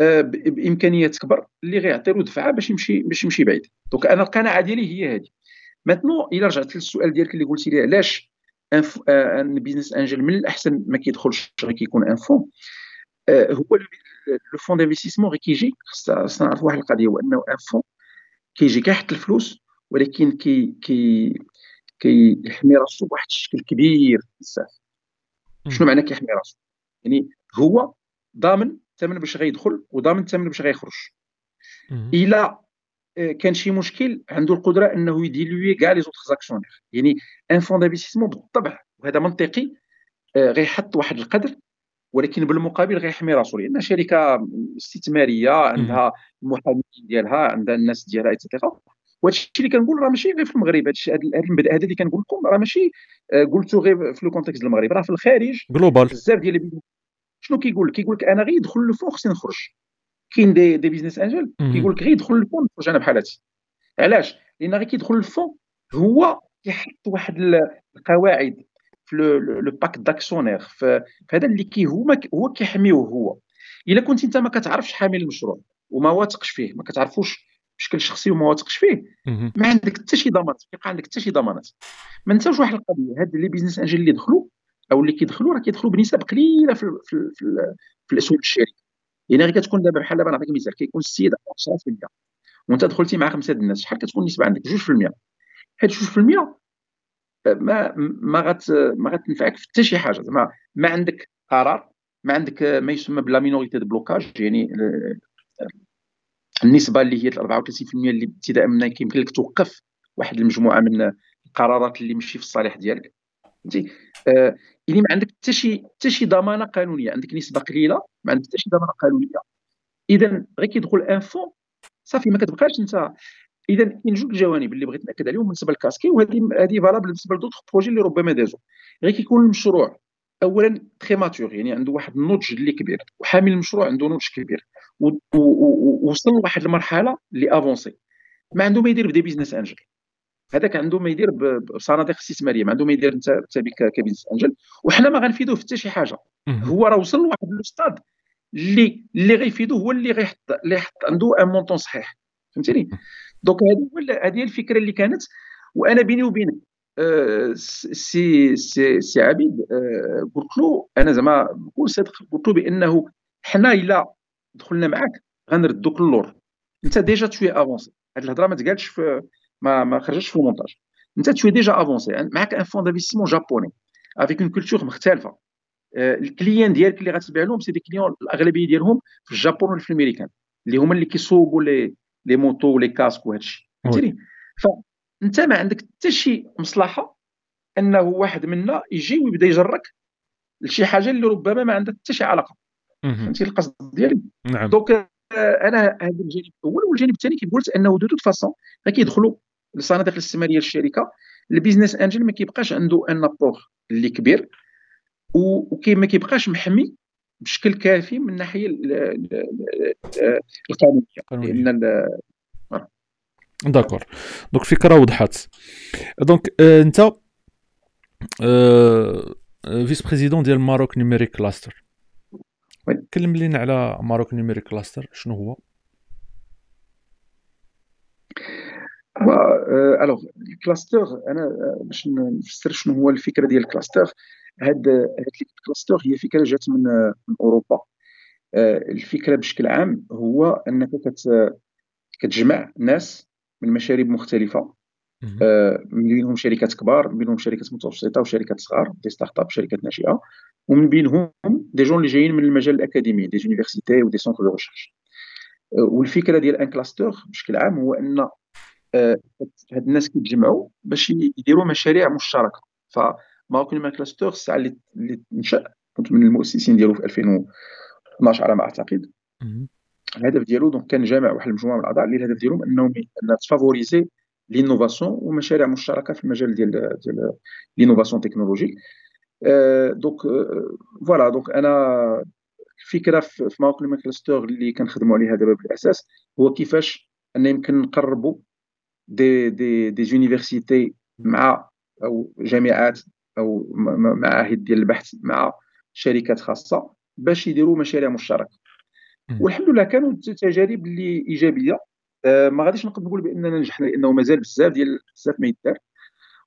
آه، بامكانيات كبر اللي غيعطي له دفعه باش يمشي باش يمشي بعيد donc أنا القناعه ديالي هي هذه maintenant الا رجعت للسؤال ديالك اللي قلتي لي علاش un آه، business angel من الاحسن ما كيدخلش غير كيكون un fonds آه، هو le fonds d'investissement غير كيجي خصنا خصنا نعرف واحد القضية هو انه un fonds كيجي كيحط الفلوس ولكن كي كي كيحمي راسو بواحد الشكل كبير بزاف. شنو معنى كيحمي راسو؟ يعني هو ضامن الثمن باش غيدخل وضامن الثمن باش غيخرج. إلا آه، كان شي مشكل عنده القدرة إنه ي diluer كاع les autres actionnaires. يعني un fonds d'investissement بالطبع وهذا منطقي آه، غيحط واحد القدر ولكن بالمقابل غيحمي راسو. لأن شركة استثمارية عندها المحامين ديالها عندها الناس ديالها وهذا الشيء اللي كنقول راه ماشي غير في المغرب. هذا المبدا هذا اللي كنقول لكم راه ماشي آه، قلتو غير في le contexte المغرب. راه في الخارج global بزاف ديال شنو كيقول؟ كيقول لك أنا غير يدخل ال fonds خصني نخرج. كاين des, des business angels كيقول لك غير يدخل ال fonds نخرج أنا بحالاتي علاش؟ لأن غير كيدخل ال fonds هو كيحط واحد القواعد في le pacte d'actionnaires في هذا اللي كي هو هو كيحميه هو. إلا كنت أنت ما كتعرفش حامل المشروع وما واثقش فيه ما كتعرفوش بشكل شخصي وما واثقش فيه. ما عندك حتى شي ضمانات كيبقى عندك حتى شي ضمانات ما نساوش واحد القضية هاد les business angels اللي دخلوا أو اللي كيدخلوا راه كيدخلوا بنسب قليلة في في, في, في الأسهم الشركة. يعني غير كتكون دابا بحال دابا نعطيك مثال كيكون السيد 10% وأنت دخلتي مع خمسه الناس شحال كتكون النسبة عندك؟ 2% هاد 2% ما ما غت ما غتنفعك في حتى شي حاجة. زعما ما عندك قرار ما عندك ما يسمى ب la minorité de blocage يعني النسبة اللي هي 34% اللي ابتداء منها كيمكن لك توقف واحد المجموعة من القرارات اللي ماشي في الصالح ديالك. فهمتي؟ آه يعني ما عندك حتى شي حتى شي ضمانة قانونية عندك نسبة قليلة ما عندك حتى شي ضمانة قانونية. اذا غير كيدخل un fonds صافي ما كتبقاش أنت. اذا كاين جوج الجوانب اللي بغيت نأكد عليهم بالنسبة للكاسكي وهذه هذه valable بالنسبة ل d'autres projets اللي ربما دازوا غير كيكون المشروع. اولا très mature يعني عنده واحد النضج اللي كبير وحامل المشروع عنده نضج كبير ووصل لواحد المرحلة اللي avancé ما عنده ما يدير ب des business angels هذاك عنده ما يدير بصناديق استثماريه ما عنده ما يدير انت ك business angel وحنا ما غنفيدوه في حتى شي حاجة. هو راه وصل لواحد الاستاد اللي اللي غيفيدوه هو اللي غيحط اللي يحط عنده un montant صحيح. فهمتيني؟ donc هذه هذه الفكرة اللي كانت وأنا بيني وبينك سي سي سي عبيد قلت له أنا زعما بكل صدق قلت له بأنه حنا إلا دخلنا معاك غنردوك للور. أنت déjà tu es avancé هاد الهضرة ما تقالش في ما ما خرجتش في المونتاج. أنت tu es déjà avancé معاك un fonds d'investissement japonais avec une culture مختلفة. آه، ال client ديالك اللي غتبيع لهم c'est des clients الأغلبية ديالهم في الجابون ولا في الأمريكان. اللي هما اللي كيصوبوا les les motos و les casques وهذا الشيء فهمتيني فانت ما عندك حتى شي مصلحة انه واحد منا يجي ويبدا يجرك لشي حاجة اللي ربما ما عندها حتى شي علاقة. فهمتي القصد ديالي؟ نعم. donc آه، أنا هذا الجانب الأول والجانب الثاني كيف قلت أنه de toute façon كيدخلوا الصناديق الاستثمارية للشركه ال business angel ما كيبقاش عنده un apport اللي كبير وما كيبقاش محمي بشكل كافي من الناحيه القانونية. لأن d'accord donc الفكرة وضحت donc آه انت آه vice-président ديال Maroc Numeric Cluster كلم لينا على Maroc Numeric Cluster شنو هو alors ال cluster أنا باش نفسر شنو هو الفكرة ديال ال cluster هاد هاد ال cluster هي فكره جات من من اوروبا الفكرة بشكل عام هو انك كتجمع ناس من مشارب مختلفة. آه، من بينهم شركات كبار من بينهم شركات متوسطة وشركات صغار des start-up شركات ناشئة ومن بينهم des gens اللي جايين من المجال الأكاديمي des universités و des centres de recherche والفكرة ديال un cluster بشكل عام هو أن آه، هاد الناس كيتجمعوا باش يديروا مشاريع مشتركة. ف Maroc Numeric Cluster الساعة اللي نشا كنت من المؤسسين ديالو في 2012 على ما أعتقد. الهدف ديالو donc كان جامع واحد المجموعة من الأعضاء اللي الهدف ديالهم أنهم ان ت favoriser l'innovation ومشاريع مشتركة في المجال ديال ديال l'innovation technologique donc voilà donc أنا الفكرة في Maroc Numeric Cluster اللي كنخدموا عليها دابا بالأساس هو كيفاش ان يمكن نقربوا des des des universités مع أو جامعات أو معاهد ديال البحث مع شركات خاصة باش يديروا مشاريع مشتركة. والحمد لله كانوا تجارب اللي إيجابية. آه، ما غاديش نقدر نقول بأننا نجحنا لأنه مازال بزاف ديال بزاف ما يدار.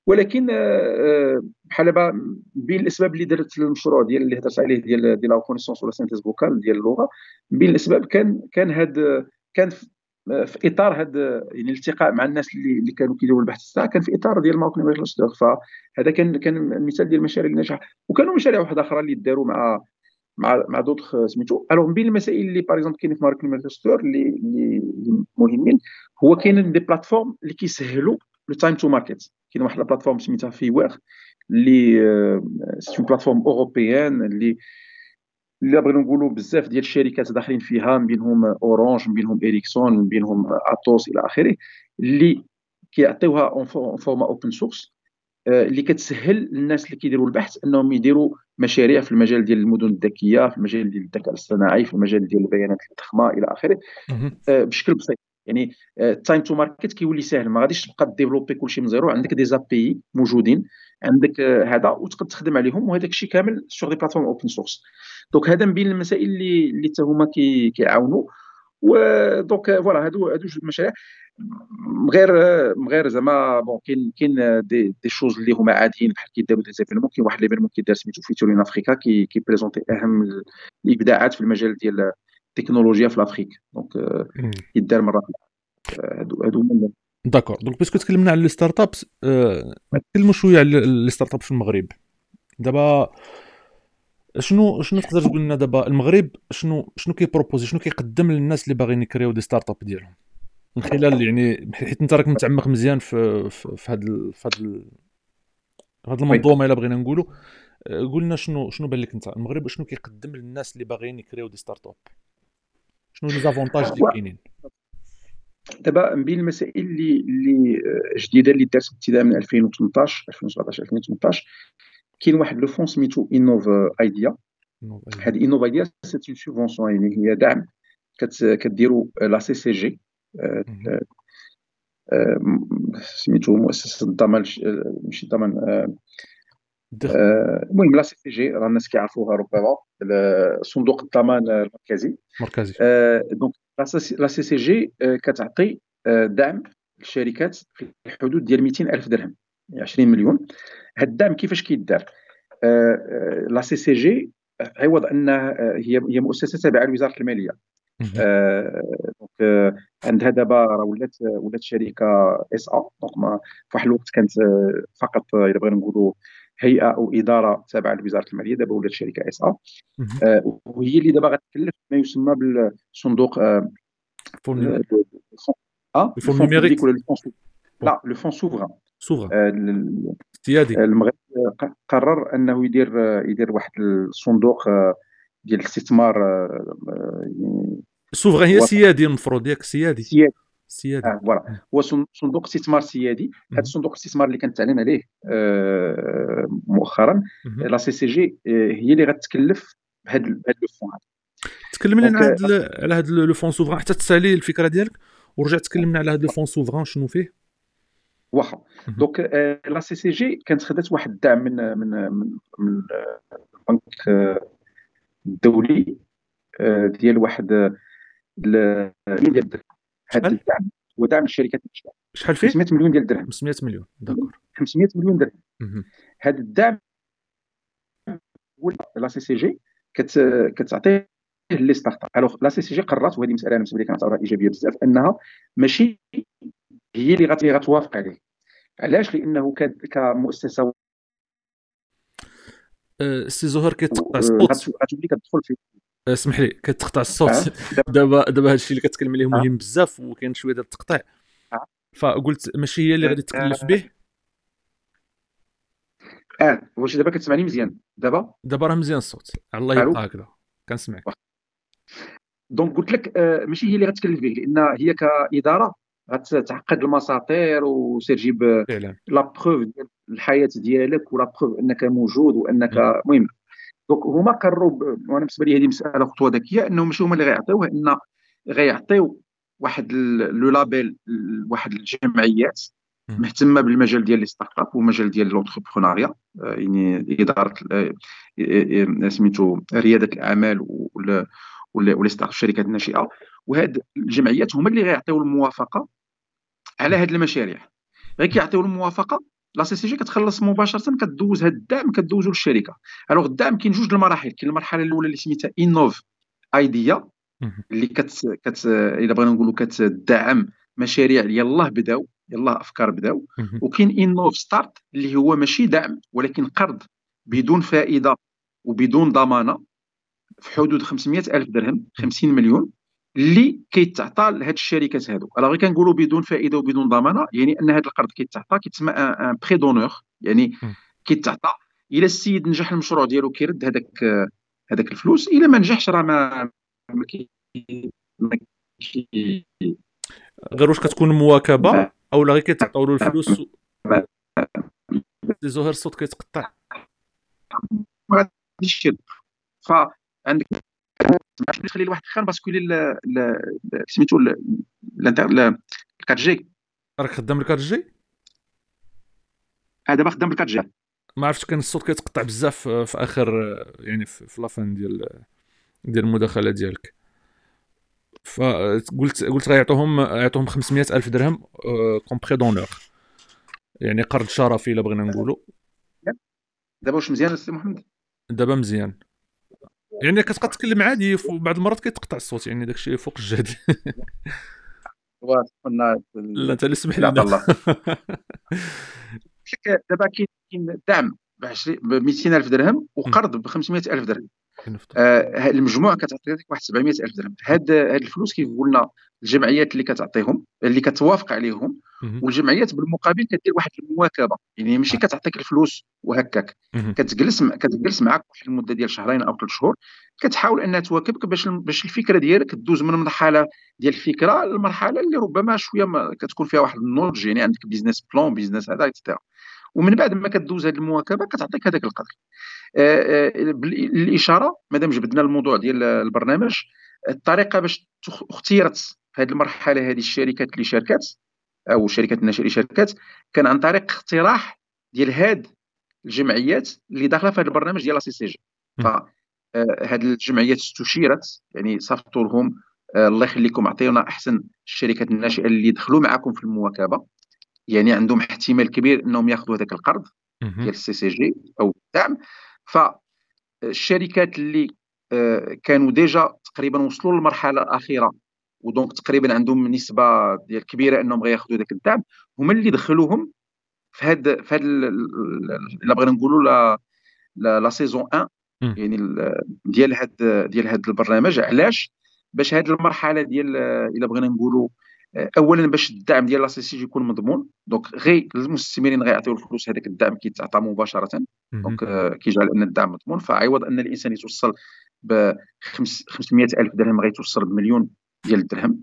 ولكن آه، آه، بحال بين الأسباب اللي درت المشروع ديال اللي هضرت عليه ديال ديال la reconnaissance و la synthèse vocale ديال اللغة بين الأسباب كان كان هاد كان في إطار هذا يعني الالتقاء مع الناس اللي, اللي كانوا كيديروا البحث تاعها كان في إطار ديال numeric فهذا كان كان مثال ديال المشاريع الناجحه وكانوا مشاريع واحدة أخرى اللي داروا مع مع مع دوطخ سميتو. alors من بين المسائل اللي par exemple كاينين في Maroc Numeric اللي اللي مهمين هو كاينين des plateformes اللي كيسهلوا le time to market كاين واحد ال plateforme سميتها FIWARE اللي c'est une plateforme européenne اللي اللي بغينا نقولوا بزاف ديال الشركات داخلين فيها من بينهم Orange من بينهم Ericsson من بينهم Atos إلى آخره اللي كيعطيوها en format open source اللي كتسهل للناس اللي كيديروا البحث انهم يديروا مشاريع في المجال ديال المدن الذكية في المجال ديال الذكاء الاصطناعي في المجال ديال البيانات الضخمه إلى آخره آه، بشكل بسيط. يعني ال time to market كيولي ساهل. ما غاديش تبقى développer كلشي من زيرو. عندك des API موجودين. عندك آه، هذا وتقدر تخدم عليهم وهذاك الشيء كامل sur des plateformes open source donc هذا من بين المسائل اللي اللي حتى هما كيعاونوا. و donc voilà هادو هادو جوج المشاريع غير غير زعما bon كاين كاين des des choses اللي هما عاديين بحال كيداروا des événements كاين واحد l'événement كيدار سميتو Futures in Africa كي كي présenter أهم الإبداعات في المجال ديال التكنولوجيا في l'Afrique donc يدار مرة هادو هادو d'accord donc parce que تكلمنا على les start-ups نتكلموا شوية على les start-up في المغرب. دابا شنو شنو تقدر تقول لنا دابا المغرب شنو شنو كي proposer شنو كيقدم للناس اللي باغيين يكريو des start-up ديالهم؟ من خلال يعني حيت أنت راك متعمق مزيان في في هذا في هذا هذا المنظومة إلا بغينا نقولوا قلنا شنو شنو بان لك أنت؟ المغرب شنو كيقدم للناس اللي باغيين يكريو des start-up؟ شنو les avantages اللي كاينين؟ دابا من بين المسائل اللي اللي جديدة اللي دارت ابتداء من 2018 2017 2018 كاين واحد le fonds سميتو Innov Idea هاد Innov Idea c'est une subvention يعني هي دعم كديروا la CCG سميتو مؤسسة الضمان ماشي الضمان المهم la CCG راه الناس كيعرفوها ربما. صندوق الضمان المركزي. مركزي. donc la CCG كتعطي دعم للشركات في الحدود ديال 200 ألف درهم. 20 مليون. هاد الدعم كيفاش كيدار؟ la CCG عوض انها هي هي مؤسسة تابعة لوزارة المالية. donc عندها دابا راه ولات ولات شركة SA donc في واحد الوقت كانت فقط اذا بغينا نقولوا هيئة أو إدارة تابعة لوزارة المالية دابا ولات شركة SA. وهي اللي دابا غتكلف ما يسمى بالصندوق fonds numérique ولا لا le fonds souverain souverain سيادي المغرب قرر أنه يدير يدير واحد الصندوق ديال الاستثمار ال souverain هي سيادي المفروض ياك سيادي. سيادي. سيادي. آه voilà. هو صندوق استثمار سيادي. هذا الصندوق الاستثمار اللي كانت تعلن عليه آه مؤخرا la CCG هي اللي غتكلف بهذا بهذا le fonds هذا. تكلمنا على هذا على هذا le fonds souverain حتى تسالي الفكرة ديالك؟ ورجع تكلمنا على هذا le fonds souverain شنو فيه؟ واخا donc la CCG كانت خدات واحد الدعم من من من, من البنك الدولي ديال واحد ديال الدرهم. هذا الدعم هو دعم الشركات شحال فيه؟ 500 مليون ديال الدرهم. 500 مليون. d'accord 500 مليون درهم. هذا الدعم la CCG كتعطيه les start-up. Alors la CCG قررت وهذه مسألة أنا بالنسبة لي كانت إيجابية بزاف أنها ماشي هي اللي غتوافق عليه. علاش؟ لأنه كمؤسسة سي زهير كيتقطع الصوت. غتولي كتدخل في اسمح لي كتقطع الصوت. دابا دابا هادشي اللي كتكلم عليه مهم بزاف وكاين شوية ديال التقطيع. فقلت ماشي هي اللي غادي تكلف به؟ أه واش دابا كتسمعني مزيان؟ دابا؟ دابا راه مزيان الصوت. الله يبقى هكذا. كنسمعك. donc قلت لك ماشي هي اللي غتكلف به لأن هي كإدارة غتعقد المساطير وسير جيب la preuve ديال الحياة ديالك ولا preuve أنك موجود وأنك المهم donc هما قرروا وأنا بالنسبة لي هذه مسألة خطوة ذكية أنهم ماشي هما اللي غيعطيوه إن غيعطيو واحد le label واحد الجمعيات مهتمة بالمجال ديال les start-up والمجال ديال l'entrepreneuriat يعني إدارة سميتو ريادة الأعمال و les start الشركات الناشئه وهاد الجمعيات هما اللي غيعطيو الموافقة على هاد المشاريع. غير كيعطيو الموافقة. la CCG كتخلص مباشرة كدوز هاد الدعم كدوزو للشركة. alors الدعم كاين جوج المراحل. كاين المرحلة الأولى اللي سميتها Innov Idea. اللي كت كت إلا بغينا نقولوا كتدعم مشاريع. يلاه بداو يلاه أفكار بداو. وكاين Innov Start اللي هو ماشي دعم ولكن قرض. بدون فائدة وبدون ضمانة. في حدود 500 ألف درهم 50 مليون. اللي كيتعطى لهاد الشركات هادو. راه غير كنقولوا بدون فائدة وبدون ضمانة يعني أن هذا القرض كيتعطى كيتسمى un prêt d'honneur يعني كيتعطى. إلى السيد نجح المشروع ديالو كيرد هذاك هذاك الفلوس إلى ما نجحش راه ما غير واش كتكون مواكبة؟ أو غير كيتعطيو له الفلوس؟ زهير الصوت كيتقطع. ما غاديش فعندك تخلي لواحد خان باسكو سميتو 4 جي راك خدام 4 G آه دابا خدام 4 G ما عرفتش كان الصوت كيتقطع بزاف في آخر يعني في la fin ديال ديال المداخلة ديالك. فقلت قلت غيعطوهم يعطوهم 500 ألف درهم comme prêt d'honneur يعني قرض شرفي إلا بغينا نقولوا دابا واش مزيان السي محمد؟ دابا مزيان. يعني كتبقى تتكلم عادي بعض المرات كيتقطع الصوت يعني داكشي فوق الجهد. لا انت اللي سمح لنا دابا كاين دعم ب 200 ألف درهم وقرض ب 500 ألف درهم. آه المجموع كتعطي لك واحد 700 ألف درهم. هاد هاد الفلوس كيقول لنا الجمعيات اللي كتعطيهم اللي كتوافق عليهم والجمعيات بالمقابل كدير واحد المواكبة. يعني ماشي كتعطيك الفلوس وهكاك. كتجلس كتجلس معك واحد المدة ديال شهرين أو ثلاث شهور كتحاول أنها تواكبك باش باش الفكرة ديالك دوز من مرحلة ديال الفكرة للمرحله اللي ربما شوية ما كتكون فيها واحد النضج يعني عندك business plan business هذا et cetera ومن بعد ما كدوز هذه المواكبة كتعطيك هذاك القدر. آه، آه، الإشارة مادام جبدنا الموضوع ديال البرنامج الطريقة باش اختيرت في هذه المرحلة هذه الشركات اللي شاركات أو شركات الناشئه اللي شاركات كان عن طريق اقتراح ديال هاد الجمعيات اللي داخلة في هذا البرنامج ديال CCG. فهاد الجمعيات استشيرت يعني صيفطوا لهم آه، الله يخليكم عطيونا أحسن الشركات الناشئة اللي دخلوا معكم في المواكبة. يعني عندهم احتمال كبير إنهم يأخذوا هذاك القرض ديال ال CCG أو الدعم. فالشركات اللي آه، كانوا déjà تقريبا وصلوا للمرحلة الأخيرة و donc تقريبا عندهم نسبة ديال كبيرة إنهم غياخذوا ذاك الدعم. هما اللي دخلوهم في هاد في هاد الا بغينا نقولوا la la saison 1 يعني ديال هاد ديال هاد البرنامج. علاش؟ باش هاد المرحلة ديال إلا بغينا نقولوا اولا باش الدعم ديال la CCG يكون مضمون. donc غير المستثمرين غيعطيو الفلوس هذاك الدعم كيتعطى مباشرة. donc كيجعل أن الدعم مضمون. فعوض أن الإنسان يتوصل ب 500 ألف درهم غيتوصل بمليون ديال الدرهم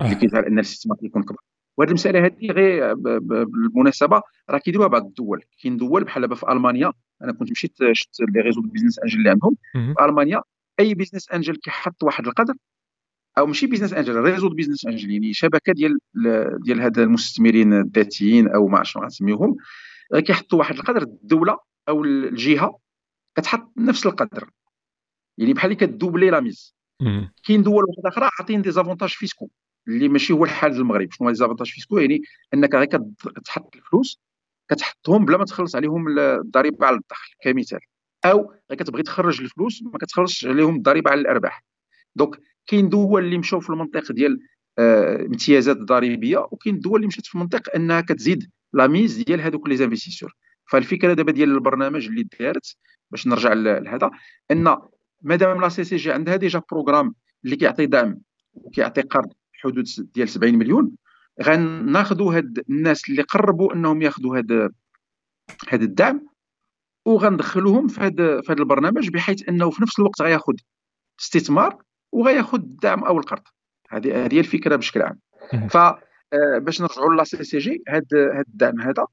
اللي آه. كيجعل أن الاستثمار يكون كبر وهذه المسألة هذه غير بالمناسبة راه كيديروها بعض الدول. كاين دول بحال دابا في ألمانيا أنا كنت مشيت شفت les réseaux business angels اللي عندهم. في ألمانيا أي business angel كيحط واحد القدر أو ماشي business angel réseau business angel يعني شبكة ديال ديال هاد المستثمرين الذاتيين أو ما عرفتش نسميوهم كيحطوا واحد القدر الدولة أو الجهة كتحط نفس القدر. يعني بحال اللي ك doubler la mise كاين دول واحدة أخرى عاطين des avantages fiscaux اللي ماشي هو الحال المغرب شنو هما avantages fiscaux؟ يعني إنك غير كتحط الفلوس كتحطهم بلا ما تخلص عليهم الضريبة على الدخل كمثال. أو كتبغي تخرج الفلوس ما كتخرجش عليهم الضريبة على الأرباح. donc كاين دول اللي مشاو في المنطق ديال آه، امتيازات ضريبية وكاين دول اللي مشات في المنطق إنها كتزيد la mise ديال هذوك les investisseurs. فالفكرة دابا ديال البرنامج اللي دارت باش نرجع لهذا إن مادام la CCG عندها déjà programme اللي كيعطي دعم وكيعطي قرض حدود ديال 70 مليون. غناخذوا هاد الناس اللي قربوا انهم ياخذوا هاد هاد الدعم وغندخلوهم في هذا في هذا البرنامج بحيث انه في نفس الوقت غياخذ استثمار وغياخذ الدعم أو القرض. هذه هذه الفكرة بشكل عام. ف آه، باش نرجعوا la CCG هذا هذا الدعم هذا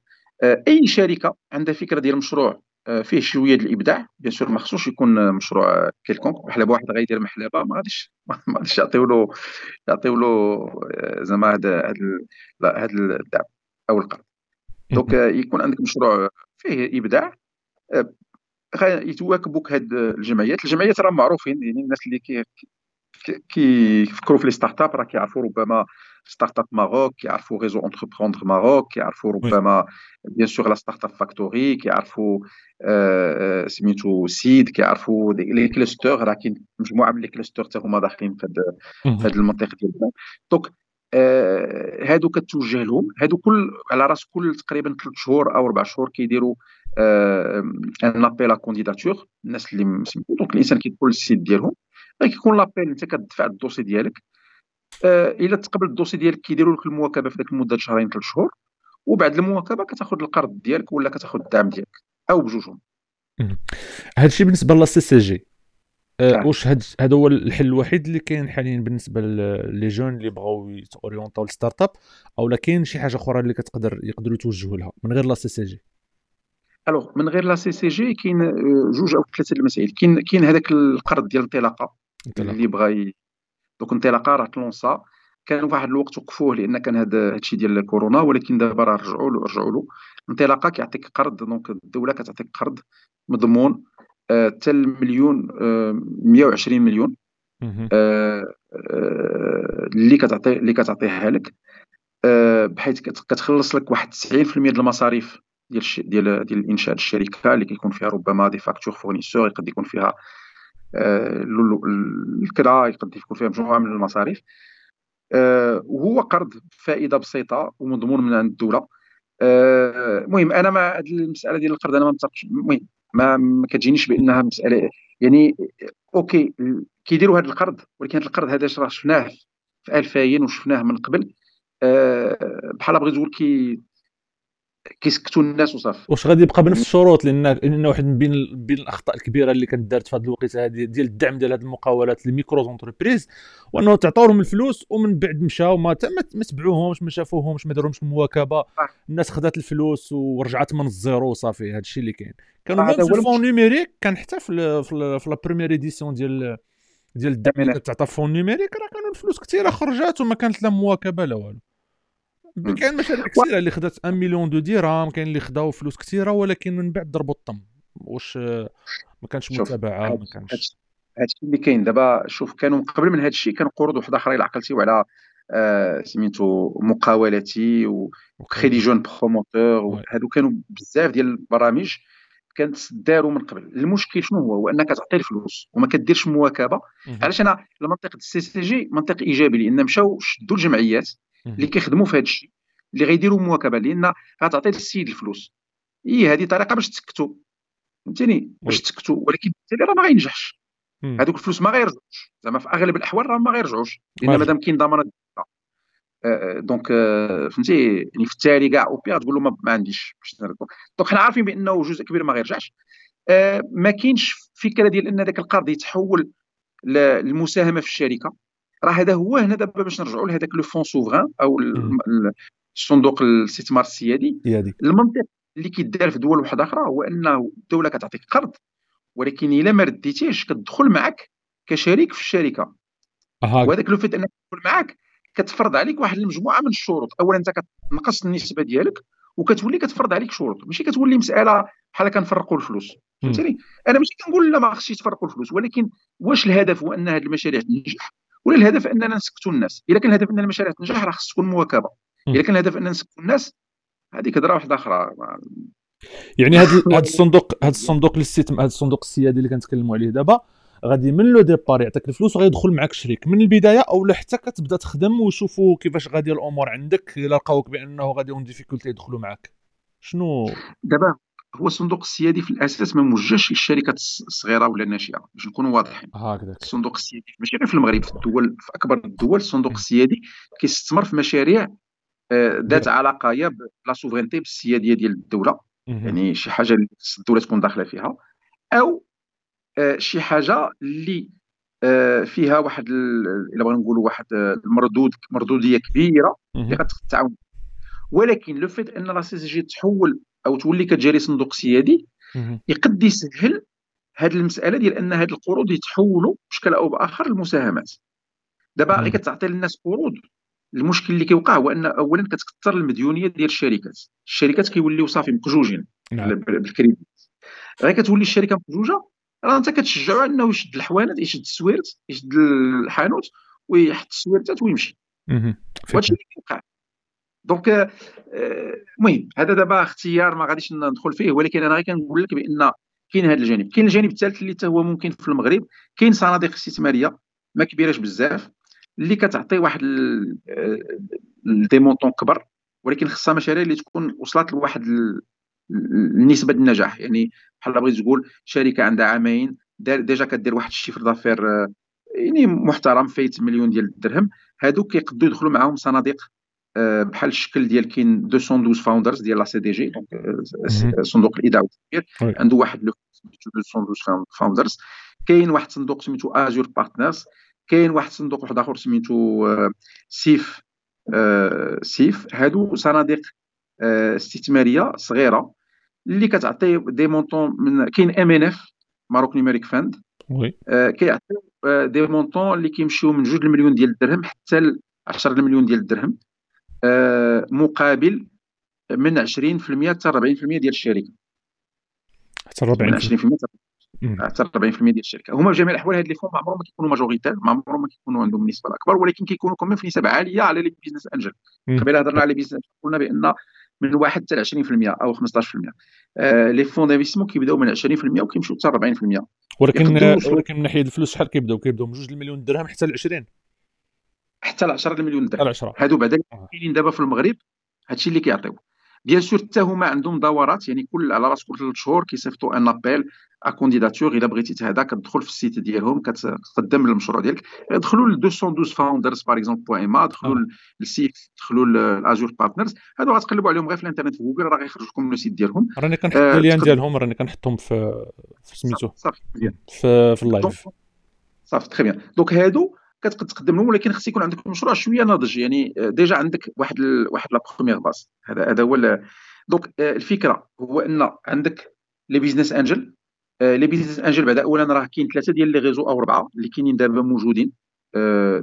آه، أي شركة عندها فكرة ديال مشروع فيه شوية ديال الإبداع. bien sûr ما خصوش يكون مشروع quelconque بحال واحد غيدير محلبة ما غاديش ما غاديش يعطيو له يعطيو له زعما هذا هذا الدعم أو القرض. donc يكون عندك مشروع فيه إبداع. يتواكبوك هاد الجمعيات. الجمعيات راه معروفين يعني الناس اللي كيفكروا في les startups راه كيعرفوا ربما Startup Maroc كيعرفوا Réseau Entreprendre Maroc كيعرفوا ربما bien sûr la Startup Factory كيعرفوا سميتو سيد كيعرفوا les clusters راه كاين مجموعه من les clusters حتى هما داخلين في هذه المنطقة ديالنا donc هادو كتوجه لهم هادو كل على رأس كل تقريبا ثلاث شهور أو أربع شهور كيديروا un appel à candidatures الناس اللي مسميتو donc الإنسان كيدخل لل site ديالهم كيكون l'appel أنت كتدفع ال dossier ديالك. إلا تقبل ال dossier ديالك كيديروا لك المواكبة في ذاك المدة شهرين ثلاث شهور وبعد المواكبة كتاخذ القرض ديالك ولا كتاخذ الدعم ديالك أو بجوجهم. هذا الشيء بالنسبة la CCG. واش هذا هو الحل الوحيد اللي كاين حاليا بالنسبة les jeunes اللي بغاو يتوريونطاو لل startup أو لا كاين شي حاجة أخرى اللي كتقدر يقدروا يتوجهوا لها من غير la CCG؟ alors من غير la CCG كاين آه، جوج أو ثلاثة المسائل. كاين كاين هذاك القرض ديال الانطلاقه اللي بغى donc انطلاقه راه تلونسا كان واحد الوقت وقفوه لأن كان هذا الشيء ديال الكورونا ولكن دابا راه رجعوا له رجعوا له. انطلاقه كيعطيك قرض donc الدولة كتعطيك قرض مضمون حتى المليون 120 مليون آه، آه، اللي كتعطي اللي كتعطيها لك. آه، بحيث كتخلص لك واحد 90% ديال المصاريف ديال ديال ديال الانشاء الشركة اللي كيكون فيها ربما des factures fournisseurs يقد يكون فيها الكرا يقد يكون فيها مجموعة من المصاريف. وهو قرض فائدة بسيطة ومضمون من عند الدولة. المهم أنا مع هذه المسألة ديال القرض أنا ما متفقش المهم ما ما كتجينيش بأنها مسألة يعني أوكي كيديروا هذا القرض ولكن هذا القرض هذا راه شفناه في 2000 وشفناه من قبل. بحال بغيت تقول كي كيسكتوا الناس وصافي. واش غادي يبقى بنفس الشروط؟ لأن لأن واحد من بين بين الأخطاء الكبيرة اللي كانت دارت في هذه الوقيتة هذه ديال الدعم ديال هذه المقاولات لل micro-entreprises وأنه تعطوا لهم الفلوس ومن بعد مشاو ما ما تبعوهمش ما شافوهمش ما داروهمش المواكبه الناس خدات الفلوس ورجعت من ال zéro وصافي هذا الشيء اللي كاين. كانوا في ال fonds numérique كان حتى في في la première édition ديال ديال الدعم اللي كتعطى fonds numérique راه كانوا الفلوس كثيره خرجات وما كانت لا مواكبة لا والو. كاين مشاريع كثيرة اللي خدات 1 مليون de درهم كاين اللي خداو فلوس كثيرة ولكن من بعد ضربوا الطم. واش ما كانش متابعة ما كانش هادشي اللي كاين. دابا شوف كانوا قبل من هادشي كانوا قروض وحده أخرى عقلتي على آه سميتو مقاولاتي و crédit jeune promoteur هادو كانوا بزاف ديال البرامج كانت داروا من قبل. المشكل شنو هو؟ هو أنك تعطي الفلوس وما كديرش مواكبة. علاش أنا؟ المنطق ال CCG منطق إيجابي لأن مشاو شدوا الجمعيات اللي كيخدموا في هذا الشيء اللي غيديروا مواكبة لأن غتعطي للسيد الفلوس. هي هذه طريقة باش تسكتوا فهمتيني؟ باش تسكتوا ولكن بالتالي راه ما غينجحش. هذوك الفلوس ما غيرجعوش زعما في أغلب الأحوال راه ما غيرجعوش لأن مادام كاين ضمانات donc فهمتي؟ يعني في التالي كاع au pire تقول له ما, عنديش. donc حنا عارفين بأنه جزء كبير ما غيرجعش. ما كاينش فكرة ديال أن ذاك القرض يتحول للمساهمه في الشركة. راه هذا هو هنا دابا باش نرجعوا لهذاك le fonds souverain أو الصندوق الاستثمار السيادي المنطق اللي كيدار في دول واحدة أخرى هو انه الدولة كتعطيك قرض ولكن إلا ما رديتيش كتدخل معك كشريك في الشركة. وهذاك le fait أنك تدخل معك كتفرض عليك واحد المجموعة من الشروط. اولا أنت كتنقص النسبة ديالك وكتولي كتفرض عليك شروط. ماشي كتولي مسألة بحال كنفرقوا الفلوس. فهمتني؟ أنا ماشي كنقول لا ما خصش يتفرقوا الفلوس ولكن واش الهدف هو أن هذه المشاريع تنجح؟ ولا الهدف أننا نسكتوا الناس. اذا كان الهدف ان المشاريع تنجح راه خص تكون مواكبة. اذا كان الهدف أننا نسكتوا الناس هذيك هضره واحدة أخرى يعني هذا هذا الصندوق هذا الصندوق الاستثمار هذا الصندوق السيادي اللي كنتكلموا عليه دابا غادي من le départ يعطيك الفلوس وغيدخل معك شريك. من البداية أو حتى كتبدأ تخدم ويشوفوا كيفاش غادي الأمور عندك إلا لقاوك بأنه غادي en difficulté يدخلوا معك شنو؟ دابا هو الصندوق السيادي في الأساس ما موجهش للشركات الصغيرة ولا الناشئة باش نكونوا واضحين. هكذا الصندوق السيادي ماشي غير في المغرب في الدول في أكبر الدول الصندوق السيادي كيستثمر في مشاريع آه، ذات علاقة يا بلا سوفرينتي بالسيادية ديال الدولة. يعني شي حاجة اللي الدولة تكون داخلة فيها. أو آه، شي حاجة اللي آه، فيها واحد إلا بغينا نقولوا واحد المردود مردودية كبيرة اللي كتعاون ولكن le fait أن la CCG تحول أو تولي كتجاري صندوق سيادي يقد يسهل هذه المسألة ديال أن هذه القروض يتحولوا بشكل أو بآخر لمساهمات. دابا غير كتعطي للناس قروض المشكل اللي كيوقع هو أن اولا كتكثر المديونية ديال الشركات. الشركات كيوليو صافي مقجوجين نعم. بالكريديت. غير كتولي الشركة مقجوجة راه أنت كتشجعو أنه يشد الحوانت يشد السويرت يشد الحانوت ويحط السويرتات ويمشي. وهادشي اللي كيوقع. donc آه، المهم هذا دابا اختيار ما غاديش ندخل فيه ولكن أنا غير كنقول لك بأن كاين هذا الجانب. كاين الجانب الثالث اللي هو ممكن في المغرب. كاين صناديق استثمارية ما كبيراش بزاف اللي كتعطي واحد des montants كبر ولكن خصها مشاريع اللي تكون وصلت لواحد النسبة النجاح. يعني بحال بغيت تقول شركة عندها عامين déjà كدير واحد ال chiffre d'affaires يعني محترم فايت مليون ديال الدرهم. هادوك كيقدروا يدخلوا معاهم صناديق آه، بحال الشكل ديال كاين 212 Founders ديال la CDG donc صندوق الايداع والتطوير عنده واحد لو سميتو 212 Founders. كاين واحد صندوق سميتو Azur Partners كاين واحد الصندوق واحد آخر سميتو آه، SEAF آه، SEAF. هادو صناديق استثمارية صغيرة اللي كتعطي des montants من كاين MNF Maroc Numeric Fund oui كيعطي des montants اللي كيمشيو من 2 المليون ديال الدرهم حتى ل 10 المليون ديال الدرهم. آه، مقابل من 20% حتى 40% ديال الشركة. حتى 40% حتى 40% ديال الشركة. هما بجميع الأحوال هاد les fonds ما عمرهم ما كيكونوا majoritaires ما عمرهم ما كيكونوا عندهم النسبة الاكبر ولكن كيكونوا كمان في نسب عالية على les business angels قبيلة هضرنا على business قلنا بأن من 1 حتى 20% أو 15% آه les fonds d'investissement كيبداو من 20% وكيمشيو حتى 40% ولكن ولكن من ناحية الفلوس شحال كيبداو؟ كيبداو من 2 المليون درهم حتى ل 20 حتى ل 10 المليون درهم 10 هادو بعدا كاينين دابا في المغرب هادشي اللي كيعطيو bien sûr حتى هما عندهم دورات يعني كل على راس كل ثلاث شهور كيصيفطوا un appel à candidatures الا بغيتي تهدا كتدخل في ال site ديالهم كتقدم المشروع ديالك دخلوا ل 212 Founders par exemple bon اما دخلوا لل site دخلوا ل Azur Partners هادو غتقلبوا عليهم غير في الانترنت في جوجل راه غيخرج لكم les sites ديالهم راني كنحط ال lien ديالهم راني كنحطهم في في سميتو صافي مزيان في في ال live صافي très bien donc هادو كتقد تقدم ولكن خص يكون عندك مشروع شوية ناضج. يعني déjà عندك واحد ال... واحد la première base. هذا هذا هو donc الفكرة هو أن عندك les business angels. les business angels بعدا اولا راه كاين ثلاثة ديال les réseaux أو اربعه اللي كاينين دابا موجودين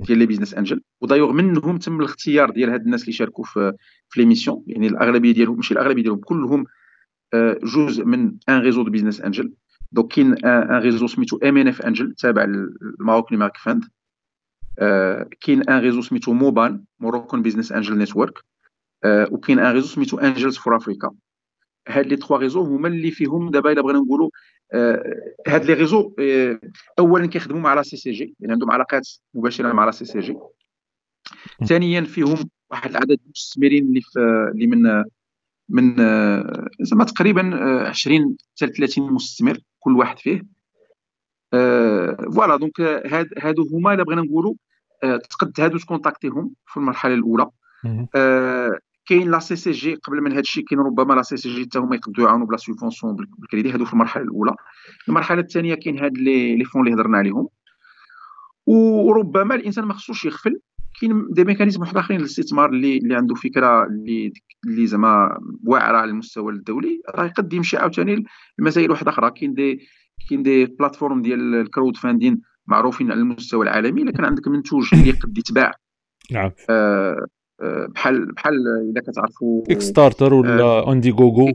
ديال les business angels. و d'ailleurs منهم تم الاختيار ديال هاد الناس اللي شاركوا في في l'émission. يعني الأغلبية ديالهم ماشي الأغلبية ديالهم كلهم جزء من un réseau de business angels. donc كاين un réseau سميتو MNF Angels تابع ل Maroc Numeric Fund كاين un réseau سميتو MOBAN Moroccan Business Angels Network وكاين un réseau سميتو Angels for Africa. هاد les trois réseaux هما اللي فيهم دابا الا بغينا نقولوا هاد les réseaux اولا كيخدموا مع la CCG يعني عندهم علاقات مباشرة مع la CCG. ثانيا فيهم واحد العدد المستثمرين اللي في اللي من من زعما تقريبا 20 حتى 30 مستثمر كل واحد فيه. voilà. donc هاد هادو هما إلا بغينا نقولوا تقد هادو تكونتاكتيهم في المرحلة الأولى. كاين la CCG قبل من هذا الشيء كاين ربما la CCG حتى هما يقدروا يعاونوا ب la subvention بالكريدي. هادو في المرحلة الأولى. المرحلة الثانية كاين هاد les les fonds اللي هضرنا عليهم. وربما الإنسان ما خصوش يغفل. كاين des mécanismes واحد آخرين للاستثمار اللي اللي عنده فكرة اللي اللي زعما واعرة على المستوى الدولي. راه يقد يمشي عاوتاني لمسائل واحدة أخرى. كاين des كاين des plateformes ديال ال crowdfunding معروفين على المستوى العالمي إلا كان عندك منتوج اللي يقد يتباع. نعم. آه بحال بحال إذا كتعرفوا Kickstarter ولا Indiegogo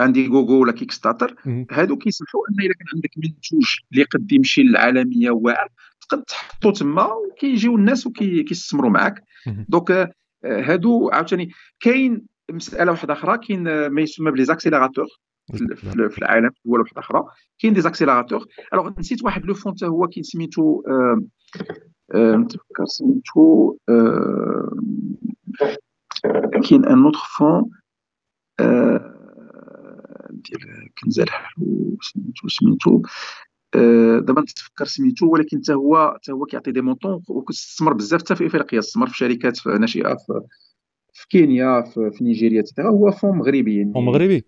Indiegogo ولا Kickstarter هادو كيسمحوا أن اذا كان عندك منتوج اللي قد يمشي للعالمية واعر تقد تحطو تما وكيجيو الناس وكيستثمروا معاك. donc هادو عاوتاني كاين مسألة واحدة أخرى كاين ما يسمى ب les accélérateurs في العالم في دول واحدة أخرى. كاين des accélérateurs alors نسيت واحد le fonds هو كاين سميتو نتفكر سميتو كاين un autre fonds ديال كنزة لحلو سميتو سميتو دابا نتفكر سميتو ولكن حتى هو حتى هو كيعطي des montants وكيستثمر بزاف حتى في إفريقيا استثمر في شركات ناشئة في في كينيا في, في نيجيريا هو fonds مغربي يعني. fonds مغربي؟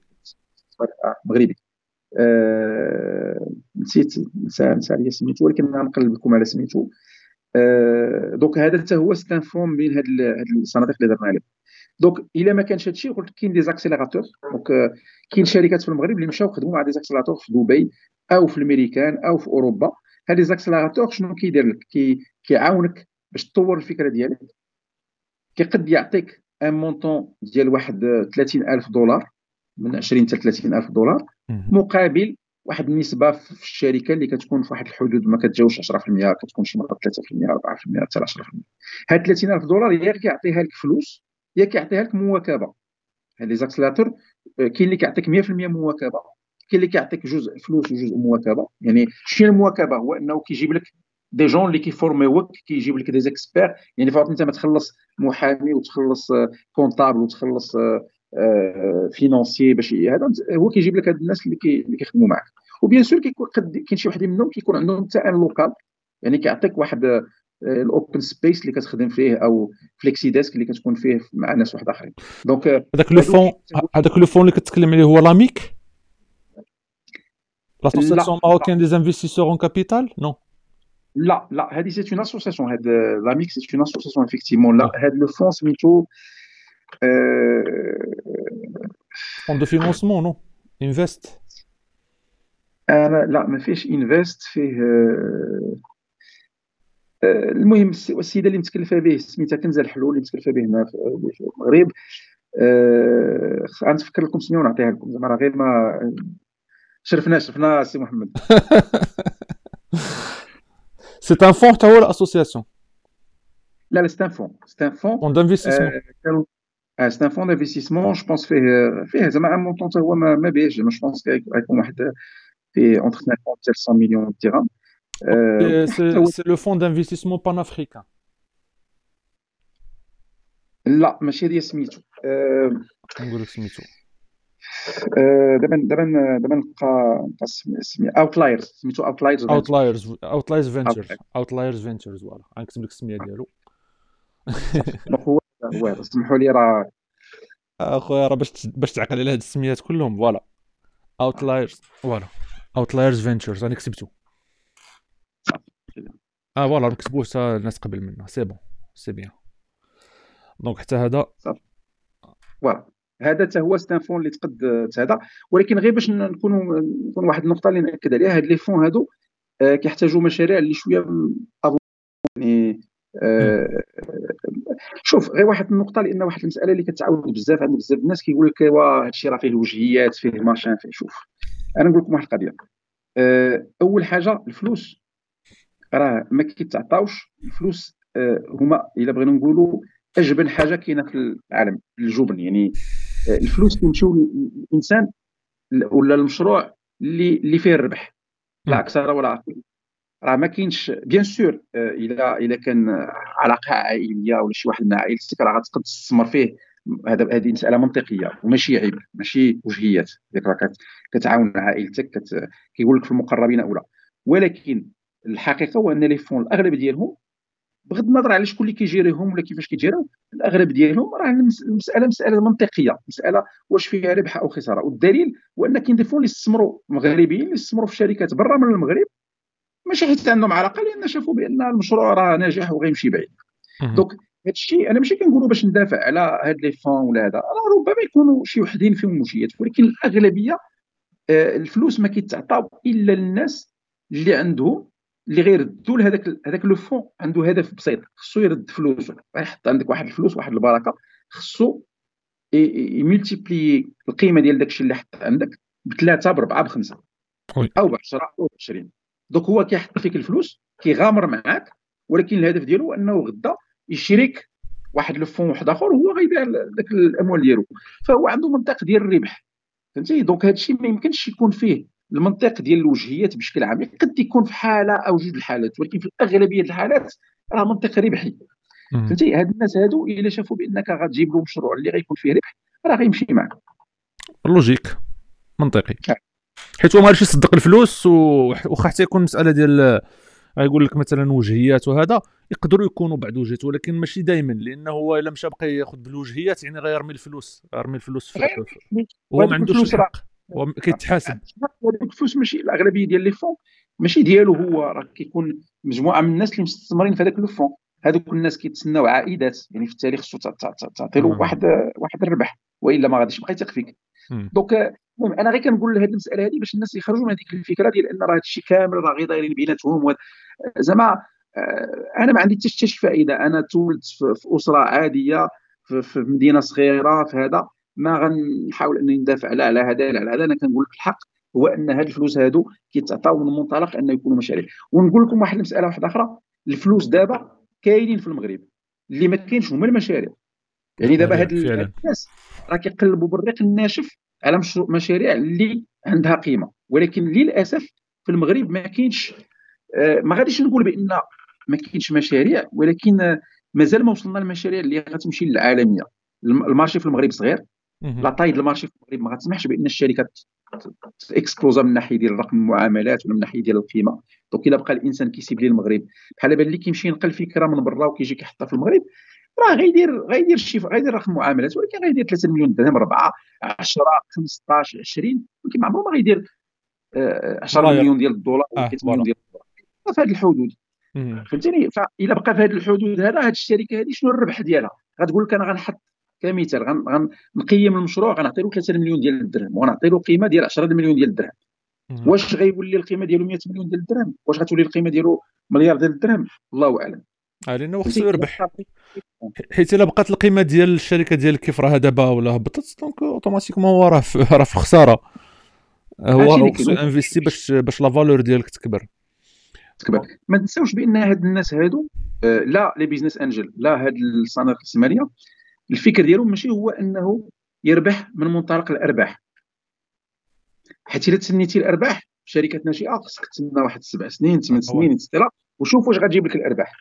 مغربي. آه نسيت نسى عليا سميتو ولكن غنقلب لكم على سميتو. آه donc هذا حتى هو c'est un fonds بين هاد الصناديق اللي درنا عليهم. donc إلا ما كانش هادشي قلت كاين des accélérateurs. donc كاين شركات في المغرب اللي مشاو خدموا مع des accélérateurs في دبي أو في الميريكان أو في أوروبا. هاد les accélérateurs شنو كيدير لك؟ كي كيعاونك باش تطور الفكرة ديالك. كيقد يعطيك un montant ديال واحد 30000 دولار. من 20 حتى 30000 دولار مقابل واحد النسبة في الشركة اللي كتكون في واحد الحدود ما كتجاوزش 10% كتكون شي مرات 3% 4% حتى 10% هاد 30000 دولار يا كيعطيها لك فلوس يا كيعطيها لك مواكبة. هاد les accélérateurs آه، كاين اللي كيعطيك 100% مواكبة. كاين اللي كيعطيك جزء فلوس وجزء مواكبة. يعني شنو المواكبة؟ هو إنه كيجيب لك des gens اللي كيفورميوك كيجيب لك دي زيكسبير. يعني فعوض أنت ما تخلص محامي وتخلص comptable وتخلص financier باش هذا هو كيجيب لك هاد الناس اللي اللي كيخدموا معك و bien sûr كيكون قد كاين شي واحد منهم كيكون عندهم حتى un local يعني كيعطيك واحد ال open space اللي كتخدم فيه أو flexi desk اللي كتكون فيه مع ناس واحد آخرين. donc هذاك le fonds هذاك le fonds اللي كتكلم عليه هو l'AMIC l'association marocaine des investisseurs en capital non. لا لا هذه c'est une association هاد l'AMIC c'est une association effectivement لا هاد le fonds سميتو فون دو فينونسمون نو انفست أنا لا ما فيهش انفست فيه المهم السيدة اللي متكلفه به سميتها كنزه الحلول اللي متكلفه به هنا في المغرب. غنتفكر لكم سميه ونعطيها لكم زعما راه غير ما شرفنا شرفنا سي محمد. سي ان فون حتى هو لاسوسياسيون لا لا سي ان فون سي ان فون فون دانفستيسمون سي ان فون دانفستيسمون جو بونس فيه فيه زعما ان مونطون هو ما بيهش جو بونس غيكون واحد فيه اونتر 50 حتى 100 مليون درهم سي لو فون دانفستيسمون بان افريكان لا ماشي هذه سميتو نقول لك سميتو دابا دابا دابا نلقى نلقى سمي اوتلايرز سميتو اوتلايرز اوتلايرز اوتلايرز فينتشرز اوتلايرز فينتشرز فوالا غنكتب لك السميه ديالو هو هو سمحوا لي راه اخويا راه باش باش تعقل على هاد السميات كلهم voilà. Outliers voilà. Outliers Ventures أنا كتبتو آه voilà نكتبوه حتى الناس قبل منا. c'est bon c'est bien donc حتى هذا. voilà. هذا حتى هو c'est un fonds اللي تقد هذا. ولكن غير باش نكونوا نكون واحد النقطة اللي نأكد عليها هاد les fonds هادو آه كيحتاجوا مشاريع اللي شوية يعني آه شوف غير واحد النقطة لأن واحد المسألة اللي كتعاود بزاف عند بزاف الناس كيقول لك واه هادشي راه فيه الوجهيات فيه ماشان فيه شوف أنا نقول لكم واحد القضية. آه أول حاجة الفلوس. راه ما كيتعطاوش الفلوس آه هما إلا بغينا نقولوا أجبن حاجة كاينة في العالم الجبن. يعني الفلوس كيمشيو للانسان ولا المشروع اللي اللي فيه الربح. لا أكثر ولا أقل. راه ما كاينش bien sûr إلا إلا كان علاقة عائلية ولا شي واحد من عائلتك راه غتقدر تستثمر فيه هذا هذه مسألة منطقية وماشي عيب ماشي وجهيات ديك راه كتعاون عائلتك. كيقول لك في المقربين اولى ولكن الحقيقة هو أن les fonds الأغلب ديالهم بغض النظر على شكون اللي كيجيريهم ولا كيفاش كيجيريو الأغلب ديالهم راه المسألة مسألة منطقية مسألة واش فيها ربح أو خسارة والدليل هو أن كاين des fonds اللي استثمروا مغربيين اللي استثمروا في شركات برا من المغرب ماشي حيت عندهم علاقه لأن شافوا بأن المشروع راه ناجح وغيمشي بعيد. donc هذا الشيء أنا ماشي كنقولوا باش ندافع على هاد les fonds ولا هذا. راه ربما يكونوا شي وحدين فيهم مشيات ولكن الأغلبية آه، الفلوس ما كيتعطاو إلا للناس اللي عندهم اللي غيردوا لهذاك هذاك le fonds عنده هدف بسيط خصو يرد فلوسه يحط عندك واحد الفلوس واحد البركة خصو يملتيبلي القيمة ديال داك الشيء اللي حط عندك بثلاثه بربعه بخمسة. أو ب 10 أو ب 20 donc هو كيحط فيك الفلوس كيغامر معاك ولكن الهدف ديالو أنه غدا يشريك واحد le fonds واحد آخر هو غيبيع داك الأموال ديالو. فهو عنده منطق ديال الربح فهمتي؟ donc هذا الشيء ما يمكنش يكون فيه المنطق ديال الوجهيات بشكل عام. قد يكون في حالة أو جوج الحالات ولكن في اغلبيه الحالات راه منطق ربحي. فهمتي؟ هاد الناس هادو إلا شافوا بأنك غتجيب له مشروع اللي غيكون فيه ربح راه غيمشي معك logique منطقي. حيت هو ما غاديش يصدق الفلوس وخا حتى يكون مسألة ديال غيقول لك مثلا وجهيات وهذا يقدروا يكونوا بعد وجهات ولكن ماشي دائما لأنه هو إلا مشى بقى يأخذ بالوجهيات يعني غيرمي الفلوس غيرمي الفلوس في هو ما عندوش الحق. كيتحاسب. هذوك الفلوس ماشي الأغلبية ديال les fonds ماشي ديالو هو راه كيكون مجموعة من الناس اللي مستثمرين في هذاك le fonds. هذوك الناس كيتسناو عائدات يعني في التالي خصو تعطي له واحد واحد الربح وإلا ما غاديش يبقى يثق فيك. donc المهم أنا غير كنقول هذه المسألة هذه باش الناس يخرجوا من هذيك الفكرة ديال إن راه هذا الشيء كامل راه غير دايرين بيناتهم زعما آه، أنا ما عندي حتى شي فائده أنا تولدت في أسرة عادية في مدينة صغيرة في هذا ما غنحاول انني ندافع لا على هذا لا على هذا. أنا كنقول لك الحق هو أن هاد الفلوس هادو كيتعطاو من منطلق أنه يكونوا مشاريع. ونقول لكم واحد المسألة واحدة أخرى الفلوس دابا كاينين في المغرب اللي ما كاينش هما المشاريع. يعني دابا هاد الناس راه كيقلبوا بالريق الناشف على مشاريع اللي عندها قيمة. ولكن للأسف في المغرب ما كاينش آه، ما غاديش نقول بأن ما كاينش مشاريع ولكن مازال ما وصلنا للمشاريع اللي غتمشي للعالمية. المارشي في المغرب صغير لا طاي ديال المارشي في المغرب ما غتسمحش بأن الشركات اكسبلوزا من ناحية ديال رقم المعاملات ولا من ناحية ديال القيمة. دونك إلا بقى الإنسان كيسيب لي المغرب بحال بان اللي كيمشي ينقل فكرة من برا وكيجي كيحطها في المغرب راه غيدير غيدير شي غيدير رقم معاملات ولكن غيدير 3 مليون درهم 4 10 15 20 ولكن ما عمره ما غيدير 10 مليون ديال الدولار ولا 3 مليون ديال الدولار. في هذه الحدود. فهمتيني؟ فاذا بقى في هذه الحدود هذا هذه الشركة هذه شنو الربح ديالها؟ غتقول لك أنا غنحط كمثال غنقيم المشروع غنعطي له 3 مليون ديال الدرهم وغنعطي له قيمة ديال 10 مليون ديال الدرهم. واش غيولي القيمة ديالو 100 مليون ديال الدرهم؟ واش غتولي القيمة ديالو مليار ديال الدرهم؟ الله أعلم. آه لأنه خصو يربح حيت إلا بقات القيمة ديال الشركة ديالك كيف راها دابا ولا هبطت donc automatiquement هو راه راه في خساره هو خصو investir باش باش لا valeur ديالك تكبر. تكبر. ما تنساوش بأن هاد الناس هادو آه، لا les business angels لا هاد الصناديق الاستثماريه الفكر ديالهم ماشي هو أنه يربح من منطلق الأرباح. حيت إلا تسنيتي الأرباح شركة ناشئة خصك تسنى واحد سبع سنين ثمان سنين et cetera وشوف واش غتجيب لك الأرباح.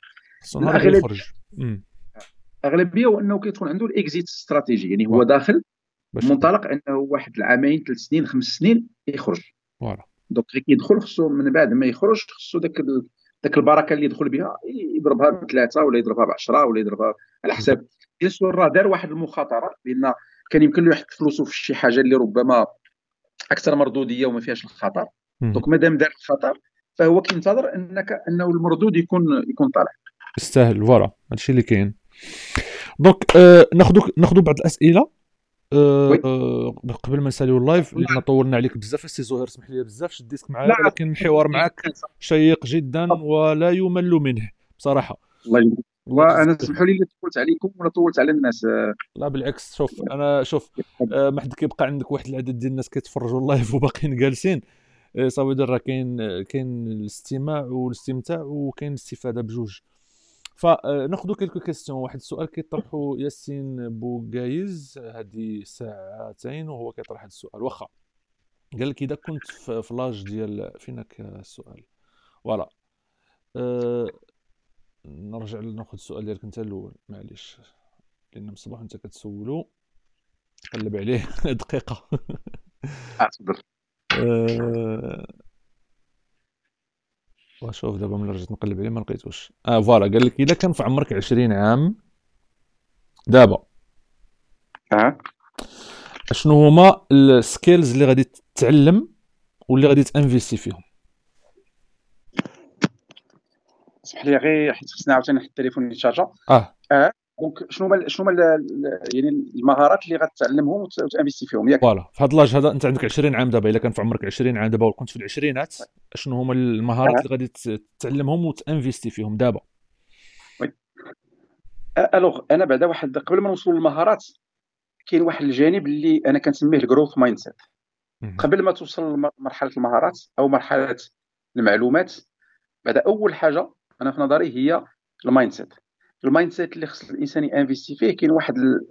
الاغلبيه أغلبية هو أنه كيكون عنده ال exit strategy يعني هو داخل منطلق أنه واحد العامين ثلاث سنين خمس سنين يخرج. voilà. donc غير كيدخل خصو من بعد ما يخرج خصو داك داك البركة اللي يدخل بها يضربها بثلاثة ولا يضربها بعشرة ولا يضربها على حساب bien sûr راه دار واحد المخاطرة لأن كان يمكن له يحط فلوسه في شي حاجة اللي ربما أكثر مردودية وما فيهاش الخطر. donc مادام دار الخطر فهو كينتظر أنك أنه المردود يكون يكون طالع. يستاهل. voilà هادشي اللي كاين. donc آه ناخذ ناخذ بعض الأسئلة. آه قبل ما نساليو ال live لأن طولنا عليك بزاف السي زهير اسمح لي بزاف شديتك معايا ولكن الحوار معك شيق جدا ولا يمل منه بصراحة. الله وأنا اسمحوا لي اللي طولت عليكم ولا طولت على الناس. لا بالعكس شوف أنا شوف آه، ما حد كيبقى عندك واحد العدد ديال الناس كيتفرجوا ال live وباقيين جالسين. آه، صافي راه كاين كاين الاستماع والاستمتاع وكاين الاستفادة بجوج. فناخذ quelques questions. واحد السؤال كيطرحه ياسين بوغايز هذه ساعتين وهو كيطرح هذا السؤال. واخا قال لك إذا كنت في l'âge ديال فينك السؤال؟ voilà. نرجع ناخذ السؤال ديالك انت الأول. معليش. لأن مصباح انت كتسولو. قلب عليه. دقيقة. تفضل أه. واشوف دابا ملي رجعت نقلب عليه ما لقيتوش. أه voilà. قال لك اذا كان في عمرك 20 عام. دابا. أه. شنو هما ال skills اللي غادي تتعلم واللي غادي t'investir فيهم؟ اسمح لي غير حيت خصني عاوتاني نحط التليفون يتشارجا. آه. آه donc شنو هما شنو هما يعني المهارات اللي غتعلمهم وt'investir فيهم؟ ياك. voilà. في هذا l'âge هذا انت عندك 20 عام دابا الا كان في عمرك 20 عام دابا وكنت في العشرينات شنو هما المهارات اللي غادي تتعلمهم وt'investir فيهم دابا؟ oui. alors أنا بعدا واحد قبل ما نوصلوا للمهارات كاين واحد الجانب اللي أنا كنسميه ال growth mindset قبل ما توصل لمرحله المهارات أو مرحلة المعلومات بعدا أول حاجة أنا في نظري هي ال mindset ال mindset اللي خص الإنسان ينفيستي فيه كاين واحد ال...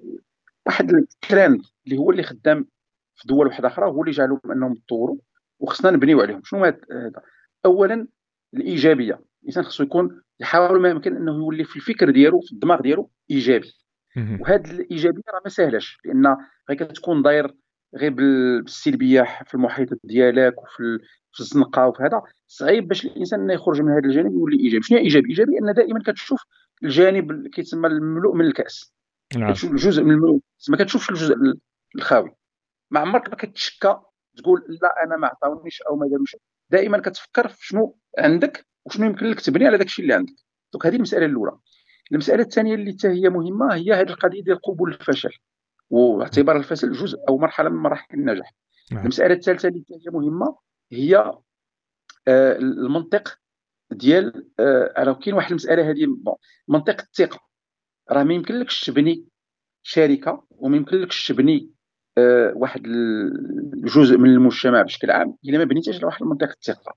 واحد الترند اللي هو اللي خدام في دول واحدة أخرى هو اللي جعلهم أنهم يتطوروا وخصنا نبنيو عليهم. شنو هذا؟ اولا الإيجابية. الإنسان خصو يكون يحاول ما يمكن أنه يولي في الفكر ديالو في الدماغ ديالو إيجابي. وهذه الإيجابية راه ما ساهلاش لأن غير كتكون داير غير بالسلبيه في المحيط ديالك وفي في الزنقة وفي هذا. صعيب باش الإنسان يخرج من هذا الجانب يولي إيجابي. شنو إيجابي؟ إيجابي أن دائما كتشوف الجانب اللي كيتسمى الملوء من الكأس. نعم. كتشوف الجزء من الملوء ما كتشوفش الجزء الخاوي. ما عمرك ما كتشكى تقول لا أنا ما عطاونيش أو ما داروش دائما كتفكر في شنو عندك وشنو يمكن لك تبني على داك الشيء اللي عندك. donc هذه المسألة الأولى. المسألة الثانية اللي حتى هي مهمة هي هذه القضية ديال قبول الفشل. واعتبار الفشل جزء أو مرحلة من مراحل النجاح. نعم. المسألة الثالثة اللي هي مهمة هي آه، المنطق ديال آه، راه كاين واحد المسألة هذه bon منطق الثقة. راه ما يمكنلكش تبني شركة وما يمكنلكش تبني آه، واحد الجزء من المجتمع بشكل عام إلا ما بنيتيش لواحد المنطقة الثقة.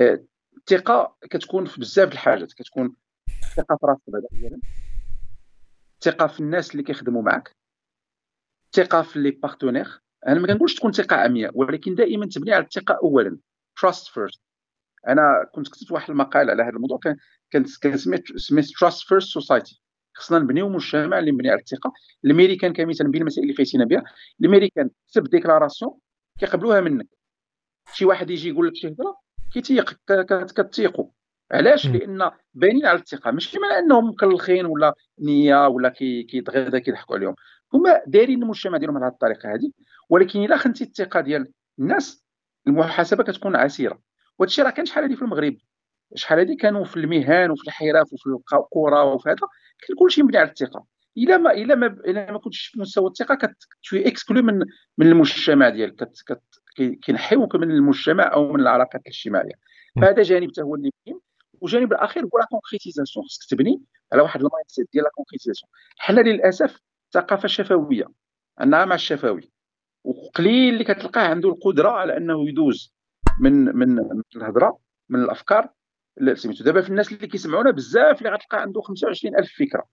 آه، الثقة كتكون في بزاف الحاجات كتكون ثقة في راسك بعدا. اولا ثقه في الناس اللي كيخدموا معك ثقه في les partenaires أنا ما كنقولش تكون ثقة عمياء ولكن دائما تبني على الثقة اولا trust first أنا كنت كتبت واحد المقال على هذا الموضوع كان كان سميت سميت trust first society خصنا نبنيو مجتمع اللي مبني على الثقة. الميريكان كمثال بين المسائل اللي فايتينا بها. الميريكان تكتب déclaration كيقبلوها منك. شي واحد يجي يقول لك شي هضره كيتيق كتيقوا علاش؟ لأن بانيين على الثقة. ماشي معنى أنهم مكلخين ولا نية ولا كيتغدا كيضحكوا عليهم. هما دايرين المجتمع ديالهم على الطريقة هذه ولكن إلا خنتي الثقة ديال الناس المحاسبة كتكون عسيرة. وهذا الشيء راه كان شحال هذه في المغرب؟ شحال هذه كانوا في المهن وفي الحرف وفي القرى وفي هذا كان كلشي مبني على الثقة. إلا ما إلا ما إلا ما كنتش في مستوى الثقة كت suis exclu من من المجتمع ديالك كينحيوك من المجتمع أو من العلاقات الاجتماعية. فهذا جانب حتى هو اللي مهم. والجانب الأخير هو la concrétisation خصك تبني على واحد mindset ديال la concrétisation حنا للأسف ثقافه شفويه عندنا مع الشفوي. وقليل اللي كتلقاه عنده القدرة على أنه يدوز من من من الهضرة من الأفكار. سميتو دابا في الناس اللي كيسمعونا بزاف اللي غتلقى عنده 25000 فكرة.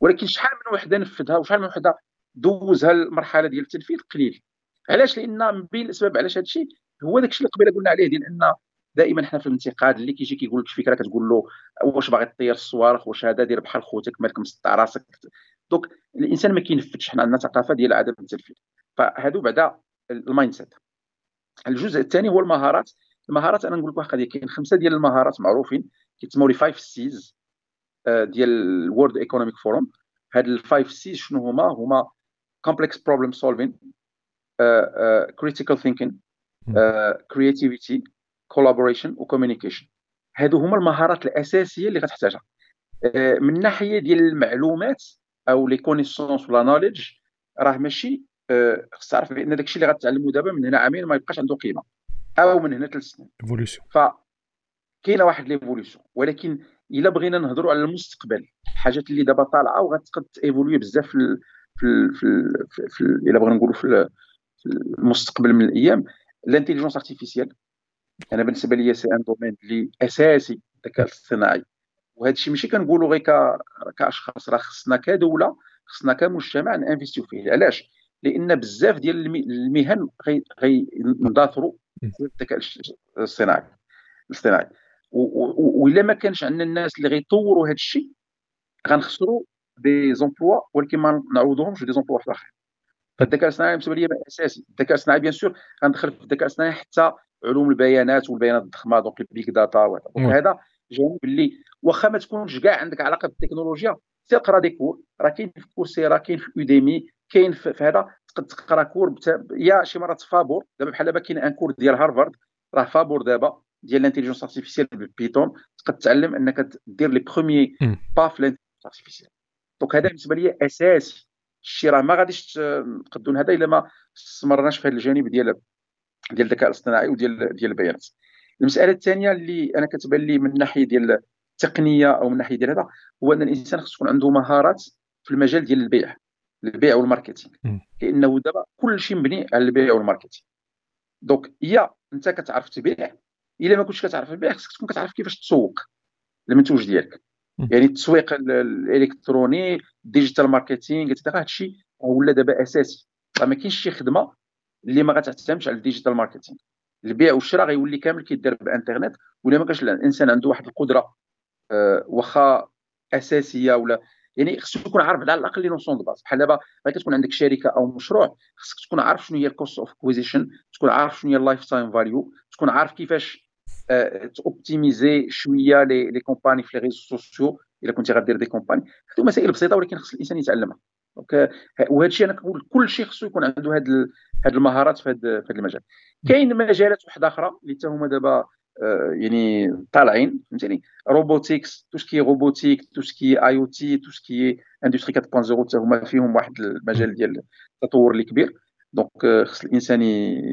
ولكن شحال من وحدة نفذها وشحال من وحدة دوزها المرحله ديال التنفيذ؟ قليل. علاش؟ لأن من بين الأسباب علاش هذا الشيء هو داك الشيء اللي قبيلة قلنا عليه ديال أن دائما حنا في الانتقاد اللي كيجي كيقول لك فكره كتقول له واش باغي تطير الصواريخ واش هذا دير بحال خوتك مالك مسطع راسك donc الإنسان ما كينفذش حنا عندنا ثقافة ديال عدم التنفيذ فهادو بعدا ال mindset الجزء الثاني هو المهارات. المهارات أنا نقول لك واحد كاين خمسة ديال المهارات معروفين كيتسموا les 5 Cs ديال ال World Economic Forum هاد ال five Cs شنو هما؟ هما uh, uh, critical thinking uh, creativity collaboration وcommunication هادو هما المهارات الأساسية اللي غتحتاجها. من ناحية ديال المعلومات أو les connaissances ولا knowledge راه ماشي خص تعرف بأن داكشي اللي غتعلمو دابا من هنا عامين ما يبقاش عنده قيمة أو من هنا ثلاث سنين. évolution ف كاينة واحد l'évolution ولكن إلا بغينا نهضروا على المستقبل الحاجات اللي دابا طالعة وغتقد évoluer بزاف في في في, في, في إلا بغينا نقولوا في المستقبل من الأيام. ال intelligence artificielle أنا بالنسبة لي c'est un domaine اللي أساسي الذكاء الاصطناعي. وهذا الشيء ماشي كنقولوا غير كأشخاص راه خصنا كدولة خصنا كمجتمع نانفيستيو فيه. علاش؟ لأن بزاف ديال المهن غيندثروا في الذكاء الاصطناعي. الاصطناعي. وإلا ما كانش عندنا الناس اللي غيطوروا هذا الشيء غنخسروا des emplois ولكن ما نعوضوهمش des emplois واحد آخر. فالذكاء الاصطناعي بالنسبة لي أساسي. الذكاء الاصطناعي bien sûr غندخل في الذكاء الاصطناعي حتى علوم البيانات والبيانات الضخمة donc ال big data هذا جانب اللي واخا ما تكونش كاع عندك علاقة بالتكنولوجيا. سير قرا des cours راه كاين في كورسيرا كاين في اوديمي كاين في هذا. تقدر تقرا cours يا شي مرات فابور دابا بحال دابا كاين un cours ديال هارفارد راه فابور دابا ديال ال intelligence artificielle ب ال Python تقدر تعلم انك دير les premiers pas في ال intelligence artificielle donc هذا بالنسبة لي أساسي. الشيء راه ما غاديش نقدو هذا إلا ما استمرناش في هذا الجانب ديال ديال الذكاء الاصطناعي وديال ديال البيانات. المسألة الثانية اللي أنا كتبان لي من ناحية ديال التقنية أو من ناحية ديال هذا هو أن الإنسان خصو يكون عنده مهارات في المجال ديال البيع البيع وال marketing. لأنه دابا كل شيء مبني على البيع وال marketing. donc يا أنت كتعرف تبيع إلا ما كنتش كتعرف تبيع خصك تكون كتعرف كيفاش تسوق المنتوج ديالك. يعني التسويق الإلكتروني digital marketing هذا الشيء ولا دابا أساسي. ما كاينش شي خدمة اللي ما غتعتمدش على ال digital marketing. البيع والشراء غيولي كامل كيدار بالانترنت ولا ما كانش الانسان عنده واحد القدرة أه واخا أساسية ولا يعني خصك تكون عارف على الأقل notions de base بحال دابا غير كتكون عندك شركة أو مشروع خصك تكون عارف شنو هي ال cost of acquisition تكون عارف شنو هي ال lifetime value تكون عارف كيفاش أه ت optimiser شوية les les campagnes في les réseaux sociaux إلا كنتي غدير des campagnes هادو مسائل بسيطة ولكن خص الإنسان يتعلمها. donc وهذا الشيء أنا كنقول كل شيء خصو يكون عنده هاد هاد المهارات في هذا المجال. كاين مجالات واحدة أخرى اللي حتى هما دابا آه، يعني طالعين فهمتيني؟ robotics tout ce qui robotique tout ce qui IoT tout ce qui industry 4.0 حتى هما فيهم واحد المجال ديال التطور اللي كبير donc آه، خص الإنسان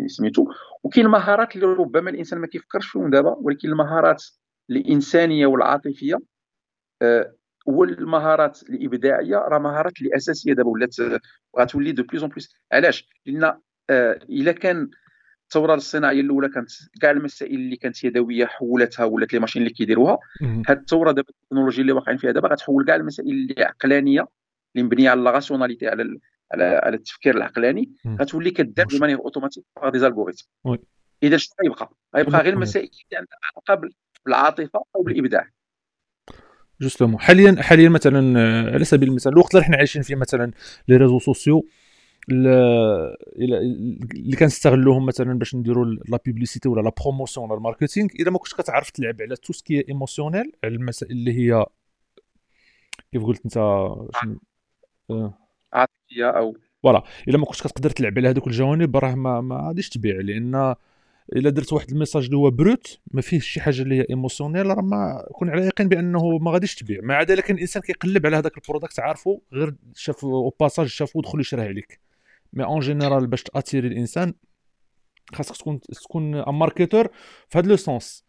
سميتو وكاين مهارات اللي ربما الإنسان ما كيفكرش فيهم دابا ولكن المهارات الإنسانية والعاطفية آه، والمهارات الإبداعية راه مهارات اللي أساسية. دابا ولات غتولي de plus en plus علاش؟ لأن آه إلا كان الثوره الصناعية الأولى كانت كاع المسائل اللي كانت يدوية حولتها ولات les machines اللي كيديروها. هاد الثوره دابا التكنولوجيا اللي واقعين فيها دابا غتحول كاع المسائل اللي عقلانية اللي مبنية على la rationalité على على على التفكير العقلاني. غتولي كدار ب manière automatique par des algorithmes إذا شنو غيبقى؟ غيبقى غير المسائل اللي عندها علاقة بالعاطفة أو بالإبداع. justement حاليا حاليا مثلا آه، على سبيل المثال الوقت اللي حنا عايشين فيه مثلا les réseaux sociaux اللي كنستغلوهم مثلا باش نديروا la publicité ولا la promotion ولا ال marketing إذا ما كنتش كتعرف تلعب على tout ce qui émotionnel على المسائل اللي هي كيف قلت أنت؟ آه. عاطفية أو voilà. الا ما كنتش كتقدر تلعب على هذوك الجوانب راه ما ما غاديش تبيع لأن إلا درت واحد ال message اللي هو brut ما فيهش شي حاجة اللي هي émotionnel راه ما كون على يقين بأنه ما غاديش تبيع. مع ذلك الإنسان كيقلب على هذاك ال product عارفه غير شاف au passage شافو ودخل يشريه عليك. mais en général باش ت attirer الإنسان خاصك تكون تكون marketeur في هذا le sens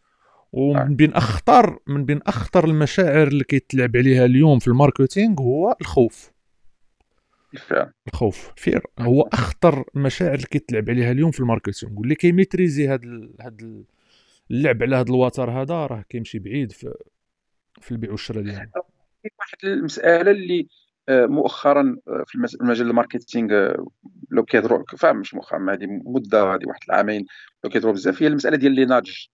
ومن بين اخطر من بين أخطر المشاعر اللي كيتلعب عليها اليوم في ال marketing هو الخوف. الخوف fear هو أخطر المشاعر اللي كيتلعب عليها اليوم في ال marketing واللي كي maîtriser هذا هذا اللعب على هذا الوتر هذا راه كيمشي بعيد في في البيع والشراء ديالو واحد المسألة اللي آه، مؤخرا آه، في المجال ال marketing آه، لو كيهضروا فاهم مش مؤخرا هذه مدة هذه واحد العامين لو كيهضروا بزاف هي المسألة ديال les nudge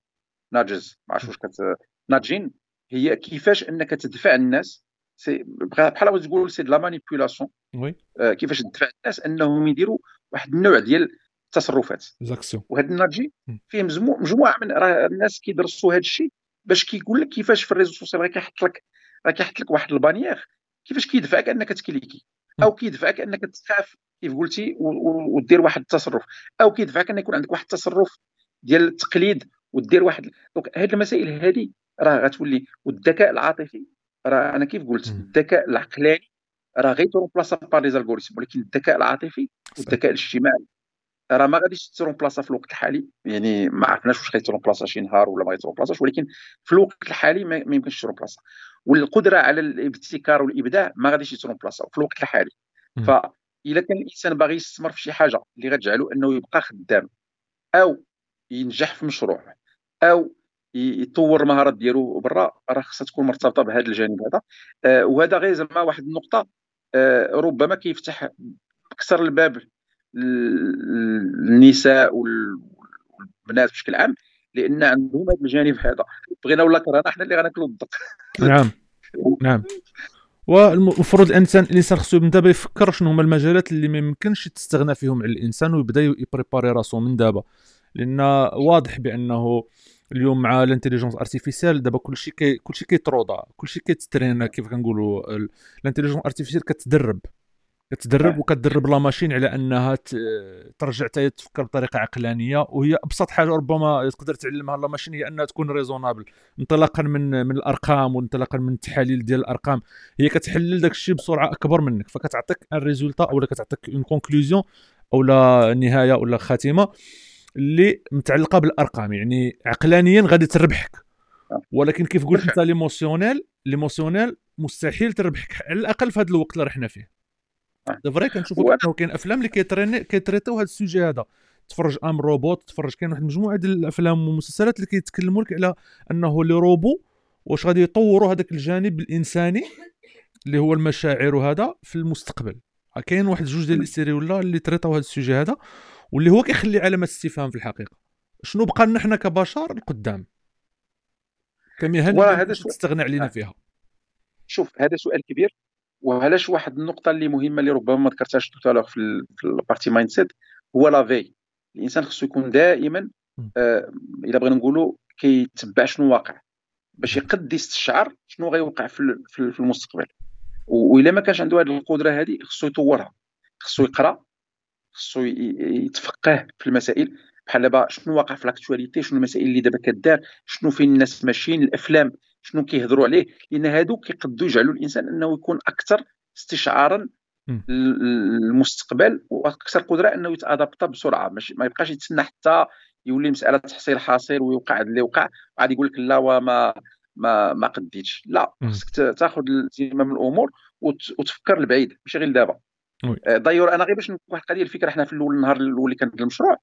nudges ما عرفتش واش كت nudging هي كيفاش أنك تدفع الناس c'est بحال تقول c'est de la manipulation oui كيفاش تدفع الناس أنهم يديروا واحد النوع ديال التصرفات. actions وهذا الناجي فيه مجموعة من راه الناس كيدرسوا هذا الشيء باش كيقول لك كيفاش في ال réseau social راه كيحط لك راه كيحط لك واحد bannière. كيفاش كيدفعك أنك ت cliquer؟ أو كيدفعك أنك تخاف كيف قلتي ودير واحد التصرف. أو كيدفعك أن يكون عندك واحد التصرف ديال التقليد ودير واحد donc هاد المسائل هذه راه غتولي والذكاء العاطفي راه أنا كيف قلت الذكاء العقلاني راه غير ترومبلاصا par les algorithmes ولكن الذكاء العاطفي والذكاء الاجتماعي راه ما غاديش ترومبلاصا في الوقت الحالي يعني ما عرفناش واش غيترومبلاصا شي نهار ولا ما غيترومبلاصاش ولكن في الوقت الحالي ما, يمكنش ترومبلاصا والقدرة على الابتكار والإبداع ما غاديش يترومبلاصا في الوقت الحالي. فاذا كان الإنسان باغي يستثمر في شي حاجة اللي غتجعله أنه يبقى خدام أو ينجح في مشروع أو يطور المهارات ديالو برا راه خصها تكون مرتبطة بهذا الجانب هذا. آه وهذا غير زعما واحد النقطة آه ربما كيفتح أكثر الباب للنساء والبنات بشكل عام لأن عندهم هذا الجانب هذا. بغينا ولا كرهنا حنا اللي غناكلوا الدق. نعم نعم. والمفروض الإنسان الإنسان خصو من دابا يفكر شنو هما المجالات اللي ما يمكنش تستغنى فيهم على الإنسان ويبدأ يبريباري راسو من دابا. لأن واضح بأنه اليوم مع l'intelligence artificielle دابا كلشي كي كلشي كيتروضا كلشي كيتسترينا كيف كنقولوا l'intelligence artificielle كتدرب كتدرب وكتدرب la machine على أنها ترجع حتى تفكر بطريقة عقلانية وهي ابسط حاجة ربما تقدر تعلمها la machine هي أنها تكون raisonnable انطلاقا من من الأرقام وانطلاقا من التحاليل ديال الأرقام هي كتحلل داك الشيء بسرعة أكبر منك فكتعطيك un résultat أو كتعطيك une conclusion أو لا نهاية ولا خاتمة. اللي متعلقة بالأرقام يعني عقلانيا غادي تربحك. آه. ولكن كيف قلت أنت l'émotionnel l'émotionnel مستحيل تربحك على الأقل في هذا الوقت اللي حنا فيه. دو فري كنشوفوا انه كاين أفلام اللي كيتريني كيتريتيو هذا ال sujet هذا. تفرج I Robot تفرج كاين واحد المجموعه ديال الأفلام والمسلسلات اللي كيتكلموا لك على أنه لي روبو واش غادي يطوروا هذاك الجانب الإنساني اللي هو المشاعر وهذا في المستقبل. كاين واحد جوج ديال ال séries ولا اللي تريطاو هذا ال sujet هذا. واللي هو كيخلي علامه استفهام في الحقيقة. شنو بقى لنا حنا كبشر القدام؟ كمهن هذا تستغنى علينا فيها. شوف هذا سؤال كبير وعلاش واحد النقطة اللي مهمة اللي ربما ما ذكرتهاش tout à l'heure في, في ال partie mindset هو la veille الإنسان خصو يكون دائما آه إلا بغينا نقولوا كيتبع شنو واقع. باش يقد يستشعر شنو غيوقع في, في المستقبل. وإلا ما كانش عنده هذه القدرة هذه خصو يطورها. خصو يقرأ خصو يتفقه في المسائل. بحال دابا شنو واقع في لاكتواليتي شنو المسائل اللي دابا كدار؟ شنو فين الناس ماشيين؟ الأفلام شنو كيهضروا عليه؟ لأن هادو كيقدوا يجعلوا الإنسان أنه يكون أكثر استشعارا للمستقبل وأكثر قدرة أنه يتادابتا بسرعة. ماشي ما يبقاش يتسنى حتى يولي مسألة تحصيل حاصل ويوقع اللي وقع وعاد يقول لك لا وما ما ما قديتش. لا. خصك تاخذ زمام الأمور وت- وتفكر البعيد ماشي غير دابا. دايور أنا غير باش نقول واحد القضية الفكرة حنا في الأول النهار الأول اللي كان المشروع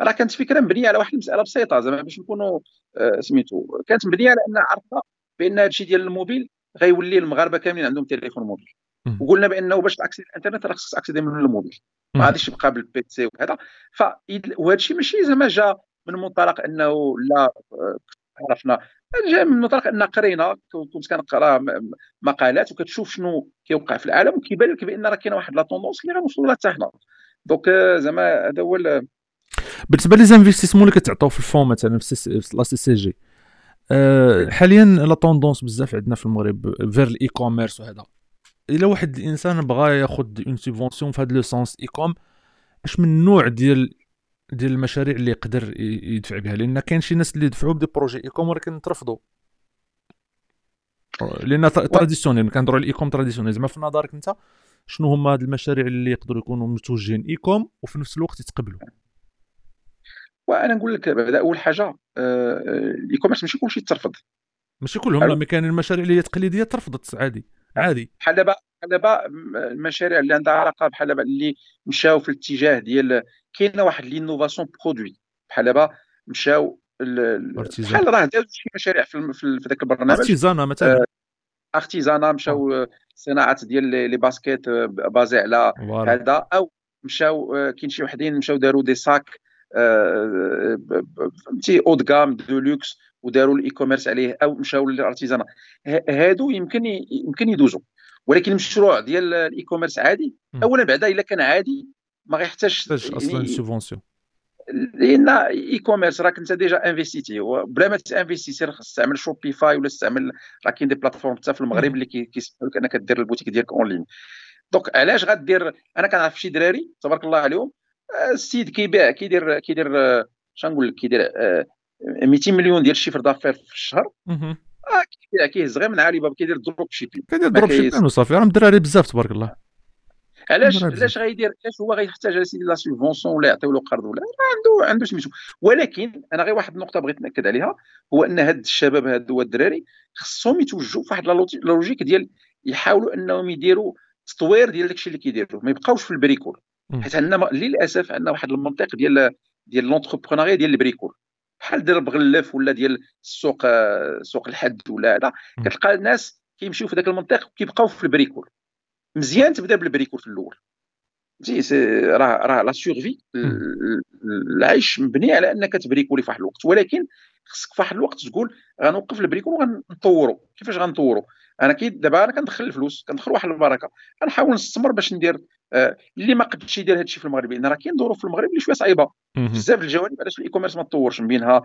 راه كانت فكرة مبنية على واحد المسألة بسيطة زعما باش نكونوا آه، سميتو كانت مبنية على أن عرفنا بأن هذا الشيء ديال الموبيل غيولي المغاربة كاملين عندهم تليفون موبيل. وقلنا بأنه باش تأكسي الإنترنت راه خصك تأكسي من الموبيل. ما غاديش تبقى بال PC وهذا ف وهذا الشيء ماشي زعما جا من منطلق أنه لا آه، عرفنا. جا من منطلق أن قرينا كنت كنقرأ مقالات وكتشوف شنو كيوقع في العالم وكيبان لك بأن راه كاينة واحد لا tendance اللي غنوصلوا لها حتى حنا donc آه، زعما هذا هو ال- بالنسبة لي les investissements اللي كتعطاو في ال fonds مثلا في la CCG آه، حاليا la tendance بزاف عندنا في المغرب vers ال e-commerce وهذا. إلا واحد الإنسان بغى ياخذ une subvention في هذا le sens e-com اش من النوع ديال ديال المشاريع اللي يقدر يدفع بها. لأن كاين شي ناس اللي يدفعوا ب des projets e-com ولكن ترفضوا. لأن traditionnel كنهضروا على ال e-com traditionnel زعما في نظرك أنت شنو هما هاد المشاريع اللي يقدروا يكونوا متوجهين e-com وفي نفس الوقت يتقبلوا؟ وأنا نقول لك بعدا أول حاجة آه، ال e-commerce ماشي كلشي ترفض. ماشي كلهم mais كاين المشاريع اللي هي تقليدية ترفضت عادي. عادي. دابا م- المشاريع اللي عندها علاقة بحال دابا اللي مشاو في الاتجاه ديال كاينة واحد l'innovation produit بحال دابا مشاو. بحال راه دازوا شي مشاريع في الم- في ذاك البرنامج. artisanat مثلا. artisanat مشاو آه، صناعه ديال les baskets آه، basé على هذا. أو مشاو آه، كاين شي وحدين مشاو داروا des sacs. آه، فهمتي haut de gamme de luxe وداروا ال e-commerce عليه أو مشاو لل artisanat هادو يمكن يمكن يدوزوا ولكن المشروع ديال ال e-commerce عادي. اولا بعدا إلا كان عادي ما غيحتاجش تحتاج أصلا يعني subvention لأن e-commerce راك انت déjà انفيستيتي بلا ما تإنفيستي سير خصك تستعمل Shopify ولا تستعمل راه كاين des plateformes حتى في المغرب. اللي كي- كيسمحوا لك أنك دير البوتيك ديالك en ligne donc علاش غدير أنا كنعرف شي دراري تبارك الله عليهم السيد كيبيع كيدير كيدير آه، شنو نقول لك كيدير آه، 200 مليون ديال ال chiffre d'affaires في الشهر. آه كيبيع كيهز غير من علي بابا كيدير dropshipping كيدير dropshipping وصافي راه الدراري بزاف تبارك الله. علاش. علاش غيدير علاش هو غيحتاج على سيدي la subvention ولا يعطيو له قرض ولا عنده عنده سميتو ولكن أنا غير واحد النقطة بغيت نأكد عليها هو أن هاد الشباب هادو الدراري خصهم يتوجهوا في واحد la logique ديال يحاولوا أنهم يديروا تطوير ديال داكشي اللي كيديروا. ما يبقاوش في ال bricole. حيت عندنا للأسف عندنا واحد المنطق ديال ديال l'entrepreneuriat ديال ال bricole بحال ديال بغلف ولا ديال السوق سوق الحد ولا هذا. كتلقى الناس كيمشيو في ذاك المنطق وكيبقاو في ال bricole مزيان تبدا بال bricole في الأول. فهمتي c'est- راه راه la survie العيش مبني على أنك تبريكولي في واحد الوقت. ولكن خصك في واحد الوقت تقول غنوقف ال bricole وغنطورو. كيفاش غنطورو؟ أنا كي دابا أنا كندخل الفلوس كندخل واحد البركة غنحاول نستمر باش ندير آه اللي ما قدش يدير هادشي في المغرب لأن راه كاين ظروف في المغرب اللي شوية صعيبة. بزاف الجوانب علاش ال e-commerce ما تطورش من بينها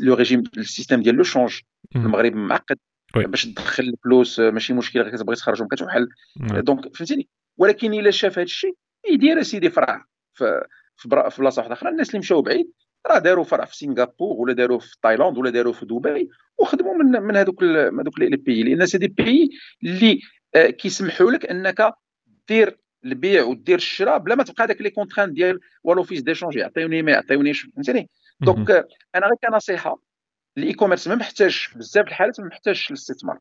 le régime ال système ديال le change. المغرب معقد. باش تدخل الفلوس آه، ماشي مشكل غير كتبغي تخرجهم كتوحل نعم. donc فهمتيني ولكن إلا شاف هذا الشيء يدير أسيدي فرع في بلاصة واحدة أخرى الناس اللي مشاو بعيد راه داروا فرع في سنغافور ولا داروا في تايلاند ولا داروا في دبي وخدموا من من هذوك من هذوك les pays لأن c'est des pays اللي آه، كيسمحوا لك أنك دير البيع ودير الشراء بلا ما تبقى داك les contraintes ديال و l'Office des Changes يعطيوني ما يعطيونيش فهمتني. donc آه، أنا غير كنصيحة ال e-commerce ما محتاج بزاف الحالات ما محتاجش الاستثمار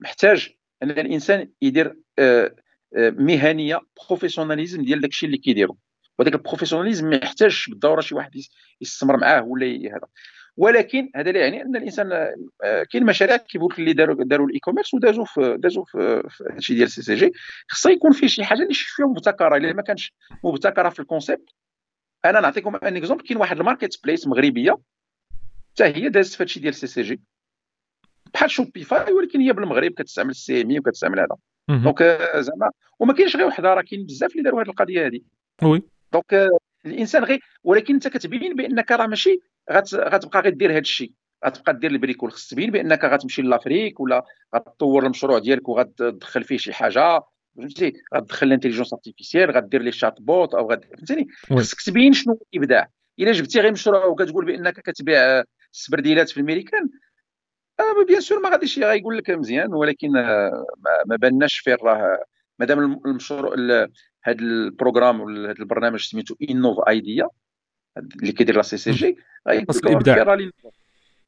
محتاج أن الإنسان يدير آه، مهنية professionnalisme ديال داكشي اللي كيديرو. وهذاك ال professionnalisme ما يحتاجش بالضروره شي واحد يس- يستثمر معاه ولا هذا. ولكن هذا لا يعني أن الإنسان آه، كاين مشاريع كيقول لك اللي داروا داروا ال e-commerce ودازوا في دازوا في هادشي ديال CCG. خصها يكون فيه شي حاجة اللي شوية مبتكرة. إلا ما كانش مبتكرة في ال concept أنا نعطيكم un exemple كاين واحد ال marketplace مغربية حتى هي دازت في هادشي ديال CCG. بحال Shopify ولكن هي بالمغرب كتستعمل ال CMI وكتستعمل هذا. donc آه، زعما وما كاينش غير وحدة راه كاين بزاف اللي داروا هذه القضية هذه. Oui. donc آه، الانسان غير ولكن أنت كتبين بأنك راه ماشي غت... غتبقى غير دير هذا الشيء غتبقى دير ال bricole خص تبين بأنك غتمشي l'Afrique ولا غتطور المشروع ديالك وغتدخل فيه شي حاجة. فهمتي؟ غتدخل ال intelligence artificielle غدير les chatbots أو غد فهمتيني؟ Oui. خصك تبين شنو الإبداع. إلا جبتي غير مشروع وكتقول بأنك كتبيع آه، السبرديلات في الميريكان آه bien sûr ما غاديش غايقول لك مزيان ولكن آه ما, باناش فين راه. مادام الم- المشروع ال- هذا ال programme ولا هذا البرنامج سميتو Innov Idea اللي كيدير la CCG.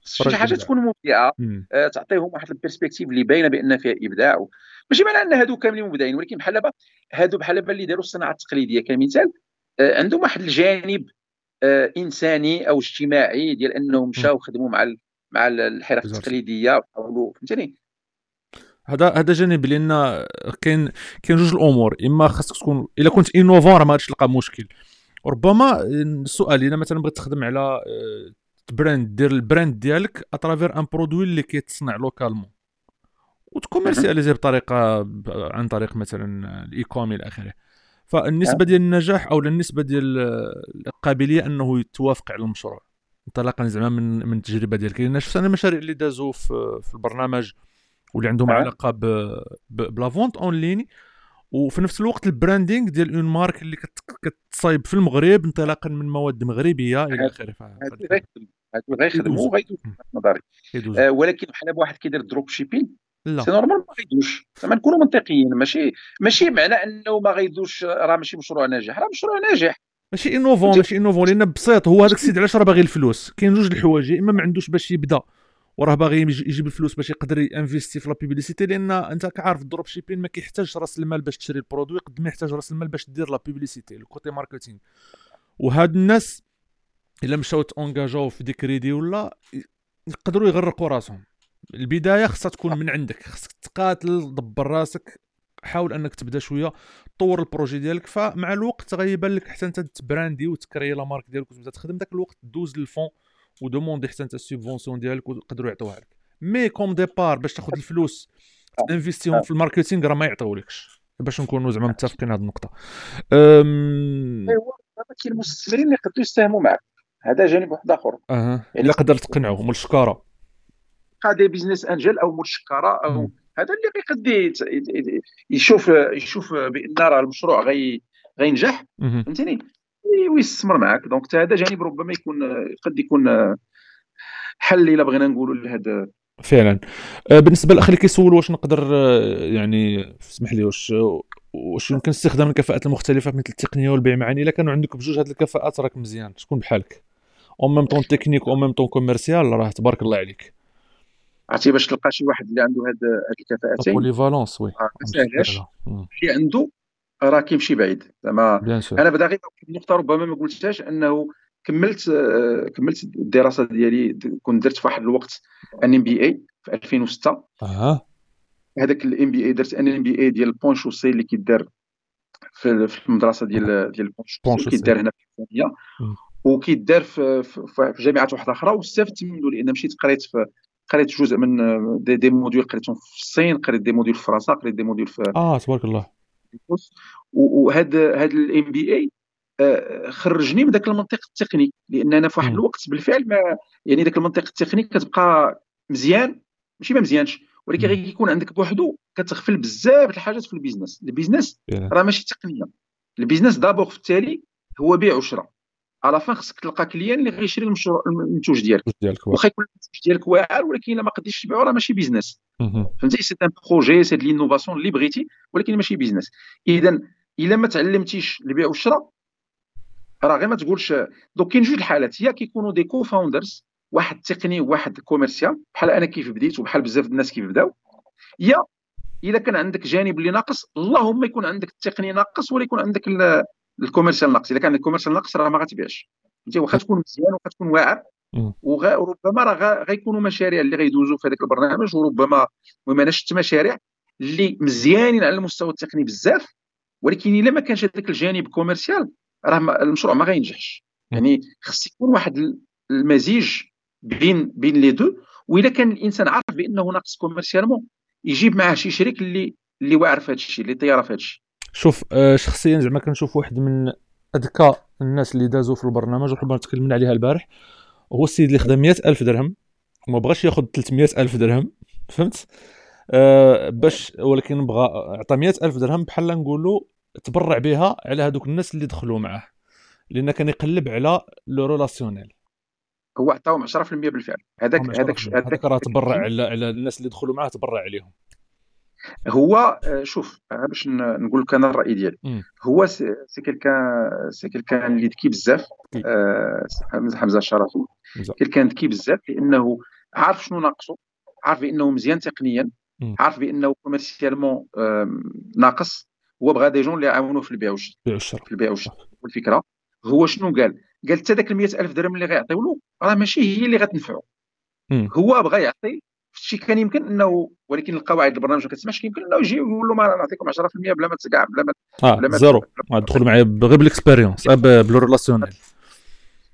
شي حاجة تكون ممتعه آه تعطيهم واحد ال perspective اللي باينة بأن فيها إبداع. ماشي معنى أن هادو كاملين مبدعين ولكن بحال دابا هادو بحال دابا اللي داروا الصناعة التقليدية كمثال آه عندهم واحد الجانب آه إنساني أو اجتماعي ديال أنهم مشاو خدموا مع. مع الحرف التقليدية وحاولوا فهمتني هذا هذا جانب لأن كاين كاين جوج الأمور إما خاصك تكون إلا كنت innovant راه ما غاديش تلقى مشكل. ربما السؤال إلا مثلا بغيت تخدم على آه، brand دير ال brand ديالك à travers un produit اللي كيتصنع localement وتكوميرسياليزي بطريقة عن طريق مثلا ال e-com إلى آخره. فالنسبة ديال النجاح أو النسبة ديال القابلية أنه يتوافق على المشروع. انطلاقا زعما من من التجربة ديالك. لأن شفت أنا المشاريع اللي دازوا في, في البرنامج واللي عندهم علاقة ب la vente en ligne وفي نفس الوقت ال branding ديال une marque اللي كتصايب في المغرب انطلاقا من مواد مغربية إلى آخره. هادو غيخدموا وغيدوزوا نظري. آه ولكن بحال واحد كيدير drop shipping لا. c'est normal ما غيدوش. زعما نكونوا منطقيين. ماشي ماشي معنى أنه ما غيدوش راه ماشي مشروع ناجح. راه مشروع ناجح. ماشي innovant ماشي innovant لأن بسيط هو هذاك السيد علاش راه باغي الفلوس؟ كاين جوج الحوايج يا إما ما عندوش باش يبدأ وراه باغي يجيب الفلوس باش يقدر ينفيستي في la publicité لأن أنت كعارف ال drop shipping ما كيحتاجش رأس المال باش تشري ال produit قد ما يحتاج رأس المال باش دير la publicité ال côté marketing وهاد الناس إلا مشاو تونجاجاو في des crédits ولا يقدروا يغرقوا راسهم. البداية خصها تكون من عندك خصك تقاتل دبر راسك حاول أنك تبدا شوية طور ال projet ديالك فمع الوقت غيبان لك حتى أنت تبراندي وتكري la marque ديالك وتبدا تخدم داك الوقت دوز لل fonds و demander حتى انت ال subvention ديالك ويقدروا يعطوها لك. mais comme départ باش تاخذ الفلوس انفيستيهم في ال marketing راه ما يعطيولكش باش نكونوا زعما متفقين هذه النقطة. أيوا كاين المستثمرين اللي يقدروا يساهموا معك هذا جانب واحد آخر. أها. يعني إلا قدرت تقنعهم الشكارة. des business angels أو مول الشكارة أو هذا اللي غيقد يشوف يشوف بأن راه المشروع غي غينجح. فهمتني ويستثمر معك donc هذا جانب ربما يكون قد يكون حل إلا بغينا نقولوا لهذا فعلا. آه، بالنسبة للاخ اللي كيسول واش نقدر آه، يعني اسمح لي واش واش يمكن استخدام الكفاءات المختلفة مثل التقنية والبيع؟ معاني إلا كانوا عندك بجوج هذه الكفاءات راك مزيان. شكون بحالك؟ en même temps technique en même temps commercial راه تبارك الله عليك. عرفتي باش تلقى شي واحد اللي عنده هاد هاد الكفاءتين. بولي polyvalence oui. اللي عنده راه كيمشي بعيد. زعما أنا بدا غير النقطة ربما ما قلتهاش أنه كملت آه، كملت الدراسة ديالي كنت درت في واحد الوقت un MBA في 2006 أها. هذاك ال MBA درت un MBA ديال Ponts et Chaussées اللي كيدار في المدرسة ديال ديال Ponts et Chaussées كيدار هنا في الثانية وكيدار في, في, جامعات واحدة أخرى. واستفدت منه لأن مشيت قريت في قريت جزء من des, des modules قريتهم في الصين قريت des modules في فرنسا قريت des modules في آه تبارك الله. وهذا هذا ال MBA خرجني من ذاك المنطق التقني لأن أنا في واحد الوقت بالفعل ما يعني ذاك المنطق التقني كتبقى مزيان ماشي ما مزيانش ولكن غير كيكون عندك بوحدو كتغفل بزاف الحاجات في ال business. ال business راه ماشي تقنية. ال business d'abord في التالي هو بيع وشراء. à la fin خصك تلقى client اللي غيشري المشروع المنتوج ديالك. واخا يكون المنتوج ديالك واعر ولكن إلا ما قديش تبيعو راه ماشي business فهمتي؟ c'est un projet c'est de l'innovation اللي بغيتي ولكن ماشي business اذا إلا ما تعلمتيش البيع والشراء راه غير ما تقولش donc كاين جوج الحالات. يا كيكونوا des co-founders واحد تقني وواحد commercial بحال أنا كيف بديت وبحال بزاف الناس كيف بداو. يا إلا كان عندك جانب اللي ناقص اللهم يكون عندك التقني ناقص ولا يكون عندك ال commercial ناقص الا كان عندك ال commercial ناقص راه ما غاتبيعش. انت واخا تكون مزيان واخا تكون واعر وربما راه غيكونوا مشاريع اللي غيدوزوا في هذاك البرنامج وربما المهم أنا شفت مشاريع اللي مزيانين على المستوى التقني بزاف ولكن إلا ما كانش هذاك الجانب commercial راه المشروع ما غينجحش. يعني خص يكون واحد المزيج بين بين les deux واذا كان الإنسان عارف بأنه ناقص commercialement يجيب معاه شي شريك اللي اللي واعر في هذا الشيء اللي طيارة في هذا الشيء شوف آه شخصيا زعما كنشوف واحد من أذكى الناس اللي دازوا في البرنامج وحنا تكلمنا عليها البارح. هو السيد اللي خدم 100000 درهم وما بغاش ياخذ 300000 درهم فهمت؟ آه باش ولكن بغى عطى 100000 درهم بحال نقولوا تبرع بها على هذوك الناس اللي دخلوا معاه لأن كان يقلب على le relationnel هو عطاهم 10% بالفعل. هذاك هذاك هذاك راه تبرع على على الناس اللي دخلوا معاه تبرع عليهم. هو آه، شوف باش نقول لك أنا الرأي ديالي. هو c'est quelqu'un c'est quelqu'un اللي ذكي بزاف آه، حمزة الشرفي quelqu'un ذكي بزاف لأنه عارف شنو ناقصه عارف بأنه مزيان تقنيا. عارف بأنه commercialement ناقص. هو بغى des gens اللي يعاونوه في البيع والشراء. في البيع والشراء. والفكرة هو شنو قال؟ قال حتى داك ال ألف درهم اللي غيعطيو له راه ماشي هي اللي غتنفعو. هو بغى يعطي شي كان يمكن إنه ولكن القواعد البرنامج ما كتسمحش يمكن إنه يجي ويقول له ما نعطيكم 10% بلا ما تكاع بلا ما آه zéro. دخل معايا غير بال expérience آه، بال relationnel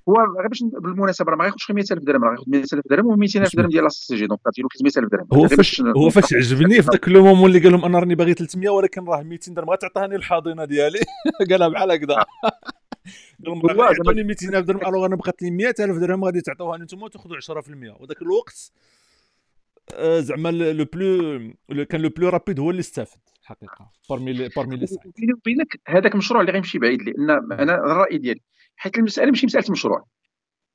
هو غير باش بالمناسبة راه ما غياخذش غير 100000 درهم راه غياخذ 100000 درهم و 200000 درهم ديال la CCG donc غادي له 300000 درهم. هو فاش هو فاش عجبني في ذاك le moment اللي قال لهم أنا راني باغي 300 ولكن راه 200 درهم. غتعطيني الحاضنة ديالي؟ قالها بحال هكذا. قال لهم يعطوني 200000 درهم. alors أنا بقات لي 100000 درهم غادي تعطوها أنتم وتأخذوا 10% وذاك الوقت آه، زعما le plus كان le plus rapide هو اللي استفد الحقيقة بارمي لي بارمي لي بيني وبينك هذاك المشروع اللي غيمشي بعيد لأن أنا الرأي ديالي حيت المسألة ماشي مسألة مشروع.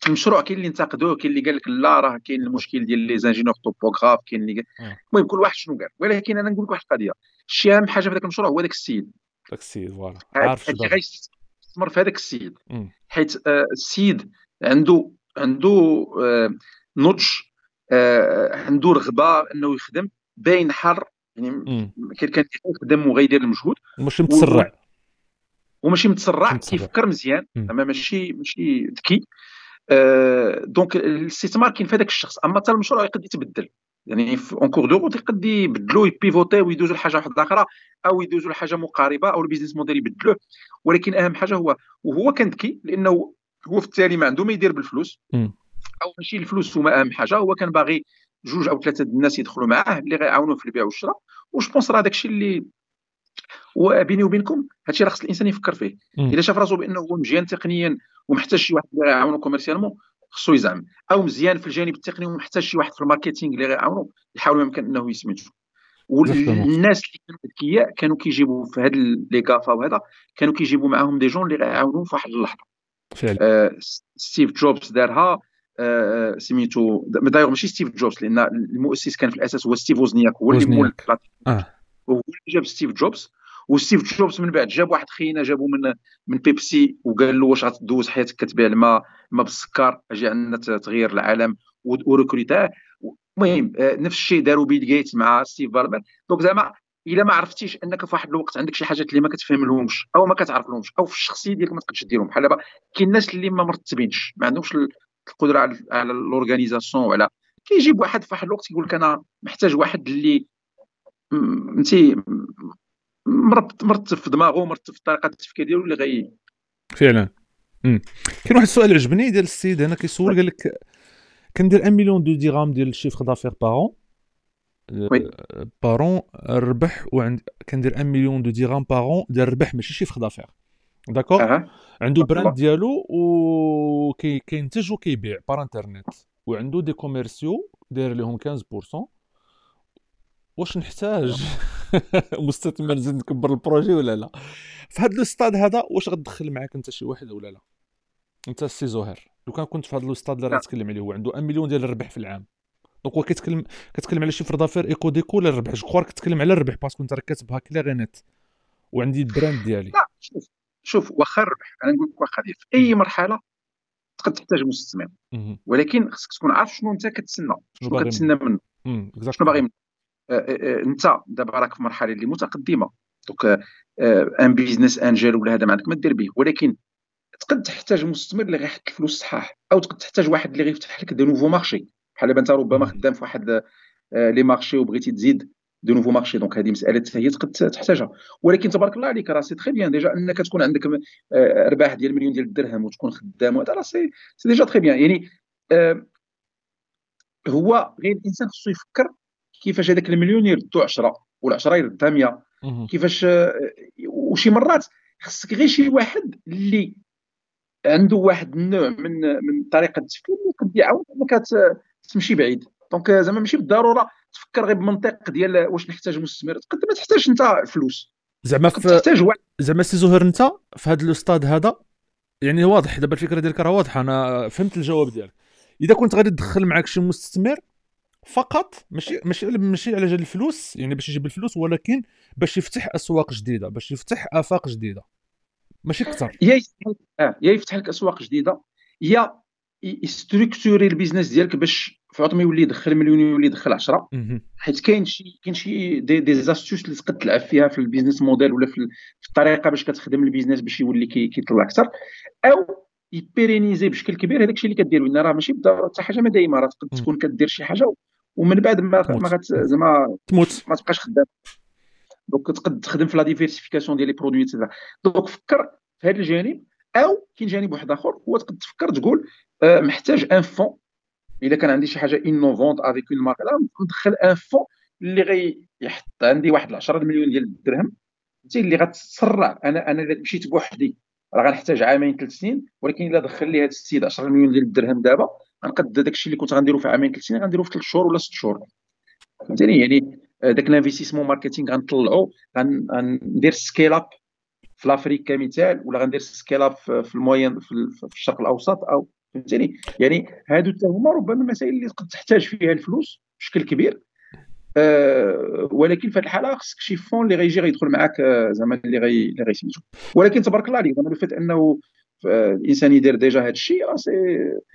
المشروع كاين اللي انتقدوه كاين اللي قال لك لا راه كاين المشكل ديال les ingénieurs topographes كاين اللي آه. المهم كل واحد شنو قال؟ ولكن أنا نقول لك واحد القضية الشيء أهم حاجة في هذاك المشروع هو ذاك السيد. داك السيد voilà. عارف دار. غيستثمر في هذاك السيد. حيت آه، السيد عنده عنده آه، نضج آه، عنده رغبه انه يخدم باين حر يعني. كان يخدم وغيدير المجهود ماشي متسرع وماشي متسرع. كيفكر مزيان. زعما ماشي ماشي ذكي آه، donc الاستثمار كاين في هذاك الشخص أما حتى المشروع يقد يتبدل يعني في en cours de route يقد يبدلوا يبيفوتي ويدوزوا لحاجة واحدة آخرى أو يدوزوا لحاجة مقاربة أو ال business model يبدلوه ولكن أهم حاجة هو وهو كان ذكي لأنه هو في التالي ما عنده ما يدير بالفلوس. أو ماشي الفلوس هما اهم حاجة. هو كان باغي جوج أو ثلاثة د الناس يدخلوا معاه اللي غيعاونوه في البيع والشراء. و je pense راه داكشي اللي وبيني وبينكم هادشي راه خص الإنسان يفكر فيه. إذا شاف راسو بأنه هو مزيان تقنيا ومحتاج شي واحد اللي غيعاونو commercialement خصو يزعم. أو مزيان في الجانب التقني ومحتاج شي واحد في ال marketing اللي غيعاونو يحاول ما يمكن إنه يسمجو والناس اللي كانوا أذكياء كانوا كيجيبوا في هاد les cas-là وهذا كانوا كيجيبوا معاهم des gens اللي غيعاونوهم في واحد اللحظة. فعلا. آه، ستيف جوبز دارها. آه، سميتو دايوغ ماشي ستيف جوبز لأن المؤسس كان في الأساس هو ستيف وزنياك هو اللي مول. آه. وهو اللي جاب ستيف جوبز وستيف جوبز من بعد جاب واحد خينا جابو من من بيبسي وقال له واش غتدوز حياتك كتبيع الماء الماء بالسكر أجي عندنا تغيير العالم وريكروتاه المهم آه، نفس الشيء داروا بيل جيتس مع ستيف بالمر donc زعما إلا ما عرفتيش أنك في واحد الوقت عندك شي حاجات اللي ما كتفهم لهمش أو ما كتعرف لهمش أو في الشخصية ديالك ما تقدرش ديرهم بحال دابا كاين الناس اللي ما مرتبينش ما عندهمش القدره على على ال organisation وعلى كيجيب واحد في واحد الوقت يقول لك أنا محتاج واحد اللي م- فهمتي م- مرتب في دماغه مرتب في طريقة التفكير ديالو اللي غي فعلا. كاين واحد السؤال عجبني ديال السيد هنا كيسول قال لك كندير 1 million de dirhams ديال ال chiffre d'affaires par an. par an الربح وعند كندير 1 million de dirhams par an ديال الربح ماشي chiffre d'affaires d'accord عنده. brand ديالو وكينتج وكيبيع par internet وعنده des commerciaux داير لهم 15% واش نحتاج؟ مستثمر نزيد نكبر ال projet ولا لا؟ في هذا الستاد هذا واش غتدخل معاك انت شي واحد ولا لا؟ انت السي زهير. لو كان كنت في هذا الستاد اللي راه نعم. تكلم عليه هو عنده 1 مليون ديال الربح في العام. donc هو كيتكلم كتكلم على chiffre d'affaires ايكو ديكو ولا الربح. je كتكلم على الربح parce que انت راك كاتبها clair et net وعندي ال brand ديالي. لا شوف شوف واخا الربح أنا نقول لك واخا في أي مرحلة تقد تحتاج مستثمر. ولكن خصك تكون عارف شنو أنت كتسنى شنو كتسنى منه. شنو. باغي منه. آه، آه، آه، أنت دابا راك في مرحلة اللي متقدمة. donc un business angel ولا هذا ما عندك ما دير به. ولكن تقد تحتاج مستثمر اللي غيحط الفلوس صحاح. أو تقد تحتاج واحد اللي غيفتح لك de nouveaux marchés. بحال انت ربما. خدام في واحد les marchés وبغيتي تزيد. de nouveaux marchés donc هذه مساله حتى هي تقد تحتاجها ولكن تبارك الله عليك راه c'est très bien déjà انك تكون عندك ارباح ديال مليون ديال الدرهم وتكون خدام وهذا راه c'est c'est déjà très bien يعني آه، هو غير الانسان خصو يفكر كيفاش هذاك المليون يردو 10 ولا 10 يردها 100 مهم. كيفاش آه، وشي مرات خصك غير شي واحد اللي عنده واحد النوع من من طريقه التفكير اللي قد يعاون انك تمشي بعيد donc زعما ماشي بالضرورة تفكر غير بمنطق ديال واش نحتاج مستثمر تقد ما تحتاج انت الفلوس زعما في تحتاج واحد زعما سي زهير انت في هذا الاستاد هذا يعني واضح دابا الفكرة ديالك راه واضحة أنا فهمت الجواب ديالك. إذا كنت غادي تدخل معك شي مستثمر فقط ماشي ماشي على- ماشي على جال الفلوس يعني باش يجيب الفلوس ولكن باش يفتح أسواق جديدة باش يفتح آفاق جديدة. ماشي أكثر. يا يفتح لك آه يا يفتح لك أسواق جديدة. يا يستركتوري ال business ديالك باش فعوض ما يولي يدخل مليون يولي يدخل 10 مهم. حيت كاين شي كاين شي des, des astuces اللي تقدر تلعب فيها في ال business model ولا في, ال- في الطريقة باش كتخدم ال business باش يولي كي- كيطلع أكثر. أو يبيرينيزي بشكل كبير هذاك الشيء اللي كدير. لأن راه ماشي بالضرورة حتى حاجة ما دايما راه تقدر مم. تكون كدير شي حاجة ومن بعد ما. ما زعما تموت. ما تبقاش خدام. donc تقد تخدم في la diversification ديال les produits donc فكر في هذا الجانب. أو كاين جانب واحد آخر هو تقد تفكر تقول آه، محتاج un fonds الا كان عندي شي حاجة innovante avec une marque ندخل un fonds اللي غيحط عندي واحد 10 مليون ديال الدرهم. فهمتي اللي غتسرع. أنا أنا الا مشيت بوحدي راه غنحتاج عامين ثلاث سنين ولكن إلا دخل لي هذا السيد 10 مليون ديال الدرهم دابا غنقد داك الشيء اللي كنت غنديرو في عامين ثلاث سنين غنديرو في ثلاث شهور ولا ست شهور. فهمتني؟ يعني آه، داك ال investissement marketing غنطلعو غن- غندير scale up في l'Afrique كمثال ولا غندير scale up في ال Moyen في ال- في الشرق الأوسط أو فهمتني؟ يعني هادو حتى هما ربما المسائل اللي تقد تحتاج فيها الفلوس بشكل كبير. آه، ولكن في هذه الحالة خصك شي fonds اللي غيجي غيدخل معاك آه، زعما اللي غي اللي غيسميتو. ولكن تبارك الله عليك زعما لو فات أنه آه، الإنسان يدير déjà هذا الشيء راه c'est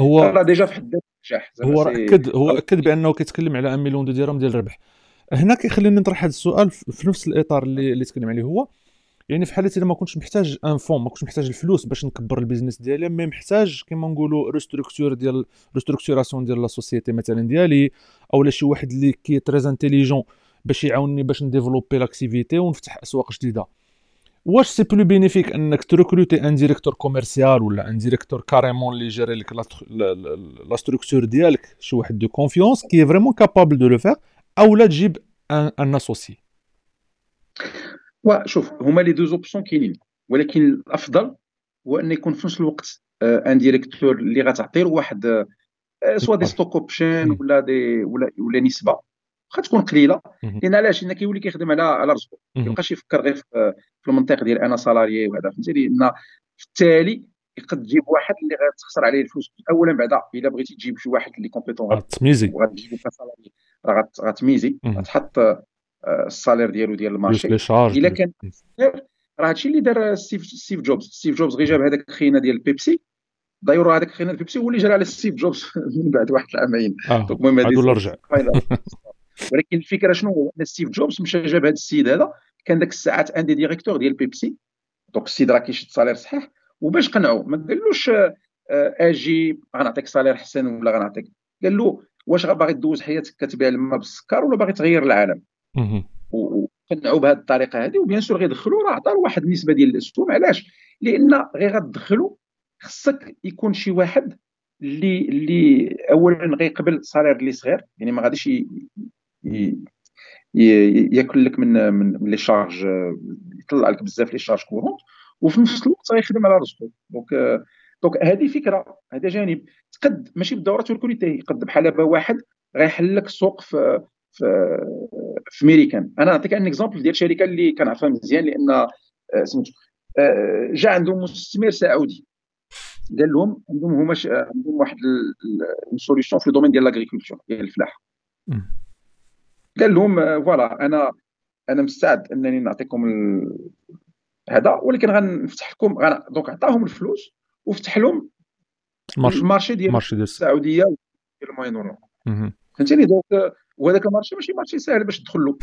هو راه déjà في حد نجاح هو اكد هو أكد بأنه كيتكلم على 1 million de dirhams ديال الربح. هنا كيخليني نطرح هذا السؤال في في نفس الإطار اللي اللي تكلم عليه هو. يعني في حالة اذا ما كنتش محتاج un fonds ما كنتش محتاج الفلوس باش نكبر ال business ديالي mais محتاج كما نقولوا restructure ديال restructuration ديال la société مثلا ديالي أو لا شي واحد اللي qui est très intelligent باش يعاونني باش ن développer l'activité ونفتح أسواق جديدة. واش c'est plus bénéfique إنك ت recruter un directeur commercial ولا un directeur carrément اللي gérer لك la structure ديالك؟ شي واحد de confiance qui est vraiment capable de le faire أو لا تجيب un associé وشوف هما لي deux options كاينين ولكن الافضل هو ان يكون في نفس الوقت un directeur اللي غتعطي له واحد soit des stock options. ولا des ولا ولا نسبه واخا تكون قليله. لأن علاش لأن كيولي كيخدم على على رزقه ما. يبقاش يفكر غير في المنطق ديال أنا salarié وهذا فهمتي لأن في التالي يقد تجيب واحد اللي غتخسر عليه الفلوس اولا بعدا الا بغيتي تجيب شي واحد اللي compétent آه، تميزي وغتجيبو ك salarié راه غت- غتميزي. غتحط ال salaire ديالو ديال ال marché. إلا كان راه هادشي اللي دار ستيف ستيف جوبز. ستيف جوبز غير جاب هذاك الخينا ديال بيبسي. دايروا هذاك الخينا ديال بيبسي هو اللي جرى على ستيف جوبز من بعد واحد العامين. donc المهم عاد ولا هذه رجع. ولكن الفكرة شنو هو؟ أن ستيف جوبز مشى جاب هذا السيد هذا كان داك الساعات un des directeurs ديال بيبسي. donc السيد راه كيشد salaire صحيح. وباش قنعوا ما قالوش آه، آه، آجي غنعطيك salaire احسن ولا غنعطيك؟ قال له واش باغي دوز حياتك كتبيع الماء بالسكر ولا باغي تغير العالم؟ وقنعوا بهذه الطريقة هذه و bien sûr غيدخلوا راه عطاو واحد النسبة ديال الأسهم. علاش؟ لأن غير غتدخلوا خصك يكون شي واحد اللي اللي اولا غيقبل salaire اللي صغير يعني ما غاديش ياكل لك من من les charges يطلع لك بزاف les charges courantes وفي نفس الوقت غيخدم على رزقه donc donc هذه فكرة هذا جانب. تقد ماشي بالضروره ت recruter يقد بحال دابا واحد غيحل لك السوق في في في ميريكان أنا نعطيك un exemple ديال شركة اللي كنعرفها مزيان لأن آه، سميتو آه، جا عندهم مستثمر سعودي قال لهم عندهم هما ش- عندهم واحد solution في ال domaine ديال l'agriculture ديال الفلاحه. قال لهم آه، voilà أنا أنا مستعد أنني نعطيكم ال- هذا ولكن غنفتح لكم غن... donc عطاهم الفلوس وفتح لهم ال marché ديال. السعودية ديال ال Moyen-Orient مهم. فهمتيني donc آه، وهذاك ال marché ماشي marché ساهل باش تدخل له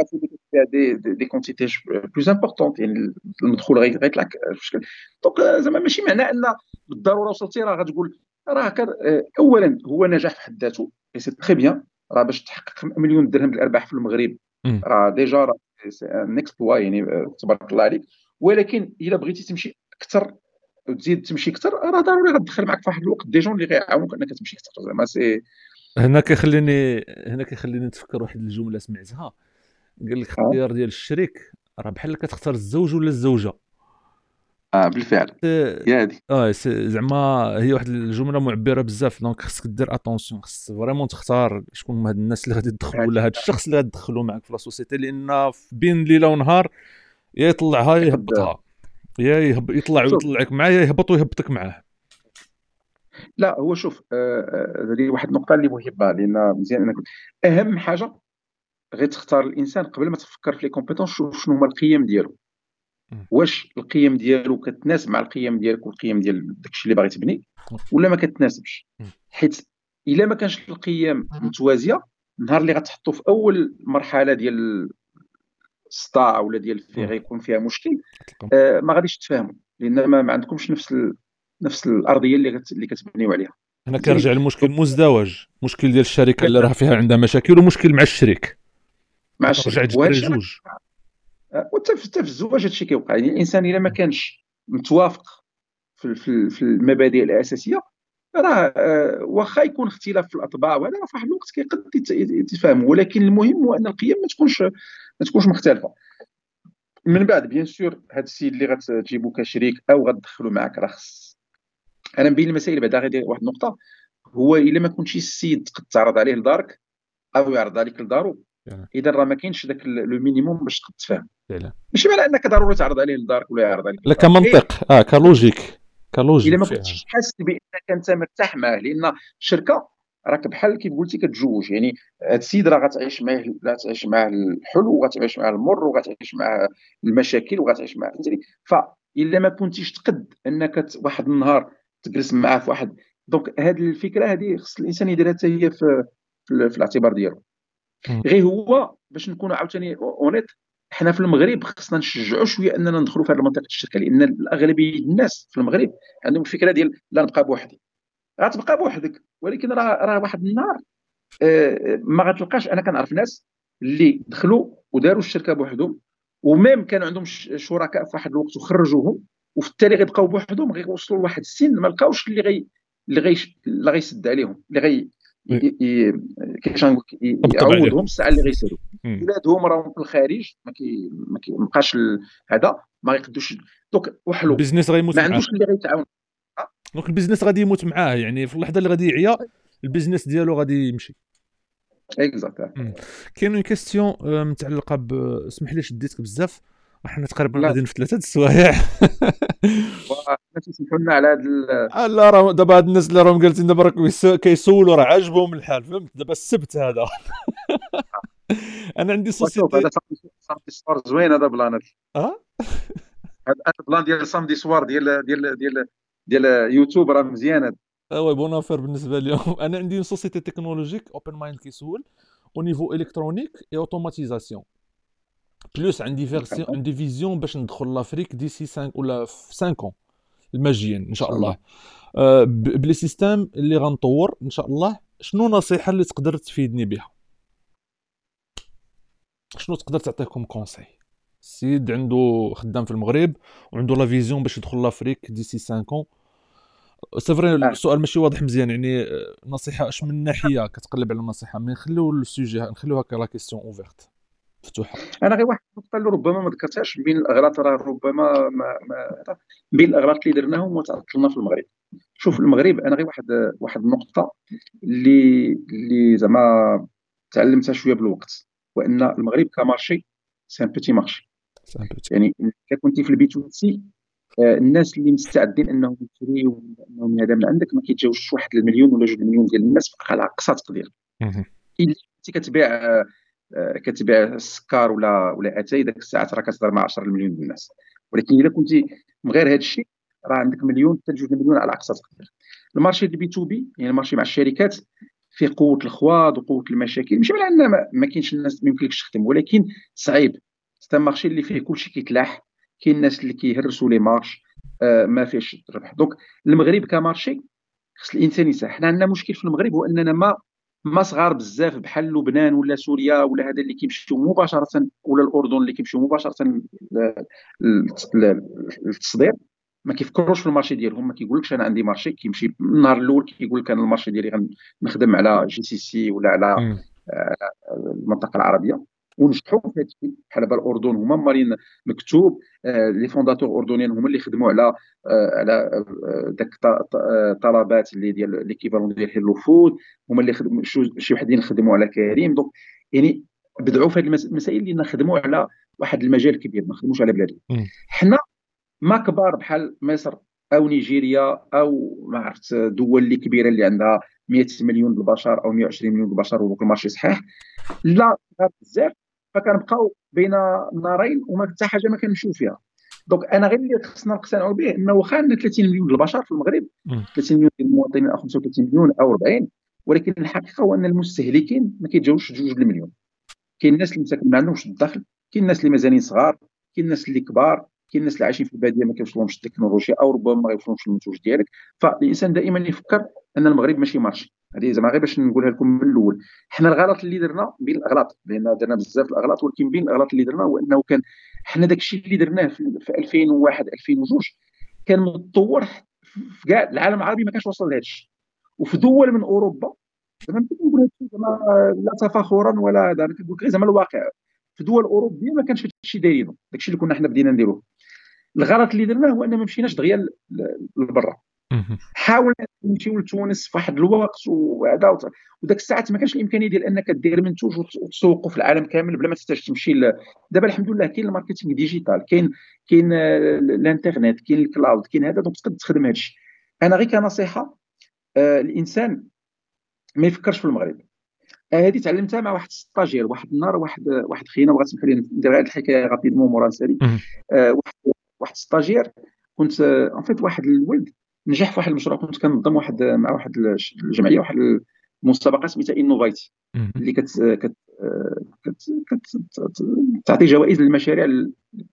غتولي فيها des des, quantités plus importantes يعني المدخول غي- غيطلع ك- في شكل. donc زعما ماشي معناه أن بالضرورة وصلتي راه غتقول راه آه، اولا هو نجاح في حد ذاته et c'est très bien راه باش تحقق مليون درهم الأرباح في المغرب. راه déjà راه un exploit يعني آه، تبارك الله عليك. ولكن إلا بغيتي تمشي أكثر وتزيد تمشي أكثر راه ضروري غتدخل معك في واحد الوقت des gens اللي غيعاونوك أنك تمشي أكثر زعما c'est هنا كيخليني هنا كيخليني نتفكر واحد الجملة سمعتها. قال لك. اختيار ديال الشريك راه بحال كتختار الزوج ولا الزوجة. آه بالفعل. آه يا هادي. c'est- زعما هي واحد الجملة معبرة بزاف donc خصك دير attention خص vraiment تختار شكون هما هاد الناس اللي غادي تدخلوا ولا هاد الشخص اللي غتدخلوا معك في la société. لأن بين ليلة ونهار يا يطلعها يا يهبطها. يا يهب... يطلع. ويطلعك معاه يا يهبط ويهبطك معاه. لا هو شوف آه، آه، هذه واحد النقطة اللي مهمة لأن مزيان قلت. أهم حاجة غير تختار الإنسان قبل ما تفكر في لي كومبيتونس شوف شنو هما القيم ديالو. واش القيم ديالو كتناسب مع القيم ديالك والقيم ديال داكشي اللي باغي تبني ولا ما كتناسبش. حيت إلا ما كانش القيم متوازية النهار اللي غتحطوا في أول مرحلة ديال الصداع ولا ديال في غيكون فيها مشكل آه ما غاديش تفاهموا لأن ما, ما عندكمش نفس ال... نفس الأرضية اللي غت... اللي كتبنيو عليها. هنا كنرجع للمشكل مزدوج مشكل ديال الشركة اللي راه فيها عندها مشاكل ومشكل مع الشريك. مع الشريك. جوج وحتى في الزواج هادشي كيوقع. يعني الإنسان إلا ما كانش متوافق في, في, في المبادئ الأساسية راه آه، واخا يكون اختلاف في الأطباع وهذا راه في واحد الوقت كيقد يتفاهموا. ولكن المهم هو أن القيم ما تكونش ما تكونش مختلفة. من بعد bien sûr هذا السيد اللي غتجيبو كشريك أو غتدخلو معاك راه خص أنا بين المسائل بعدا غير واحد النقطة. هو إلا ما كنتيش السيد تقد تعرض عليه لدارك أو يعرض عليك لدارو إذا راه ما كاينش ذاك le minimum باش تقد تفهم ماشي معنى أنك ضروري تعرض عليه لدارك ولا يعرض عليك لا كمنطق. آه ك logique. ك logique إلا ما كنتش حاسس بأنك أنت مرتاح معاه لأن الشركة راك بحال كيف قلتي كتجوج يعني هاد السيد راه غتعيش معاه غتعيش معاه الحلو وغتعيش معاه المر وغتعيش معاه المشاكل وغتعيش معاه فهمتني؟ فإلا ما كنتيش تقد أنك واحد النهار تجلس معاه في واحد. donc هذه الفكرة هذه خص الإنسان يديرها حتى هي في, في, في الاعتبار ديالو. غير هو باش نكونوا عاوتاني honnêtes حنا في المغرب خصنا نشجعوا شوية أننا ندخلوا في هذه المنطقة الشركة لأن الأغلبية الناس في المغرب عندهم الفكرة ديال لا نبقى بوحدي. غتبقى بوحدك ولكن راه راه واحد النهار آه، ما غتلقاش أنا كنعرف ناس اللي دخلوا وداروا الشركة بوحدهم وميم كانوا عندهم شركاء في واحد الوقت وخرجوهم. وفي التالي غيبقاو بوحدهم غيوصلوا لواحد السن ما لقاوش اللي غي اللي غي اللي غيسد عليهم اللي غي كيفاش يعوضهم الساعة اللي غيسالوا ولادهم راهم في الخارج ما كيبقاش هذا ما غيقدوش donc وحلو. ال business غيموت ما عندوش اللي غيتعاون. donc ال business غادي يموت معاه يعني في اللحظة اللي غادي يعيا ال business ديالو غادي يمشي. exact كاين une question متعلقة ب اسمح لي شديتك بزاف. إحنا تقريبا غاديين في ثلاثة السوايع. تسمحوا لنا على هذا لا راه دابا هاد الناس اللي راهم جالسين دابا راك كيسولوا راه عاجبهم الحال فهمت؟ دابا السبت هذا. أنا عندي société هذا samedi soir زوين هذا plan أه؟ هذا ال plan ديال samedi soir ديال ديال ديال ديال يوتيوب راه مزيان هذا. oui bonne affaire بالنسبة لهم. أنا عندي société technologique open mind كيسول au niveau électronique et automatisation plus عندي version عندي vision باش ندخل l'Afrique d'ici 5 ولا في 5 ans الما جيين ان شاء الله أه ب les systèmes اللي غنطور ان شاء الله شنو النصيحه اللي تقدر تفيدني بها؟ شنو تقدر تعطيكم conseil السيد عنده خدام في المغرب وعنده la vision باش يدخل l'Afrique d'ici 5 ans c'est السؤال ماشي واضح مزيان يعني آه، نصيحة اش من ناحية؟ كتقلب على النصيحه mais نخليو ال sujet نخليوها ك la question ouverte مفتوحة. أنا غير واحد النقطة اللي ربما ما ذكرتهاش. بين الأغلاط راه ربما ما, ما بين الأغلاط اللي درناهم وتعطلنا في المغرب. شوف المغرب أنا غير واحد واحد النقطة اللي اللي زعما تعلمتها شوية بالوقت وأن المغرب ك marché c'est un petit marché يعني كنتي في ال B to C الناس اللي مستعدين أنهم يشريو أنهم هذا من عندك ما كيتجاوزش واحد المليون ولا جوج المليون ديال الناس على اقصى تقدير. كنتي كتبيع آه، كتبيع السكر ولا ولا أتاي ذاك الساعات راه كتهضر مع 10 مليون من الناس. ولكن إلا كنتي من غير هذا الشيء راه عندك مليون حتى جوج مليون على أقصى تقدير. ال marché des B to B يعني ال marché مع الشركات فيه قوة الخواض وقوة المشاكل. ماشي معنى ان ما كاينش الناس ما يمكنلكش تخدم. ولكن صعيب. c'est marché اللي فيه كلشي كيتلاح. كاين الناس اللي كيهرسوا les marges آه ما فيهش الربح. donc المغرب ك marché خص الإنسان يساح حنا عندنا مشكل في المغرب هو أننا ما ما صغار بزاف بحال لبنان ولا سوريا ولا هذا اللي كيمشيو مباشرة ولا الأردن اللي كيمشيو مباشرة للتصدير. ما كيفكروش في ال marché ديالهم ما كيقولكش أنا عندي marché كيمشي النهار الأول كيقول لك أنا ال marché ديالي غنخدم على GCC ولا على آه، المنطقة العربية. ونجحوا في هذا الشيء بحال دابا الأردن هما مارين مكتوب آه les fondateurs أردنيين هما اللي خدموا على آه على ذاك آه طلبات اللي ديال l'équivalent ديال HelloFood هما اللي خدموا شي وحدين خدموا على كريم. donc يعني بدعوا في هذه المسائل اللي نخدموا على واحد المجال كبير ما نخدموش على بلادنا حنا ما كبار بحال مصر أو نيجيريا أو ما عرفت دول اللي كبيرة اللي عندها 100 مليون البشر أو 120 مليون البشر ودوك ال marché صحيح. لا بزاف فكنبقاو بين نارين وما حتى حاجة ما كنمشيو فيها. donc أنا غير اللي خصنا نقتنعوا به إنه واخا عندنا 30 مليون البشر في المغرب 30 مليون ديال المواطنين أو 35 مليون أو 40 ولكن الحقيقة هو أن المستهلكين ما كيتجاوزش جوج المليون. كاين الناس اللي مساكن ما عندهمش الدخل كاين الناس اللي مازالين صغار كاين الناس اللي كبار كاين الناس اللي عايشين في البادية ما كيوصلهمش التكنولوجيا أو ربما ما يوصلهمش المنتوج ديالك. فالإنسان دائما يفكر أن المغرب ماشي مارشي. هذه زعما غير باش نقولها لكم من الأول. حنا الغلط اللي درنا بين الأغلاط لأن درنا بزاف الأغلاط ولكن بين الأغلاط اللي درنا هو أنه كان حنا داك الشيء اللي درناه في 2001 2002 كان متطور في كاع العالم العربي ما كانش وصل لهذا الشيء وفي دول من أوروبا زعما كنقول زعما لا تفاخرا ولا هذا أنا كنقول لك زعما الواقع. في دول أوروبية ما كانش هذا الشيء دايرينه. داك الشيء اللي كنا حنا بدينا نديروه. الغلط اللي درناه هو ان ما مشيناش دغيا لبرا. حاولنا نمشيو لتونس في واحد الوقت وهذا وداك الساعات ما كانش الإمكانية ديال أنك دير منتوج وتسوقه في العالم كامل بلا ما تحتاج تمشي ل... دابا الحمد لله كاين ال marketing digital كاين كاين الإنترنت كاين ال cloud كاين هذا donc تقدر تخدم هذا الشيء أنا غير كنصيحة آه الإنسان ما يفكرش في المغرب. آه، هذه تعلمتها مع واحد stagiaire واحد النهار واحد واحد خينا بغات تسمح لي ندير هذه الحكاية rapidement مورا نسالي آه واحد واحد stagiaire كنت en fait واحد الولد نجح في واحد المشروع كنت كنظم واحد مع واحد الجمعية واحد المسابقه سميتها Innov'IT اللي كت كت كت تعطي جوائز للمشاريع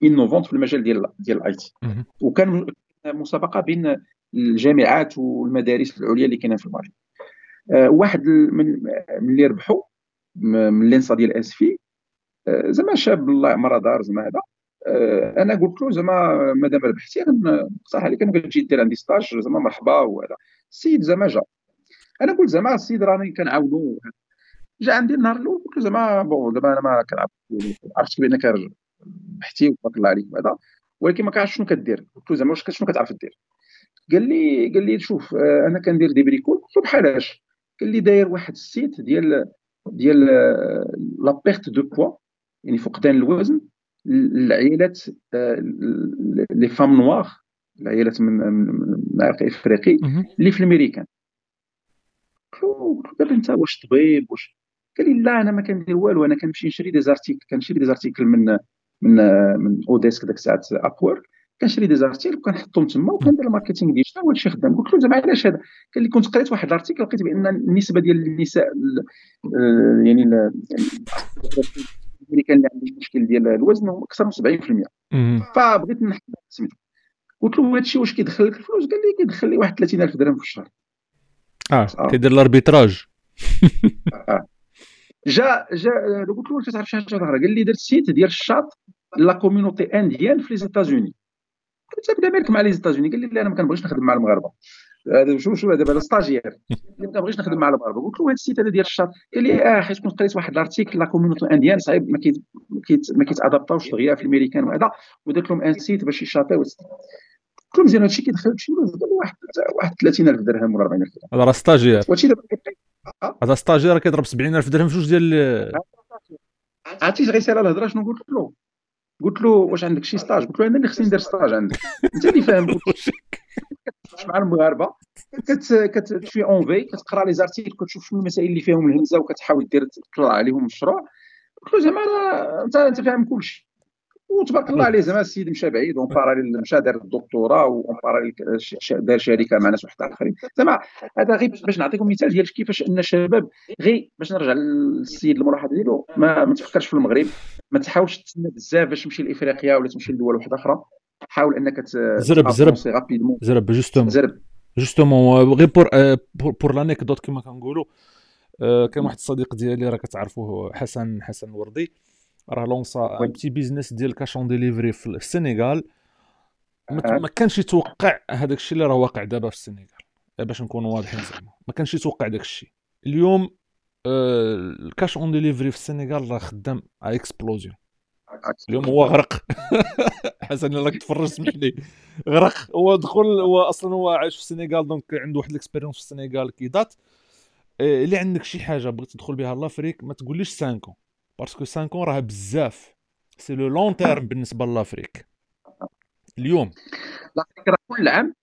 ال innovantes في المجال ديال ديال ال IT. وكان مسابقه بين الجامعات والمدارس العليا اللي كاينة في المغرب. آه، واحد من اللي ربحوا من l'ENSA ديال آسفي آه، زعما شاب الله يعمرها دار زعما هذا. أنا قلت له زعما مادام ربحتي نقترح عليك انك تجي دير عندي stage زعما مرحبا وهذا. السيد زعما جا. أنا قلت زعما السيد راني كنعاونو. جا عندي النهار الأول قلت له زعما bon دابا أنا ما كنعرف عرفتك بأنك ربحتي وبارك الله عليك وهذا ولكن ما كنعرفش شنو كدير. قلت له زعما واش شنو كتعرف دير؟ قال لي قال لي شوف آه، أنا كندير des bricoles قلت له بحال اش؟ قال لي داير واحد ال site ديال ديال la perte de poids يعني فقدان الوزن العائلات les femmes noires العائلات من من عرق إفريقي اللي في الأمريكان. قلت دابا انت واش طبيب واش قال لي لا أنا ما كندير والو أنا كنمشي نشري des articles كنشري des articles من من من oDesk داك الساعات Upwork كنشري des articles وكنحطهم تما وكندير ال marketing digital وهادشي خدام قلت له زعما علاش هذا؟ قال لي كنت قريت واحد ال article لقيت بأن النسبة ديال النساء آه، يعني اللي عندهم المشكل ديال الوزن هو أكثر من 70% فبغيت نحكي سميتو. قلت له هذا الشيء واش كيدخل لك الفلوس؟ قال لي كيدخل لي واحد 30000 درهم في الشهر. آه, آه. كيدير ال arbitrage. آه. جا جا قلت له تعرف شي حاجة أخرى؟ قال لي درت site ديال ال chat la communauté indienne في les États-Unis. قلت له مالك مع les États-Unis؟ قال لي لا أنا ما كنبغيش نخدم مع المغاربة. هذا شو شو دابا stagiaire ما كنبغيش نخدم مع المغاربه قلت له هذا ال site هذا ديال الشاط قال لي آه حيت كنت قريت واحد ال article la communauté indienne صعيب ما كيت ما كيت adaptaوش دغيا في الامريكان وهذا ودرت لهم un site باش يشاطيو قلت له مزيان هادشي كيدخل شي واحد واحد 30000 درهم ولا 40000 درهم هذا راه stagiaire وهادشي دابا هذا stagiaire كيضرب 70000 درهم في جوج ديال عرفتي غير سالا الهضره شنو قلت له قلت له واش عندك شي stage قلت له أنا اللي خصني ندير stage عندك. انت اللي فاهم. مع المغاربة؟ كتمشي en fait كتقرا les articles كتشوف شنو المسائل اللي فيهم الهمزة وكتحاول دير تطلع عليهم مشروع. قلت له زعما انت انت فاهم كلشي. وتبارك الله عليه زعما السيد مشى بعيد en parallèle مشى دار الدكتوراه en parallèle دار شركه مع ناس واحد آخرين. زعما هذا غير باش نعطيكم مثال ديال كيفاش أن الشباب غير باش نرجع للسيد الملاحظه ديالو ما, ما تفكرش في المغرب ما تحاولش تسنى بزاف باش تمشي لإفريقيا ولا تمشي لدول واحدة أخرى. حاول أنك زرب زرب. زرب justement زرب. justement غير pour pour l'anecdote كما كنقولوا كان واحد الصديق ديالي راه كتعرفوه حسن حسن وردي راه lança un petit business ديال cash on delivery في السنغال ما كانش يتوقع هذاك الشيء اللي راه واقع دابا في السنغال. باش نكونوا واضحين زعما. ما كانش يتوقع داك الشيء. اليوم ال cash on delivery في السنغال راه خدام على explosion اليوم هو غرق. حسن راك تفرج سمح لي غرق. هو دخل هو أصلا هو عايش في السنغال donc عنده واحد ال expérience في السنغال qui date. إيه، اللي عندك شي حاجة بغيت تدخل بها l'Afrique ما تقوليش 5 parce que 5 راه بزاف. c'est le long terme بالنسبة l'Afrique اليوم. لا فكره كل عام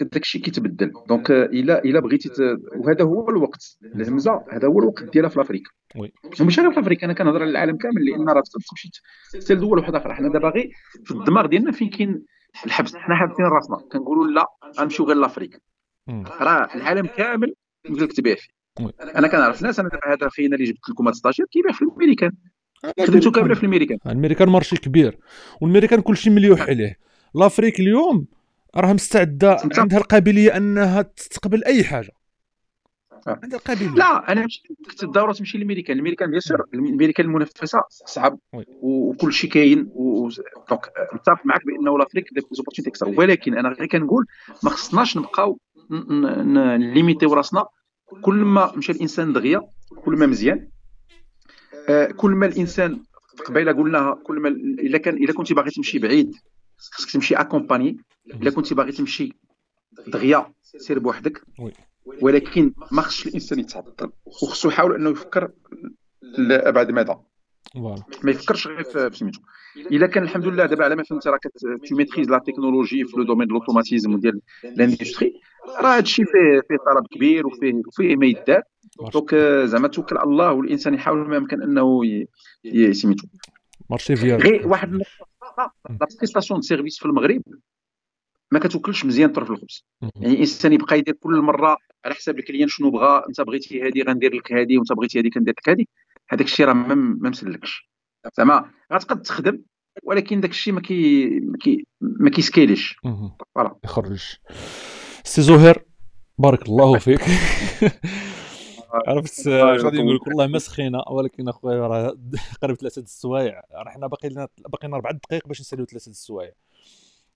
داك الشيء كيتبدل. donc الا الا بغيتي وهذا هو الوقت. الهمزه هذا هو الوقت ديالها في افريقيا oui. ماشي غير في افريقيا أنا كنهضر على العالم كامل لأن راه تمشي حتى لدول واحدة أخرى. حنا دابا غير في الدماغ ديالنا فين كاين الحبس. حنا حابسين راسنا. كنقولوا لا غنمشيو غير لافريقيا راه العالم كامل ممكن تبيع فيه. أنا كنعرف ناس أنا دابا هذا خينا اللي جبت لكم هذا stagiaire كيبيع في الأمريكان. خدمته كامله في الأمريكان. الأمريكان marché كبير والأمريكان كلشي مليوح عليه. l'Afrique اليوم راه مستعدة عندها القابلية أنها تستقبل أي حاجة. آه. عندها القابلية. لا أنا مش الدورة تمشي للأمريكان. الأمريكان bien sûr الأمريكان المنافسة صعب oui. وكل شيء كاين donc آه، متفق معك بأنه l'Afrique opportunités أكثر ولكن أنا غير كنقول ما خصناش نبقاو نlimitيو راسنا كل ما مشى الإنسان دغيا كل ما مزيان آه، كل ما الإنسان قبيلة قلناها كل ما إلا كان إلا كنتي باغي تمشي بعيد خصك تمشي accompagné إلا كنتي باغي تمشي دغيا سير بوحدك. ولكن ما خصش الإنسان يتعطل وخصو يحاول أنه يفكر لابعد مدى ما يفكرش غير في سميتو الا كان الحمد لله دابا على ما فهمت راه tu maîtrises la technologie في le domaine de l'automatisme ديال l'industrie راه هادشي فيه فيه طلب كبير وفيه وفيه ما يدار donc زعما توكل على الله والانسان يحاول ما يمكن انه سميتو marché فيال غير واحد la prestation de service في المغرب ما كتوكلش مزيان طرف الخبز يعني الانسان يبقى يدير كل مره على حساب ال client شنو بغى انت بغيتي هذه غندير لك هذه وانت بغيتي هذه كندير لك هذه هذاك الشيء راه ما مسلكش. زعما غتقد تخدم ولكن داك الشيء ما كي ما كي ما كي scale يش. voilà. يخرج سي زهير بارك الله فيك. عرفت اش غادي. نقول لك والله ما سخينا ولكن أخويا راه قريب ثلاثة د السوايع. راه حنا باقي لنا باقي لنا أربع دقائق باش نساليو ثلاثة د السوايع.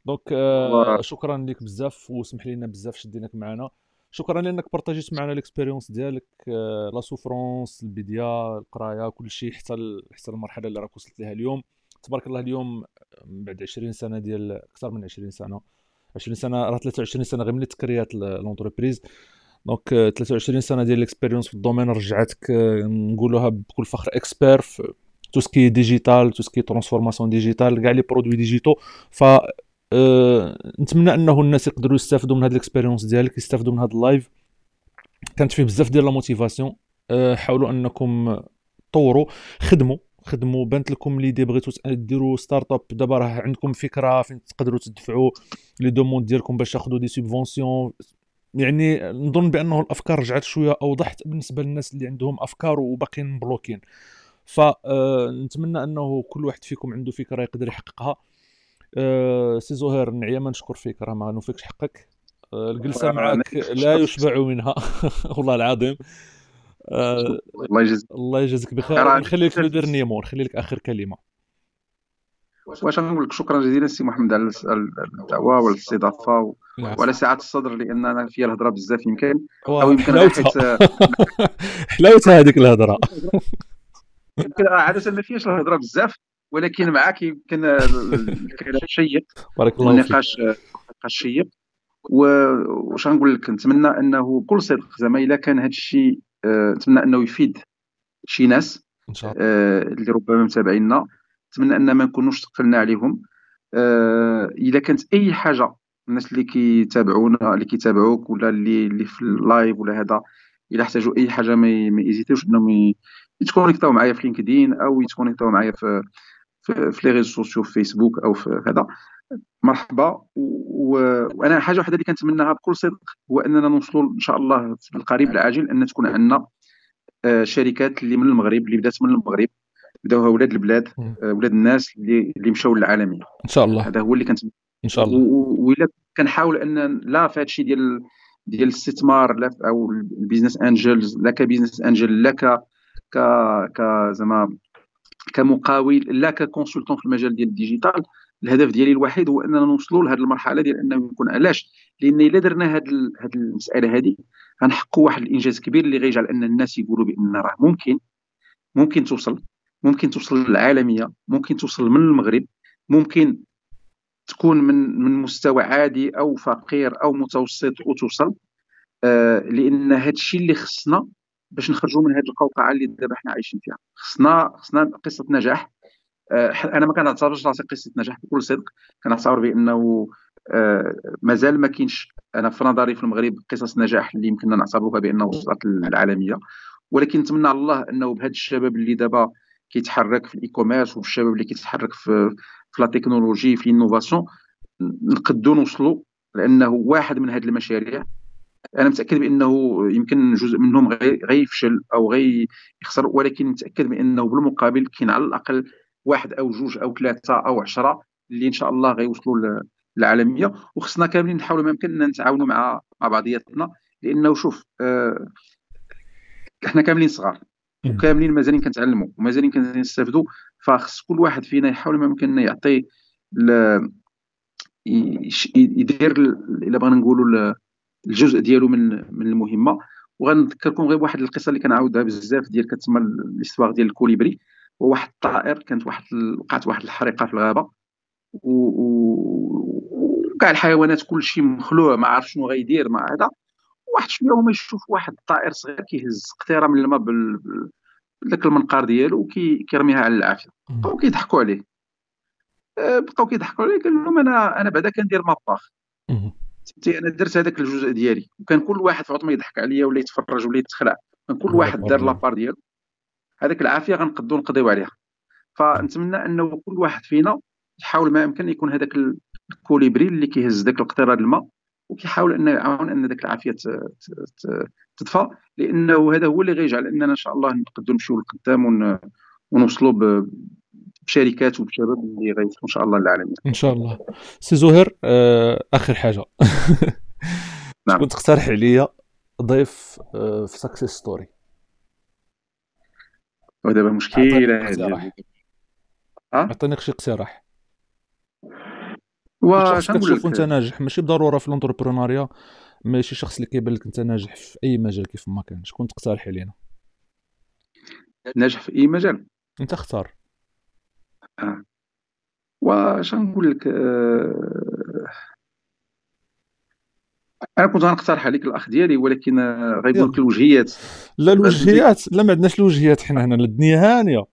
donc آه الله. شكرا لك بزاف وسمح لنا بزاف شديناك معنا. شكرا لأنك partagيت معنا ال expérience ديالك آه la souffrance البداية القراية كل شيء حتى حتى المرحلة اللي راك وصلت لها اليوم. تبارك الله اليوم بعد 20 سنة ديال أكثر من 20 سنة 20 سنة راه 23 سنة غير ملي تcréات l'entreprise. donc آه، 23 سنة ديال ال expérience في ال domaine رجعتك آه، نقولوها بكل فخر expert في tout ce qui digital tout ce qui transformation digitale كاع les produits digitaux ف آه، نتمنى أنه الناس يقدروا يستافدوا من هذه ال expérience ديالك يستافدوا من هذا ال live كانت فيه بزاف ديال la motivation آه، حاولوا أنكم طوروا خدموا خدموا. بانت لكم l'idée بغيتوا ديروا start-up دابا راه عندكم فكرة فين تقدروا تدفعوا les demandes ديالكم باش تاخذوا des subventions يعني نظن بأنه الأفكار رجعت شوية اوضح بالنسبة للناس اللي عندهم أفكار وباقيين مbloquين. فنتمنى أنه كل واحد فيكم عنده فكرة يقدر يحققها. آه، سي زهير نعيما نشكر فيك راه ما نوفيكش حقك. آه، الجلسة معك لا يشبع منها. والله العظيم. آه، الله يجزيك. الله يجازيك بخير. راه- نخلي لك le dernier نخلي لك آخر كلمة. واش نقول لك؟ شكرا جزيلا سي محمد على الدعوة والاستضافة نعم. وعلى سعه الصدر لأن أنا فيها الهضرة بزاف يمكن. أو يمكن حلاوتها. حلاوتها هذيك الهضرة. يمكن عادة ما فيهاش الهضرة بزاف. ولكن معك يمكن ال- الكلام شيق بارك الله فيك. والنقاش نقاش شيق. واش غنقول لك؟ نتمنى أنه بكل صدق زعما إلا كان هذا الشيء آه، نتمنى أنه يفيد شي ناس إن شاء الله. آه، اللي ربما متابعينا نتمنى أن ما نكونوش ثقلنا عليهم. آه، إلا كانت أي حاجة الناس اللي كيتابعونا اللي كيتابعوك ولا اللي اللي في اللايف ولا هذا إلا احتاجوا أي حاجة ما ي- ما يزيدوش إنهم يتconnectاو معايا في LinkedIn أو يتconnectاو معايا في في, في les réseaux sociaux في فيسبوك أو في هذا. مرحبا. وأنا حاجة واحدة اللي كنتمناها بكل صدق هو أننا نوصلوا إن شاء الله في القريب العاجل أن تكون عندنا آه، شركات اللي من المغرب اللي بدات من المغرب. بداوها ولاد البلاد. آه، ولاد الناس اللي اللي مشاو للعالميه إن شاء الله. هذا هو اللي كنت إن شاء الله. وإلا كنحاول أن لا في هذا الشيء ديال ديال الاستثمار لا أو ال business angels لا ك business angel لا ك ك ك زعما كمقاول لا ك consultant في المجال ديال ال digital. الهدف ديالي الوحيد هو أننا نوصلوا لهذه المرحلة ديال أنه يكون علاش؟ لأن إلا درنا هذه هذه المسألة هذه غنحققوا واحد الإنجاز كبير اللي غيجعل أن الناس يقولوا بأن راه ممكن ممكن توصل ممكن توصل للعالمية ممكن توصل من المغرب ممكن تكون من من مستوى عادي أو فقير أو متوسط وتوصل. آه لأن هذا الشيء اللي خصنا باش نخرجوا من هذه القوقعة اللي دابا حنا عايشين فيها. خصنا خصنا قصة نجاح. آه أنا ما كنعتبرش راسي قصة نجاح بكل صدق. كنعتبر بأنه آه مازال ما كاينش أنا في نظري في المغرب قصص نجاح اللي يمكننا نعتبروها بأنه وصلت للعالميه ولكن نتمنى على الله أنه بهذا الشباب اللي دابا كيتحرك في ال e-commerce وفي الشباب اللي كيتحرك في في la technologie في ال innovation نقدروا نوصلوا لأنه واحد من هذه المشاريع أنا متأكد بأنه يمكن جزء منهم غيفشل أو غيخسر ولكن متأكد بأنه بالمقابل كاين على الأقل واحد أو جوج أو ثلاثة أو عشرة اللي إن شاء الله غيوصلوا للعالمية. وخصنا كاملين نحاولوا ما يمكن نتعاونوا مع مع بعضياتنا لأنه شوف آه إحنا كاملين صغار وكاملين مازالين كنتعلموا ومازالين كنستافدوا فخص كل واحد فينا يحاول ما يمكن يعطي يدير إلا بغينا نقولوا الجزء ديالو من من المهمة. وغنذكركم غير بواحد القصة اللي كنعاودها بزاف ديال كتسمى الاستواغ ديال الكوليبري هو واحد الطائر كانت واحد وقعت واحد الحريقة في الغابة. وكاع الحيوانات كلشي مخلوع ما عارف شنو غيدير مع هذا واحد شوية هما يشوف واحد الطائر صغير كيهز قطيرة من الماء بداك المنقار ديالو وكيرميها على العافية. بقاو كيضحكوا عليه. أه، بقاو كيضحكوا عليه قال لهم أنا أنا بعدا كندير ماباخ فهمتي أنا درت هذاك الجزء ديالي وكان كل واحد في ما يضحك عليا ولا يتفرج ولا يتخلع. كان كل واحد دار لابار ديالو. هذاك العافية غنقدو نقضيو عليها. فنتمنى أنه كل واحد فينا يحاول ما يمكن يكون هذاك الكوليبري اللي كيهز داك القطيره الماء وكيحاول أنه يعاون أن ذاك العافية تطفى لأنه هذا هو اللي غيجعل أننا إن شاء الله نقدروا نمشيو للقدام ونوصلوا بشركات وبشباب اللي غيوصلوا إن شاء الله للعالميه إن شاء الله. سي زهير آه آخر حاجة. نعم. كنت تقترح عليا ضيف آه في success story ودابا مشكلة. هذه عطيني شي اقتراح. واش كتشوف انت ناجح ماشي بالضروره في لونتربرونيا ماشي شخص اللي كيبان لك أنت ناجح في أي مجال كيف ما كان. شكون تقترح علينا؟ ناجح في أي مجال؟ أنت اختار. آه. واش نقول لك آه... أنا كنت غنقترح عليك الأخ ديالي ولكن غيقول لك الوجهيات. لا الوجهيات لا ما عندناش الوجهيات حنا هنا الدنيا هانية.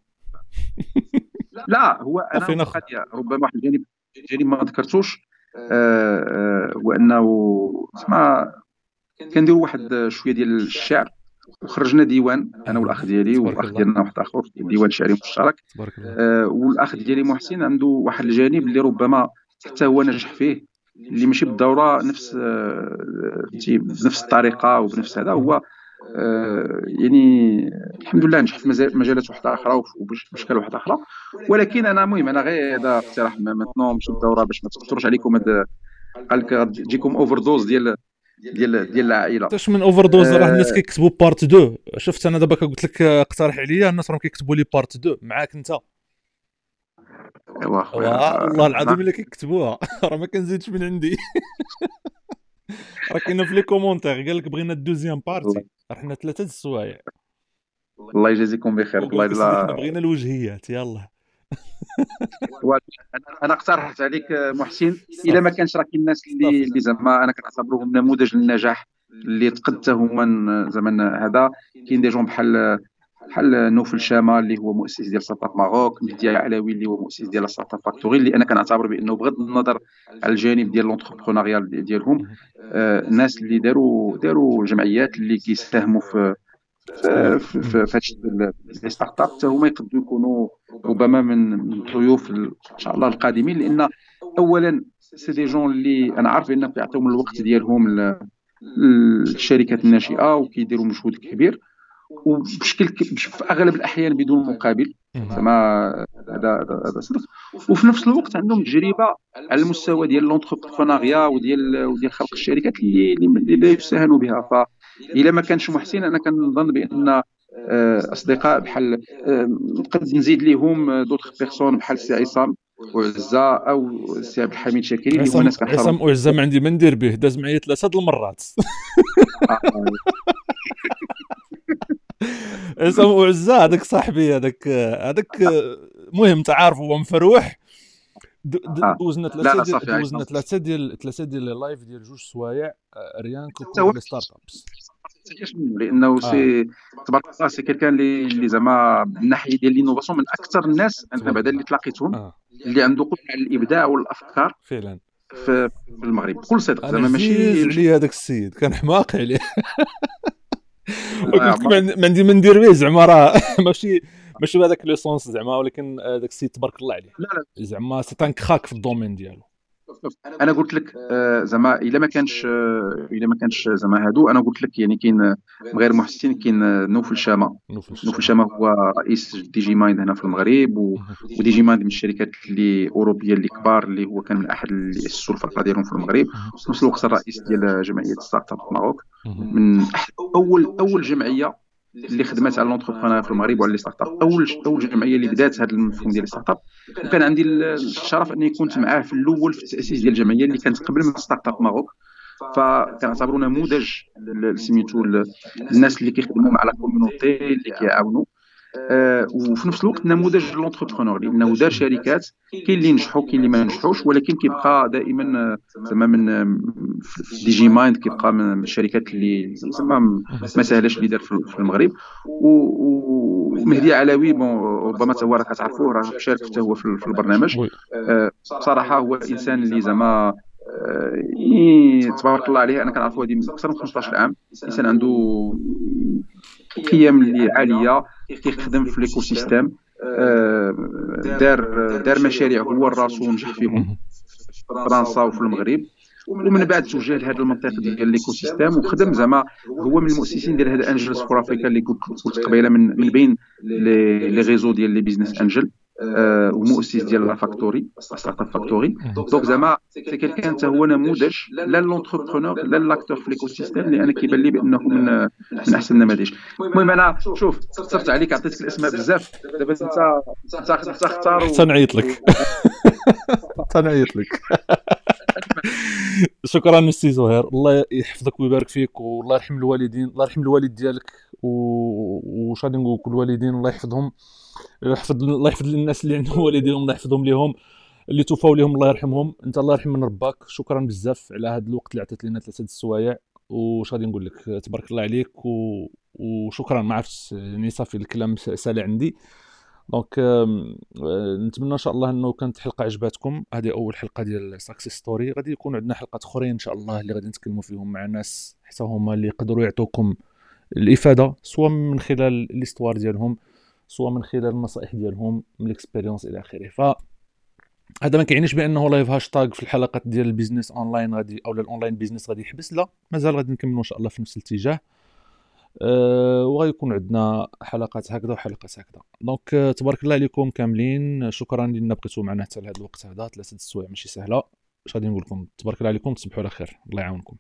لا هو أنا ربما واحد الجانب ديالي ما ذكرتوش. آه، آه، هو انه تسمى كنديروا واحد شوية ديال الشعر. وخرجنا ديوان أنا والأخ ديالي والأخ ديالنا واحد آخر ديوان شعري مشترك. آه والأخ ديالي محسن عنده واحد الجانب اللي ربما حتى هو نجح فيه اللي ماشي بالضرورة نفس آه بنفس الطريقة وبنفس هذا. هو آه، يعني الحمد لله نجح في مجالات واحدة أخرى وباشكال واحدة أخرى. ولكن أنا المهم أنا غير هذا اقتراح maintenant نمشي الدوره باش ما تأثرش عليكم هذا قال لك غتجيكم overdose ديال ديال ديال العائلة. حتى من overdose راه الناس آه، كيكتبوا part 2 شفت أنا دابا قلت لك اقترح عليا الناس راهم كيكتبوا لي part 2 معاك أنت. ايوا والله العظيم إلا كيكتبوها. راه ما كنزيدش من عندي. راه كاينة في les commentaires قال لك بغينا ال deuxième partie رحنا ثلاثة السوايع الله يجازيكم بخير. والله الا بغينا الوجهيات. يلا. أنا اقترحت عليك محسن. إلا ما كانش راه كاين الناس اللي اللي زعما أنا كنعتبرهم نموذج للنجاح اللي تقدته هما زعما هذا. كاين des jeunes بحال بحال نوفل شاما اللي هو مؤسس ديال Startup Maroc مهدي العلوي اللي هو مؤسس ديال Startup Factory اللي أنا كنعتبر بأنه بغض النظر على الجانب ديال l'entrepreneuriat ديالهم الناس آه، اللي داروا داروا جمعيات اللي كيساهموا في في هادشي les startups حتى هما يقدروا يكونوا ربما من الضيوف إن شاء الله القادمين لأن اولا c'est des jeunes اللي أنا عارف انهم كيعطيهم الوقت ديالهم للشركات الناشئة وكيديروا مجهود كبير. وبشكل في أغلب الأحيان بدون مقابل. زعما هذا هذا صدق وفي نفس الوقت عندهم تجربة على المستوى ديال l'entrepreneuriat وديال وديال خلق الشركات اللي اللي لا يستهان بها. فإلا ما كانش محسن أنا كنظن بأن آه، أصدقاء بحال آه، نقد نزيد لهم d'autres personnes بحال السي عصام وعزة أو السي عبد الحميد شاكري اللي هما ناس كنحترم. عصام وعزة ما عندي ما ندير به داز معايا ثلاثة المرات. آه، عصام وعزة هذاك صاحبي هذاك هذاك المهم تعارف هو مفروح. آه. دوزنا ثلاثة ديال دوزنا ثلاثة ديال ثلاثة ديال ال live ديال جوج سوايع آه، ريان que les startups. لأنه c'est تبارك الله c'est quelqu'un اللي اللي زعما من الناحيه ديال l'innovation من أكثر الناس أنا بعدا اللي تلاقيتهم آه. اللي عنده قدرة على الإبداع والأفكار فعلا. في المغرب. بكل صدق زعما ماشي عليه هذاك السيد كان حماق عليه ما عندي ما ندير به زعما راه ماشي ماشي بهذاك sens زعما ولكن هذاك السيد تبارك الله عليه. زعما c'est un crack في ال domaine ديالو. أنا قلت لك آه، زعما إلا ما كانش آه، إلا ما كانش زعما هادو أنا قلت لك يعني كاين غير محسن كاين نوفل شاما نوفل شاما هو رئيس Digimind هنا في المغرب و Digimind من الشركات اللي أوروبية اللي كبار اللي هو كان من أحد اللي اسسوا الفرقه ديالهم في المغرب. وفي نفس الوقت الرئيس ديال جمعية Startup Maroc. من أول أول جمعية اللي خدمات على l'entrepreneur في المغرب وعلى les startups. أول أول جمعية اللي بدات هذا المفهوم ديال startup وكان عندي الشرف أني كنت معاه في الأول في التأسيس ديال الجمعية اللي كانت قبل من Startup Maroc. فكنعتبروا نموذج سميتو الناس اللي كيخدموا مع la community اللي كيعاونوا آه، وفي نفس الوقت نموذج l'entrepreneur لأنه دار شركات كاين اللي نجحوا كاين اللي ما نجحوش ولكن كيبقى دائما آه، زعما من Digimind كيبقى من الشركات اللي زعما ما سهلاش اللي دار في المغرب. ومهدي علوي bon ربما حتى هو راه كتعرفوه راه شارك حتى هو في البرنامج. آه، بصراحة هو انسان اللي زعما تبارك الله عليه أنا كنعرفو هذه أكثر من 15 عام إنسان عنده قيم اللي عالية كيخدم في l'écosystème آه، دار دار مشاريع هو راسو ونجح فيهم. في فرنسا وفي المغرب. ومن بعد توجه لهذه المنطقة ديال l'écosystème وخدم زعما هو من المؤسسين ديال هذا Angels for Africa اللي قلت قبيلة من من بين les réseaux ديال les business angels. ومؤسس ديال La Factory Startup Factory donc زعما c'est quelqu'un حتى هو نموذج لا l'entrepreneur لا l'acteur في l'écosystème لأن كيبان لي بانه من من احسن النماذج المهم أنا شوف صرت عليك عطيتك الاسماء بزاف دابا انت انت اختار حتى نعيط لك حتى نعيط لك شكرا سي زهير الله يحفظك ويبارك فيك والله يرحم الوالدين الله يرحم الوالد ديالك وش غادي نقول الوالدين الله يحفظهم يحفظ الله يحفظ الناس اللي عندهم والدين الله يحفظهم لهم اللي توفاو لهم الله يرحمهم. أنت الله يرحم من رباك. شكرا بزاف على هذا الوقت اللي عطيت لنا ثلاثة السوايع. وش غادي نقول لك؟ تبارك الله عليك. و... وشكرا. ما عرفتش يعني صافي الكلام سالي عندي. donc نتمنى إن شاء الله إنه كانت حلقة عجباتكم. هذه أول حلقة ديال success story غادي يكون عندنا حلقات أخرين إن شاء الله اللي غادي نتكلموا فيهم مع ناس حتى هما اللي يقدروا يعطوكم الإفادة سواء من خلال l'histoire ديالهم سواء من خلال النصائح ديالهم من l'expérience إلى آخره. ف هذا ما كيعنيش بأنه Live Hashtag في الحلقات ديال ال business online غادي أو ال online business غادي يحبس لا مازال غادي نكملوا إن شاء الله في نفس الاتجاه. أه وغيكون عندنا حلقات هكذا وحلقات هكذا. دونك أه تبارك الله عليكم كاملين. شكرا لنا بقيتوا معنا حتى لهذا الوقت هذا ثلاثة السوايع ماشي سهلة. اش غادي نقول لكم تبارك الله عليكم تصبحوا على خير. الله يعاونكم.